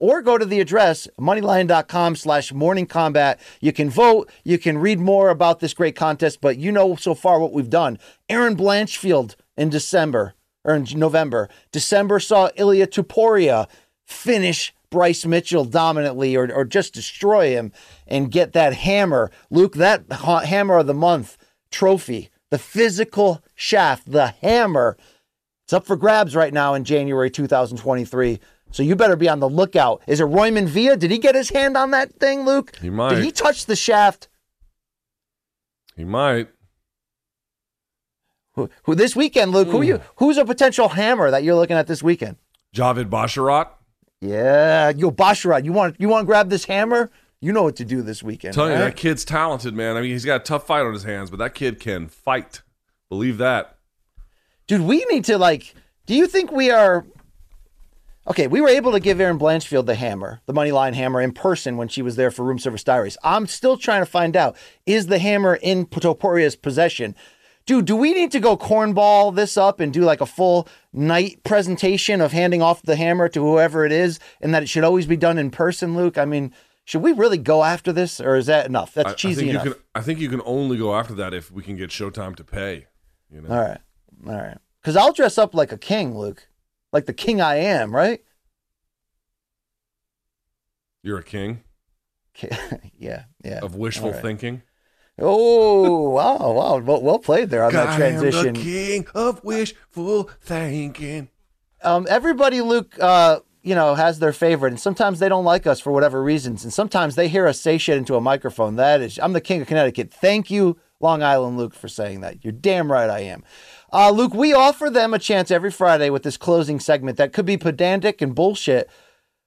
or go to the address moneylion.com slash morning combat. You can vote, you can read more about this great contest, but you know so far what we've done. Erin Blanchfield in December or in November. December saw Ilia Topuria finish Bryce Mitchell dominantly or, or just destroy him and get that hammer. Luke, that ha- hammer of the month trophy, the physical shaft, the hammer, it's up for grabs right now in January 2023. So you better be on the lookout. Is it Royman Villa? Did he get his hand on that thing, Luke? He might. Did he touch the shaft? He might. Who, who this weekend, Luke? Who you? Hmm. Who's a potential hammer that you're looking at this weekend? Javid Basharat. Yeah, yo, Basharat, you want you want to grab this hammer? You know what to do this weekend. Tell you that kid's talented, man. I mean, he's got a tough fight on his hands, but that kid can fight. Believe that. dude. We need to like. Do you think we are? Okay, we were able to give Erin Blanchfield the hammer, the money line hammer, in person when she was there for Room Service Diaries. I'm still trying to find out is the hammer in Topuria's possession. Dude, do we need to go cornball this up and do like a full night presentation of handing off the hammer to whoever it is, and that it should always be done in person, Luke? I mean, should we really go after this, or is that enough? That's I, I cheesy think enough. you can. I think you can only go after that if we can get Showtime to pay. You know. All right. All right. Because I'll dress up like a king, Luke. Like the king I am, right? You're a king yeah. Yeah. of wishful right. thinking. Oh, wow. Wow. Well, well played there on that transition. I am the king of wishful thinking. Um, everybody, Luke, uh, you know, has their favorite, and sometimes they don't like us for whatever reasons, and sometimes they hear us say shit into a microphone. That is, I'm the king of Connecticut. Thank you, Long Island Luke, for saying that. You're damn right I am. Uh, Luke, we offer them a chance every Friday with this closing segment that could be pedantic and bullshit,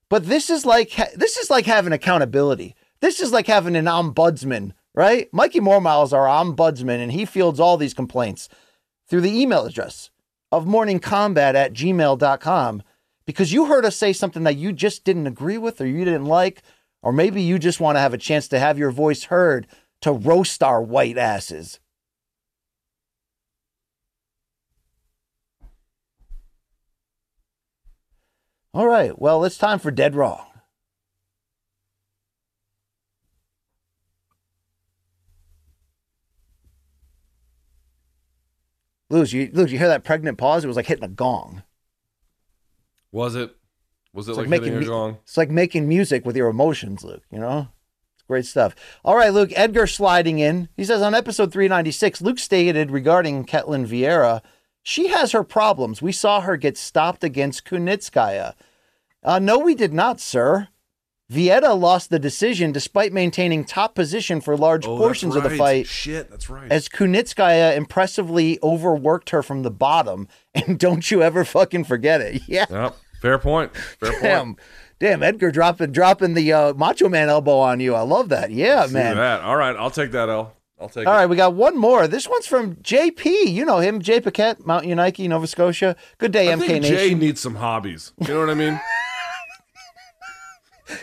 but this is like this is like having accountability. This is like having an ombudsman, right? Mikey Mormile is our ombudsman, and he fields all these complaints through the email address of morningcombat at gmail.com because you heard us say something that you just didn't agree with or you didn't like, or maybe you just want to have a chance to have your voice heard to roast our white asses. All right, well, it's time for Dead Wrong. Lose, you lose. You hear that pregnant pause? It was like hitting a gong. Was it? Was it It's like, like hitting making a mu- gong? It's like making music with your emotions, Luke. You know, it's great stuff. All right, Luke. Edgar sliding in. He says on episode 396, Luke stated regarding Ketlen Vieira, she has her problems. We saw her get stopped against Kunitskaya. Uh, no, we did not, sir. Vieta lost the decision despite maintaining top position for large Oh, portions that's of the fight Shit, that's right. as Kunitskaya impressively overworked her from the bottom. And don't you ever fucking forget it. Yeah. Yep. Fair point. Fair point. Damn, damn, Edgar dropping dropping the uh, Macho Man elbow on you. I love that. Yeah, man. that. All right, I'll take that L. I'll take All it. right, we got one more. This one's from JP. You know him, Jay Paquette, Mount Uniacke, Nova Scotia. Good day, I MK think Jay needs some hobbies. You know what I mean?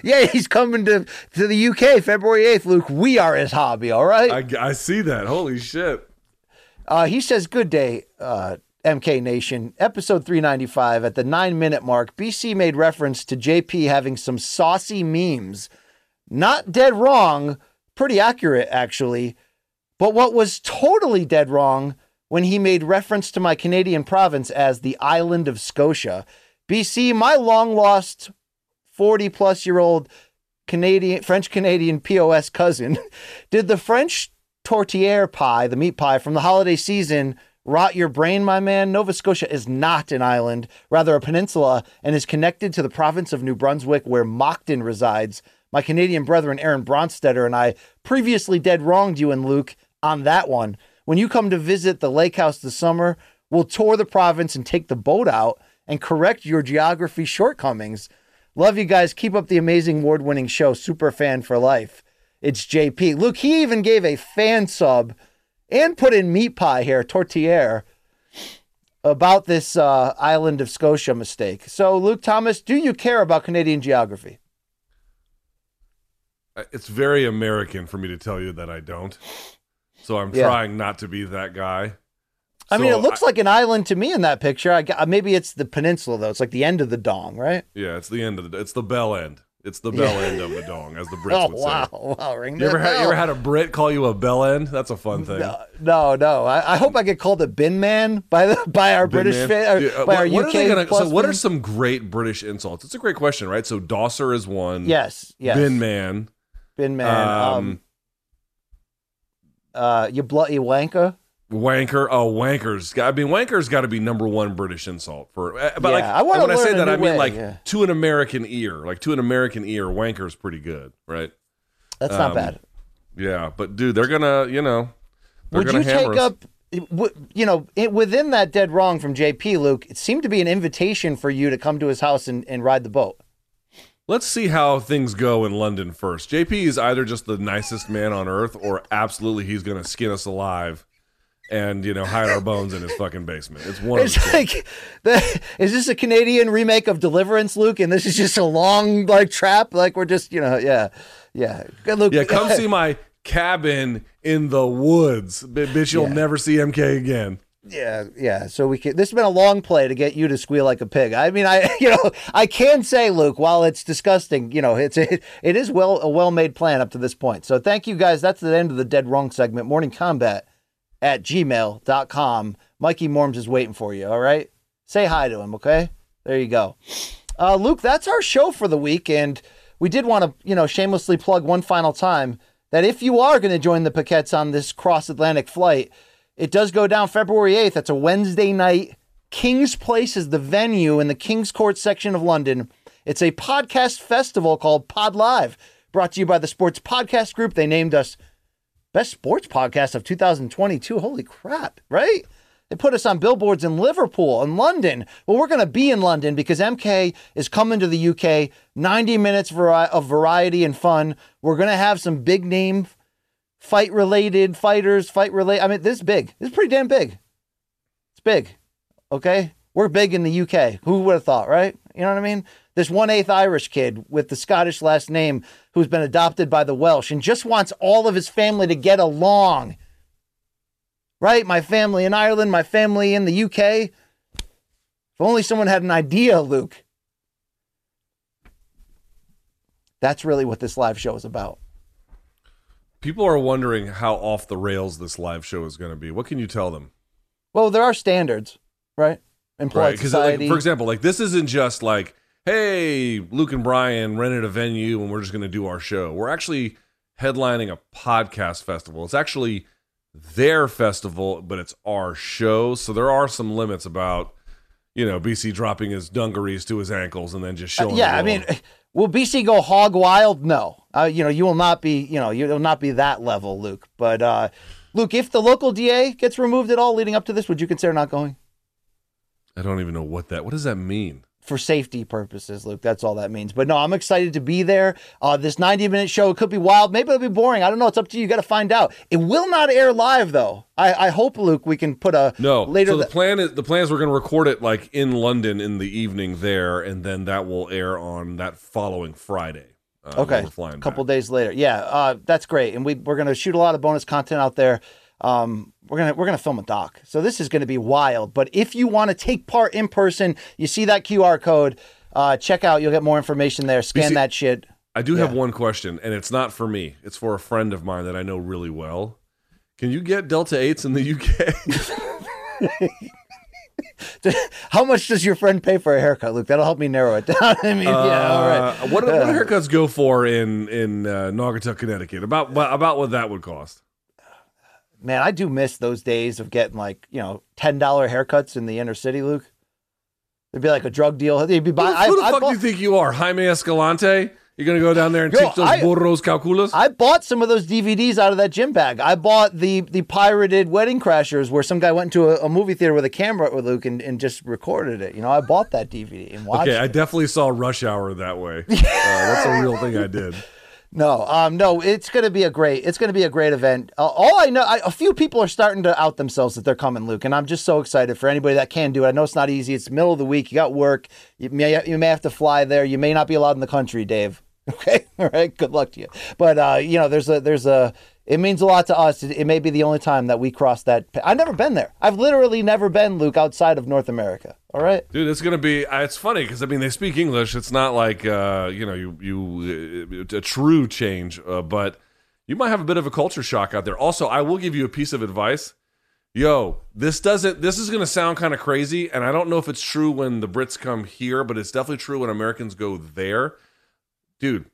Yeah, he's coming to to the UK February eighth. Luke, we are his hobby. All right. I, I see that. Holy shit. Uh, he says, Good day, uh, MK Nation. Episode 395 at the nine minute mark, BC made reference to JP having some saucy memes. Not dead wrong, pretty accurate, actually. But what was totally dead wrong when he made reference to my Canadian province as the island of Scotia. BC, my long lost 40 plus year old Canadian French Canadian POS cousin, did the French tourtière pie, the meat pie from the holiday season, rot your brain, my man? Nova Scotia is not an island, rather a peninsula, and is connected to the province of New Brunswick where Moncton resides. My Canadian brethren Aaron Bronstetter and I previously dead wronged you and Luke on that one. When you come to visit the lake house this summer, we'll tour the province and take the boat out and correct your geography shortcomings. Love you guys. Keep up the amazing award winning show. Super fan for life. It's JP. Luke, he even gave a fan sub and put in meat pie here, tourtière, about this uh, island of Scotia mistake. So, Luke Thomas, do you care about Canadian geography? It's very American for me to tell you that I don't. So I'm Yeah. trying not to be that guy. I mean, it looks like an island to me in that picture. I, maybe it's the peninsula though. It's like the end of the dong, right? Yeah, it's the end of the. It's the bell end. It's the bell end of the dong, as the Brits Oh would say. wow, wow! Ring You ever, had, you ever had a Brit call you a bell end? That's a fun thing. No, no, no. I, I hope I get called a bin man by the by our Bin British fan, or Dude, uh, by what, our what UK are they gonna, so what are some great British insults? It's a great question, right? So Dosser is one. Yes, yes. Bin man. bin man? Um, Um, uh, you bloody wanker. Wanker. Oh, wankers. I mean, wankers got to be number one British insult for. uh, But Yeah, like, I when I say that, I mean way, like yeah. to an American ear. Like to an American ear, wanker's pretty good, right? That's not Um, bad. Yeah, but dude, they're gonna, you know, they're Would you take us. up? You know, it, within that dead wrong from JP Luke, it seemed to be an invitation for you to come to his house and, and ride the boat. Let's see how things go in London first. JP is either just the nicest man on earth, or absolutely he's gonna skin us alive, and you know hide our bones in his fucking basement. It's one. Of It's the like, the, is this a Canadian remake of Deliverance, Luke? And this is just a long like trap. Like we're just, you know, yeah, yeah. Good, Luke. Yeah, come see my cabin in the woods, B- bitch. You'll Yeah. never see MK again. Yeah, yeah. So we can. This has been a long play to get you to squeal like a pig. I mean, I, you know, I can say, Luke, while it's disgusting, you know, it's it, it is well a well made plan up to this point. So thank you guys. That's the end of the dead wrong segment. Morning combat at gmail.com. Mikey Morms is waiting for you. All right, say hi to him. Okay, there you go. Uh, Luke, that's our show for the week, and we did want to, you know, shamelessly plug one final time that if you are going to join the Paquettes on this cross Atlantic flight, it does go down February 8th. That's a Wednesday night. King's Place is the venue in the King's Court section of London. It's a podcast festival called Pod Live, brought to you by the Sports Podcast Group. They named us Best Sports Podcast of 2022. Holy crap, right? They put us on billboards in Liverpool and London. Well, we're going to be in London because MK is coming to the UK. 90 minutes of variety and fun. We're going to have some big name fight related fighters, fight related. I mean, this is big. This is pretty damn big. It's big. Okay. We're big in the UK. Who would have thought, right? You know what I mean? This one eighth Irish kid with the Scottish last name who's been adopted by the Welsh and just wants all of his family to get along. Right? My family in Ireland, my family in the UK. If only someone had an idea, Luke. That's really what this live show is about. People are wondering how off the rails this live show is going to be. What can you tell them? Well, there are standards, right? In polite Right? Because, like, for example, like this isn't just like, hey, Luke and Brian rented a venue and we're just going to do our show. We're actually headlining a podcast festival. It's actually their festival, but it's our show. So there are some limits about, you know, BC dropping his dungarees to his ankles and then just Uh, showing. yeah, the I mean. Will BC go hog wild? No. Uh, you know, you will not be, you know, you will not be that level, Luke. But uh, Luke, if the local DA gets removed at all leading up to this, would you consider not going I don't even know what that. What does that mean? For safety purposes, Luke? That's all that means. But no, I'm excited to be there. Uh, this 90 minute show it could be wild. Maybe it'll be boring. I don't know. It's up to you. You got to find out. It will not air live though. I, I hope, Luke, we can put a No. later. so the th- plan is the plan is we're going to record it like in London in the evening there, and then that will air on that following Friday. Uh, Okay, a couple back. days later. Yeah, uh, that's great, and we we're gonna shoot a lot of bonus content out there. Um, we're gonna we're gonna film a doc, so this is gonna be wild. But if you want to take part in person, you see that QR code. Uh, check out. You'll get more information there. Scan BC that shit. I do have one question, and it's not for me. It's for a friend of mine that I know really well. Can you get Delta Eights in the UK? How much does your friend pay for a haircut, Luke? That'll help me narrow it down. I mean, yeah, all right. Uh, what, what do haircuts go for in in uh, Naugatuck, Connecticut? About about what that would cost? Man, I do miss those days of getting like you know ten dollar haircuts in the inner city, Luke. It'd be like a drug deal. They'd be buying. who the I, I fuck bought- do you think you are, Jaime Escalante? You're gonna go down there and Yo, teach those I- burros calculas? I bought some of those DVDs out of that gym bag. I bought the the pirated Wedding Crashers, where some guy went into a, a movie theater with a camera with Luke and, and just recorded it. You know, I bought that DVD and watched. okay, I definitely saw Rush Hour that way. Uh, that's a real thing I did. No, um, no, it's gonna be a great. It's gonna be a great event. Uh, all I know, I, a few people are starting to out themselves that they're coming, Luke, and I'm just so excited for anybody that can do it. I know it's not easy. It's middle of the week. You got work. You may you may have to fly there. You may not be allowed in the country, Dave. Okay, all right. Good luck to you. But uh, you know, there's a there's a. It means a lot to us. It, it may be the only time that we cross that. I've never been there. I've literally never been, Luke, outside of North America. All right. Dude, it's gonna be. uh, It's funny because I mean they speak English. It's not like uh, you know you you uh, a true change, uh, but you might have a bit of a culture shock out there. Also, I will give you a piece of advice. Yo, this doesn't. This is gonna sound kind of crazy, and I don't know if it's true when the Brits come here, but it's definitely true when Americans go there. Dude,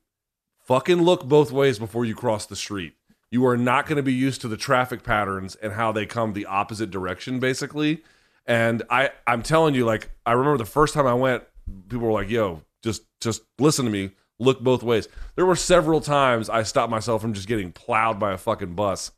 fucking look both ways before you cross the street. You are not going to be used to the traffic patterns and how they come the opposite direction, basically. And I, I'm telling you, like, I remember the first time I went, people were like, "Yo, just, just listen to me. Look both ways." There were several times I stopped myself from just getting plowed by a fucking bus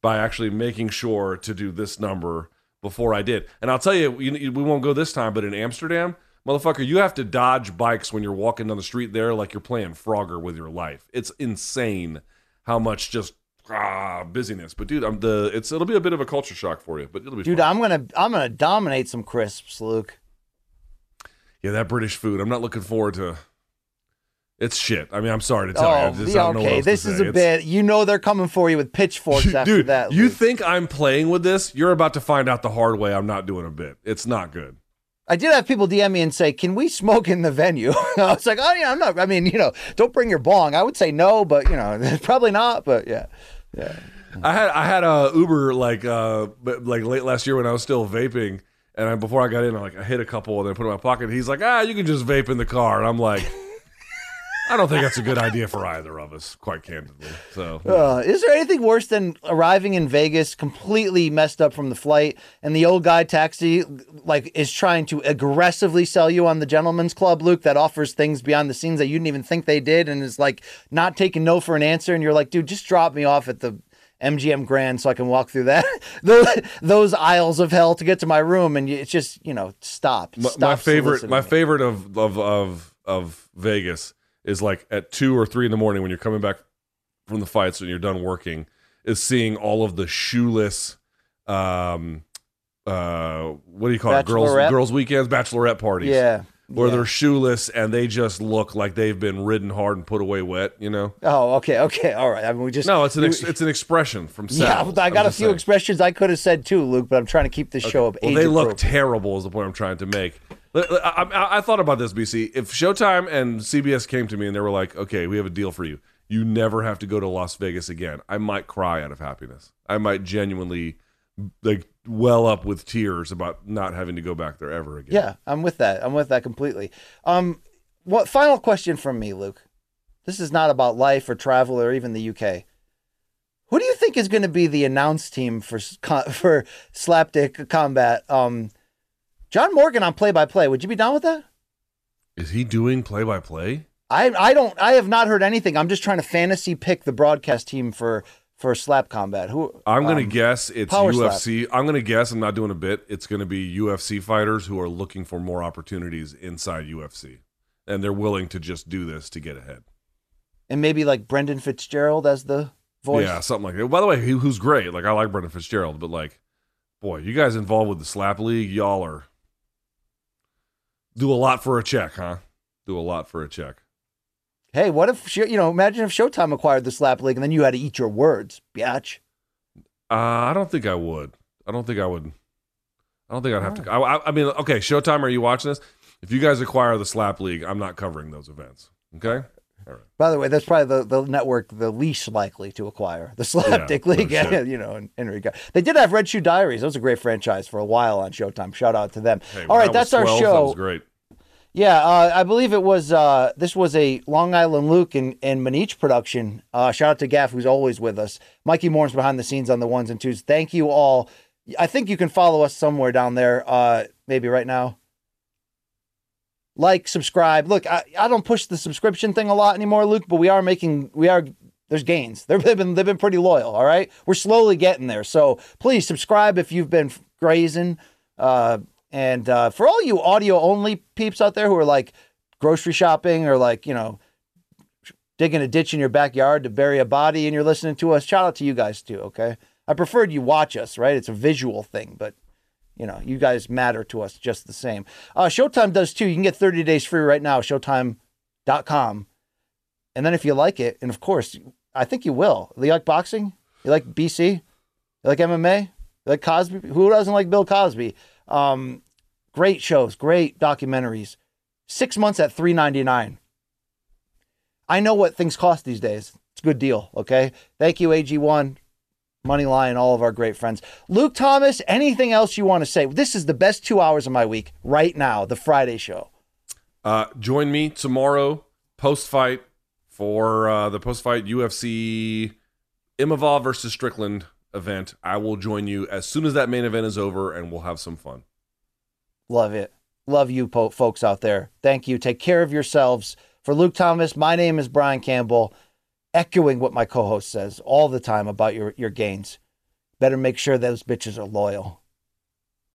by actually making sure to do this number before I did. And I'll tell you, we won't go this time, but in Amsterdam, motherfucker, you have to dodge bikes when you're walking down the street there like you're playing Frogger with your life. It's insane how much just ah, busyness. But dude, I'm the it's it'll be a bit of a culture shock for you, but it'll be Dude, fun. I'm gonna I'm gonna dominate some crisps, Luke. yeah, that British food. I'm not looking forward to. It's shit. I mean, I'm sorry to tell you. Oh, just yeah, don't know okay. This is a It's- bit. You know they're coming for you with pitchforks after Dude, that. you think I'm playing with this? You're about to find out the hard way. I'm not doing a bit. It's not good. I did have people DM me and say, "Can we smoke in the venue?" I was like, "Oh yeah, I'm not. I mean, you know, don't bring your bong." I would say no, but you know, probably not. But yeah, yeah. I had I had a Uber like uh like late last year when I was still vaping, and I, before I got in, I like I hit a couple and then put it in my pocket. He's like, ah, you can just vape in the car, and I'm like, I don't think that's a good idea for either of us, quite candidly. So Uh, is there anything worse than arriving in Vegas completely messed up from the flight, and the old guy taxi like is trying to aggressively sell you on the gentleman's club, Luke, that offers things beyond the scenes that you didn't even think they did, and is like not taking no for an answer, and you're like, dude, just drop me off at the MGM Grand so I can walk through that those, those aisles of hell to get to my room, and it's just you know stop. my, stop my favorite my favorite of of of of Vegas is like at two or three in the morning when you're coming back from the fights and you're done working is seeing all of the shoeless um uh what do you call it girls girls weekends bachelorette parties Yeah. where yeah. they're shoeless and they just look like they've been ridden hard and put away wet you know Oh, okay, okay, all right. I mean, we just no it's an ex- we- it's an expression from Yeah. I I'm got a few saying. expressions I could have said too, Luke, but I'm trying to keep this show up. Well, they look terrible. Is the point I'm trying to make. I, I, I thought about this, BC. If Showtime and CBS came to me and they were like, "Okay, we have a deal for you. You never have to go to Las Vegas again," I might cry out of happiness. I might genuinely like well up with tears about not having to go back there ever again. Yeah, I'm with that. I'm with that completely. Um, what final question from me, Luke? This is not about life or travel or even the UK. Who do you think is going to be the announce team for for slapdick combat? Um, John Morgan on play by play. Would you be down with that? Is he doing play by play? I I don't. I have not heard anything. I'm just trying to fantasy pick the broadcast team for for slap combat. Who I'm gonna um, guess it's power slap. UFC. I'm gonna guess. I'm not doing a bit. It's gonna be UFC fighters who are looking for more opportunities inside UFC, and they're willing to just do this to get ahead. and maybe like Brendan Fitzgerald as the voice. Yeah, something like that. By the way, he, who's great? Like I like Brendan Fitzgerald, but like, boy, you guys involved with the slap league, y'all are do a lot for a check, huh? Do a lot for a check. Hey, what if you know? Imagine if Showtime acquired the slap league and then you had to eat your words, biatch. Uh, I don't think I would. I don't think I would. I don't think I'd have to. I, I- mean, okay, Showtime, are you watching this? If you guys acquire the slap league, I'm not covering those events. Okay. All right. By the way, that's probably the, the network the least likely to acquire the slapdick no league. you know, in, in regard. They did have Red Shoe Diaries. That was a great franchise for a while on Showtime. Shout out to them. Hey, All right, that's was our show. That was great. Yeah, uh, I believe it was. Uh, this was a Long Island Luke and, and Manich production. Uh, shout out to Gaff, who's always with us. Mikey Moore's behind the scenes on the ones and twos. Thank you all. I think you can follow us somewhere down there. Uh, maybe right now. Like, subscribe. Look, I, I don't push the subscription thing a lot anymore, Luke, but we are making we are there's gains. They've been they've been pretty loyal. All right, we're slowly getting there. So please subscribe if you've been grazing. Uh, and uh, for all you audio only peeps out there who are like grocery shopping or like you know digging a ditch in your backyard to bury a body and you're listening to us, shout out to you guys too. Okay, I preferred you watch us. Right, it's a visual thing, but you know, you guys matter to us just the same. Uh, Showtime does too. You can get 30 days free right now, showtime.com. And then if you like it, and of course, I think you will. You like boxing? You like BC? You like MMA? You like Cosby? Who doesn't like Bill Cosby? Um, great shows, great documentaries. Six months at three ninety nine. I know what things cost these days. It's a good deal. Okay. Thank you, AG1, MoneyLion, all of our great friends. Luke Thomas, anything else you want to say? This is the best two hours of my week right now, the Friday show. Uh, join me tomorrow post fight for uh, the post fight UFC Imavov versus Strickland event. I will join you as soon as that main event is over, and we'll have some fun. Love it. Love you, po- folks out there. Thank you. Take care of yourselves. For Luke Thomas, my name is Brian Campbell, echoing what my co host says all the time about your, your gains. Better make sure those bitches are loyal.